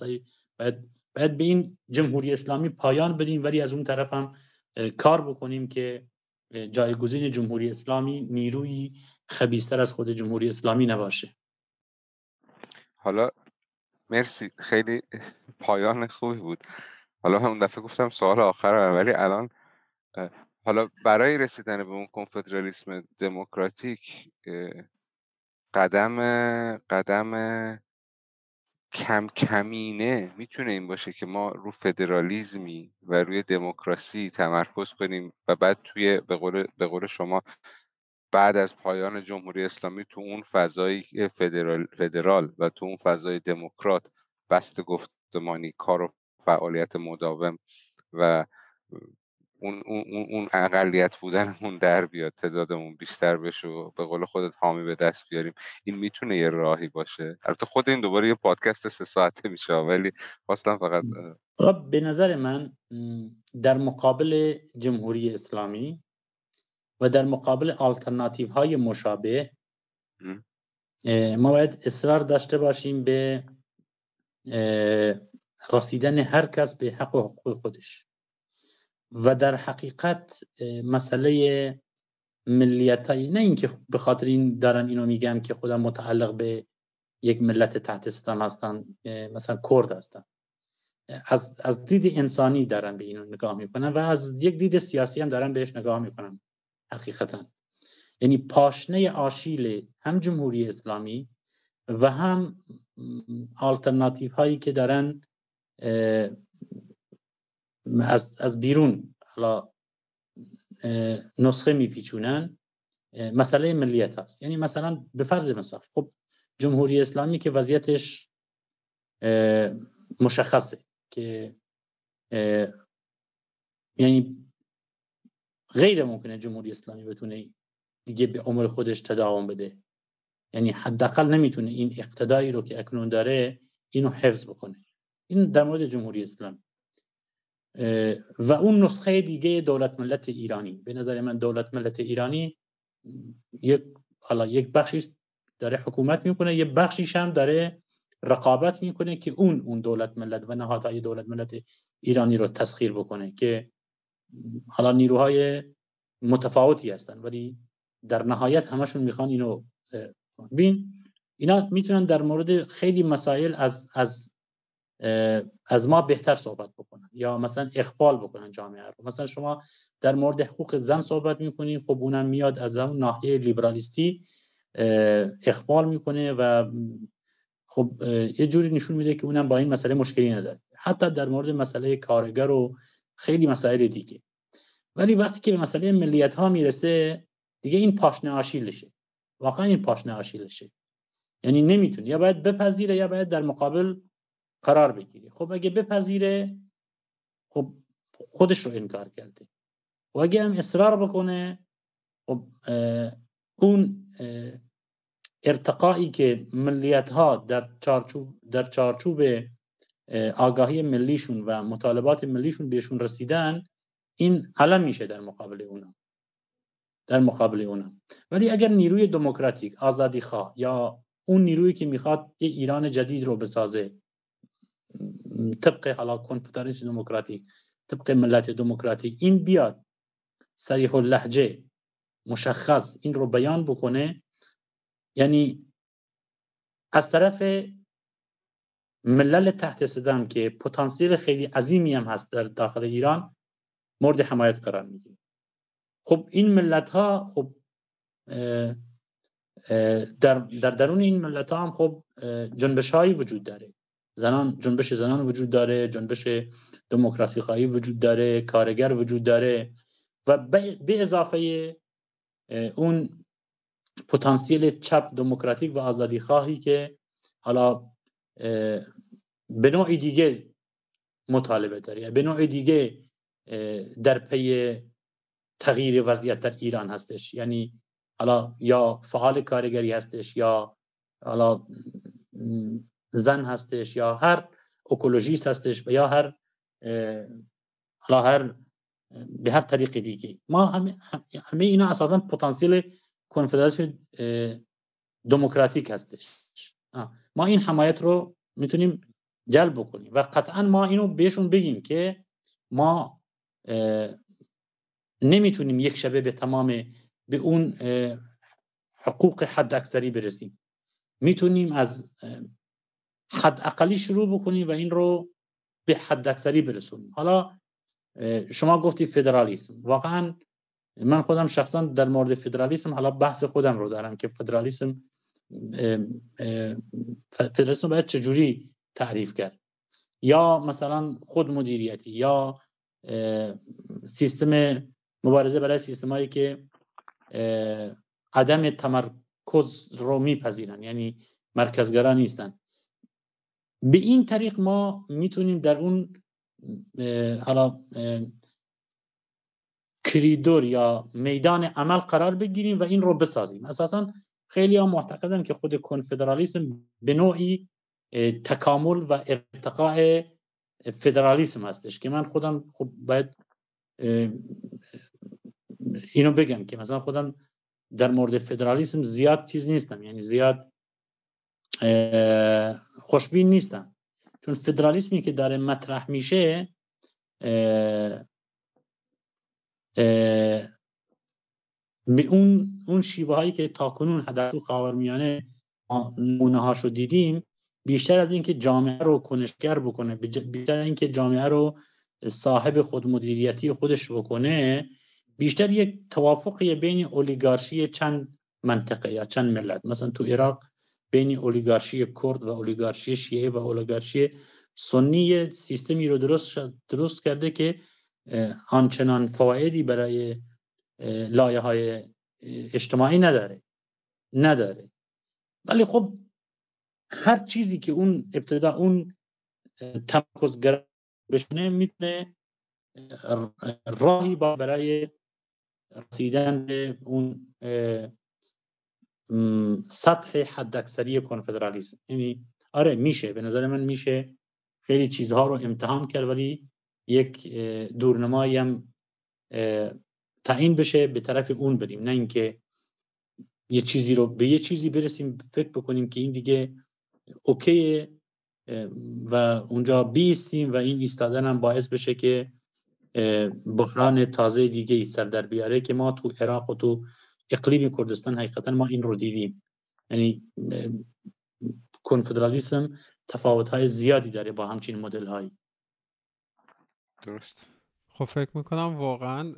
باید باید به این جمهوری اسلامی پایان بدیم ولی از اون طرف هم کار بکنیم که جایگزین جمهوری اسلامی نیروی خبیستر از خود جمهوری اسلامی نباشه. حالا مرسی. خیلی پایان خوبی بود. حالا همون دفعه گفتم سوال آخر ولی الان حالا برای رسیدن به اون کنفدرالیسم دموکراتیک قدم قدم کم کمینه می‌تونه این باشه که ما رو فدرالیزمی و روی دموکراسی تمرکز کنیم و بعد توی به قول, به قول شما بعد از پایان جمهوری اسلامی تو اون فضای فدرال, فدرال و تو اون فضای دموکرات بست گفتمانی کار و فعالیت مداوم و اون, اون, اون اقلیت بودنمون در بیاد تعدادمون بیشتر بشه و به قول خودت حامی به دست بیاریم. این می‌تونه یه راهی باشه. البته خود این دوباره یه پادکست سه ساعته میشه ولی خواستم فقط به نظر من در مقابل جمهوری اسلامی و در مقابل آلترناتیو های مشابه ما باید اصرار داشته باشیم به رسیدن هر کس به حق و حقوق خودش. و در حقیقت مسئله ملیت نه اینکه به خاطر این دارم اینو میگم که خودم متعلق به یک ملت تحت ستم هستن مثلا کرد هستن. از, از دید انسانی دارم به اینو نگاه می‌کنم و از یک دید سیاسی هم دارم بهش نگاه می‌کنم حقیقتا. یعنی پاشنه آشیل هم جمهوری اسلامی و هم آلترناتیف هایی که دارن از, از بیرون حالا نسخه میپیچونن. مسئله ملیت هست. یعنی مثلا به فرض مثال خب جمهوری اسلامی که وضعیتش مشخصه که یعنی غیر ممکنه جمهوری اسلامی بتونه دیگه به عمر خودش تداوم بده. یعنی حداقل نمی‌تونه این اقتدایی رو که اکنون داره اینو حفظ بکنه. این در مورد جمهوری اسلامی. و اون نسخه دیگه دولت ملت ایرانی. به نظر من دولت ملت ایرانی یک حالا یک بخشی داره حکومت می‌کنه یه بخشیش هم داره رقابت می‌کنه که اون اون دولت ملت و نهادهای دولت ملت ایرانی رو تسخیر بکنه که حالا نیروهای متفاوتی هستن ولی در نهایت همشون می‌خوان اینو بین اینا می‌تونن در مورد خیلی مسائل از از از ما بهتر صحبت بکنن. یا مثلا اخفال بکنن جامعه رو. مثلا شما در مورد حقوق زن صحبت می‌کنین خب اونم میاد از اون ناحیه لیبرالیستی اخفال می‌کنه و خب یه جوری نشون میده که اونم با این مسئله مشکلی نداره. حتی در مورد مسئله کارگر و خیلی مسائل دیگه. ولی وقتی که به مسئله ملیت ها می‌رسه دیگه این پاشنه آشیلشه واقعا این پاشنه آشیلشه یعنی نمی‌تونه. یا باید بپذیره یا باید در مقابل قرار بگیره خب اگه بپذیره خب خودش رو انکار کرده. و اگه هم اصرار بکنه خب اون ارتقایی که ملیت ها در چارچوب در چارچوب آگاهی ملیشون و مطالبات ملیشون بهشون رسیدن این علم میشه در مقابل اونا. در مقابل اونا. ولی اگر نیروی دموکراتیک آزادی خواه یا اون نیرویی که می‌خواد یه ایران جدید رو بسازه طبق حالا کنفدراسیون دموکراتیک طبق ملت دموکراتیک این بیاد صریح اللهجه مشخص این رو بیان بکنه یعنی از طرف ملل تحت صدام که پتانسیل خیلی عظیمی هم هست در داخل ایران مورد حمایت قرار می‌گیره. خب این ملت ها خب در, در درون این ملت ها هم خب جنبش هایی وجود داره. زنان جنبش زنان وجود داره جنبش دموکراسی خواهی وجود داره کارگر وجود داره و به اضافه اون پتانسیل چپ دموکراتیک و آزادی خواهی که حالا به نوع دیگه مطالبه داره. به نوع دیگه در پی تغییر وضعیت در ایران هستش. یعنی حالا یا فعال کارگری هستش یا حالا زن هستش یا هر اکولوژیست هستش یا هر حالا هر به هر طریق دیگه. ما همه, همه اینا اساسا پتانسیل کنفدراسیون دموکراتیک هستش. ما این حمایت رو می‌تونیم جلب بکنیم. و قطعا ما اینو بهشون بگیم که ما نمی‌تونیم یک شبه به تمام به اون حقوق حد اکثری برسیم. می‌تونیم از حد اقلی شروع بکنیم و این رو به حد اکثری برسونیم حالا شما گفتی فدرالیسم. واقعا من خودم شخصا در مورد فدرالیسم حالا بحث خودم رو دارم که فدرالیسم فدرالیسم باید چجوری تعریف کرد؟ یا مثلا خود مدیریتی یا سیستم مبارزه برای سیستم هایی که عدم تمرکز رو میپذیرن یعنی مرکزگرا نیستن. به این طریق ما می‌تونیم در اون حالا کریدور یا میدان عمل قرار بگیریم و این رو بسازیم. اساسا خیلی ها معتقدن که خود کنفدرالیسم به نوعی تکامل و ارتقاء فدرالیسم هستش که من خودم خب باید اینو بگم که مثلا خودم در مورد فدرالیسم زیاد چیز نیستم. یعنی زیاد خوشبین نیستم. چون فدرالیسمی که داره مطرح میشه به اون اون شیوه هایی که تاکنون حداقل خاورمیانه نمونه هاشو دیدیم بیشتر از اینکه جامعه رو کنشگر بکنه بیشتر اینکه جامعه رو صاحب خود مدیریتی خودش بکنه بیشتر یک توافقی بین اولیگارشی چند منطقه یا چند ملت. مثلا تو عراق بین اولیگارشی کرد و اولیگارشی شیعه و اولیگارشی سنی سیستمی رو درست درست کرده که آنچنان فوایدی برای لایه های اجتماعی نداره. نداره. ولی خب هر چیزی که اون ابتدا اون تمرکزگر بشنه می‌تونه راهی با برای رسیدن به اون سطح حداکثری کنفدرالیسم. یعنی آره میشه. به نظر من میشه خیلی چیزها رو امتحان کرد ولی یک دورنمایی هم تعیین بشه به طرف اون بریم. نه اینکه یه چیزی رو به یه چیزی برسیم فکر بکنیم که این دیگه اوکیه و اونجا بیستیم و این ایستادن هم باعث بشه که بحران تازه دیگه ای سر در بیاره که ما تو عراق و تو اقلیم کردستان حقیقتا ما این رو دیدیم. یعنی کنفدرالیسم تفاوت های زیادی داره با همچین مدل هایی درست. خب فکر می‌کنم واقعا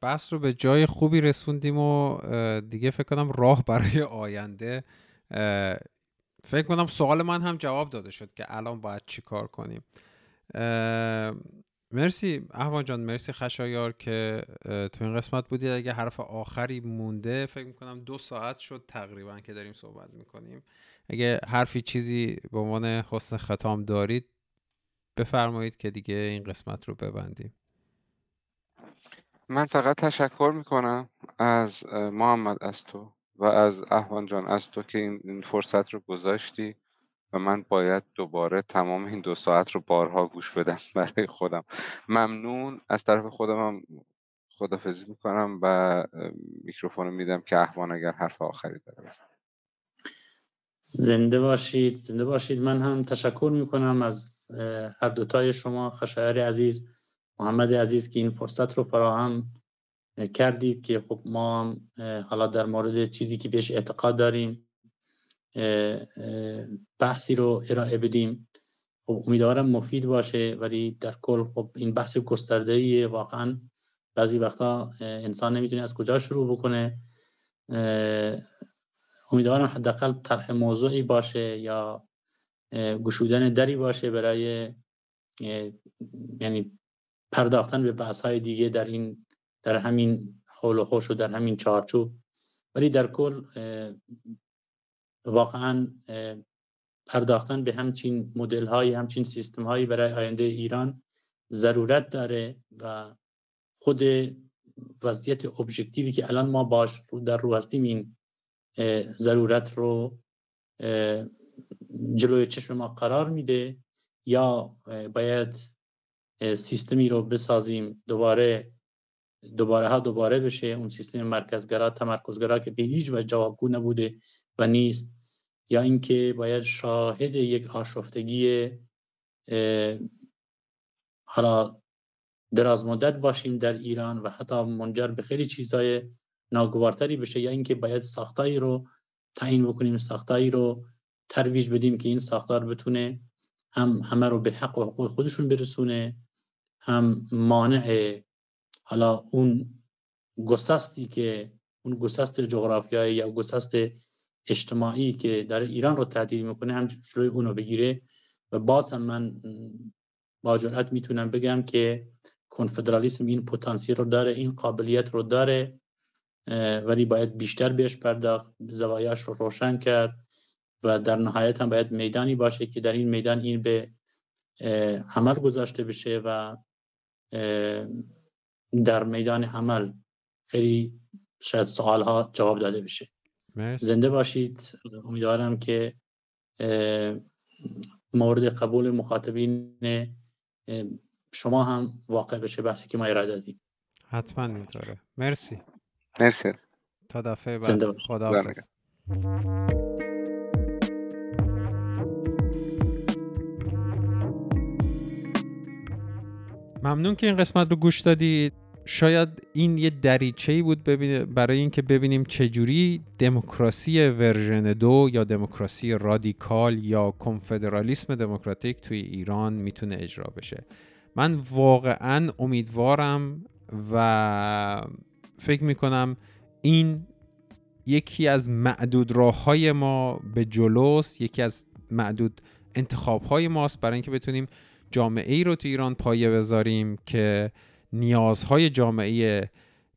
بحث رو به جای خوبی رسوندیم و دیگه فکر کنم راه برای آینده فکر کنم سوال من هم جواب داده شد که الان باید چی کار کنیم. مرسی احوان جان مرسی خشایار که تو این قسمت بودی. اگه حرف آخری مونده فکر می‌کنم دو ساعت شد تقریبا که داریم صحبت می‌کنیم. اگه حرفی چیزی به عنوان حسن ختام دارید بفرمایید که دیگه این قسمت رو ببندیم. من فقط تشکر می‌کنم از محمد از تو و از احوان جان از تو که این فرصت رو گذاشتی. و من باید دوباره تمام این دو ساعت رو بارها گوش بدم برای خودم. ممنون. از طرف خودم هم خدافزی می‌کنم و میکروفون رو میدم که احوان اگر حرف آخری داره بزن زنده باشید. زنده باشید. من هم تشکر می‌کنم از هر دوتای شما. خشایار عزیز محمد عزیز که این فرصت رو فراهم کردید که خب ما حالا در مورد چیزی که بهش اعتقاد داریم بحثی رو ارائه بدیم. خب امیدوارم مفید باشه ولی در کل خب این بحث گسترده واقعا بعضی وقتا انسان نمی‌تونه از کجا شروع بکنه. امیدوارم حداقل طرح موضوعی باشه یا گشودن دری باشه برای یعنی پرداختن به بحث های دیگه در این در همین حول و حوش و در همین چارچوب. ولی در کل واقعا پرداختن به همچین مدل های همچین سیستم هایی برای آینده ایران ضرورت داره و خود وضعیت ابژکتیوی که الان ما باش در رو هستیم این ضرورت رو جلوی چشم ما قرار میده یا باید سیستمی رو بسازیم دوباره دوباره ها دوباره بشه اون سیستم مرکزگرا تمرکزگرا که به هیچ وجه جوابگو نبوده و نیست یا اینکه باید شاهد یک آشفتگی حالا دراز مدت باشیم در ایران و حتی منجر به خیلی چیزهای ناگوارتری بشه یا اینکه باید ساختایی رو تعیین بکنیم ساختایی رو ترویج بدیم که این ساختار بتونه هم همه رو به حق و حقوق خودشون برسونه هم مانع حالا اون گسستی که اون گسست جغرافیایی یا گسست اجتماعی که در ایران رو تهدید می‌کنه هم جلوی اونو بگیره. و باز هم من با جرأت می‌تونم بگم که کنفدرالیسم این پتانسیل رو داره این قابلیت رو داره ولی باید بیشتر بهش پرداخت زوایاش رو روشن کرد و در نهایت هم باید میدانی باشه که در این میدان این به عمل گذاشته بشه و در میدان عمل خیلی شاید سوال ها جواب داده بشه. زنده باشید. امیدوارم که مورد قبول مخاطبین شما هم واقع بشه بحثی که ما ارائه دادیم. حتما اینطوره. مرسی. مرسی. تا دفعه بعد. خدا ممنون که این قسمت رو گوش دادید. شاید این یه دریچه بود برای اینکه ببینیم چجوری دموکراسی ورژن دو یا دموکراسی رادیکال یا کنفدرالیسم دموکراتیک توی ایران می‌تونه اجرا بشه. من واقعا امیدوارم و فکر می‌کنم این یکی از معدود راه های ما به جلوست یکی از معدود انتخاب های ماست برای اینکه بتونیم جامعه ای رو تو ایران پایه بذاریم که نیازهای جامعه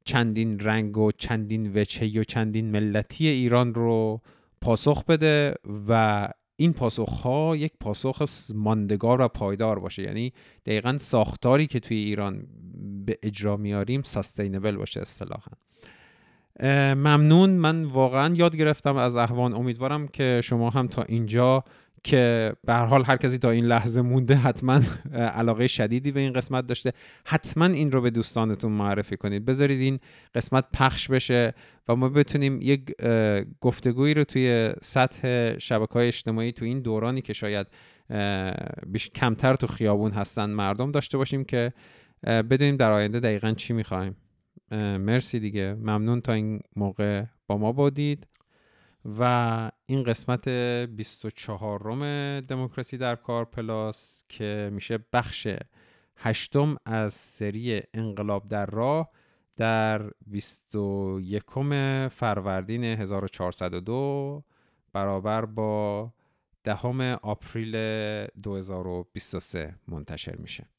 چندین رنگ و چندین وچهی و چندین ملتی ایران رو پاسخ بده و این پاسخ ها یک پاسخ ماندگار و پایدار باشه. یعنی دقیقا ساختاری که توی ایران به اجرا میاریم سستینبل باشه اصطلاحا. ممنون. من واقعا یاد گرفتم از احوان. امیدوارم که شما هم تا اینجا که به هر حال هر کسی تا این لحظه مونده حتما علاقه شدیدی به این قسمت داشته. حتما این رو به دوستانتون معرفی کنید. بذارید این قسمت پخش بشه و ما بتونیم یک گفتگویی رو توی سطح شبکه های اجتماعی تو این دورانی که شاید بیش کمتر تو خیابون هستن مردم داشته باشیم که بدونیم در آینده دقیقا چی می‌خوایم. مرسی دیگه. ممنون تا این موقع با ما بودید. و این قسمت 24 روم دموکراسی در کار پلاس که میشه بخش هشتم از سری انقلاب در راه در 21 فروردین 1402 برابر با دهم آپریل 2023 منتشر میشه.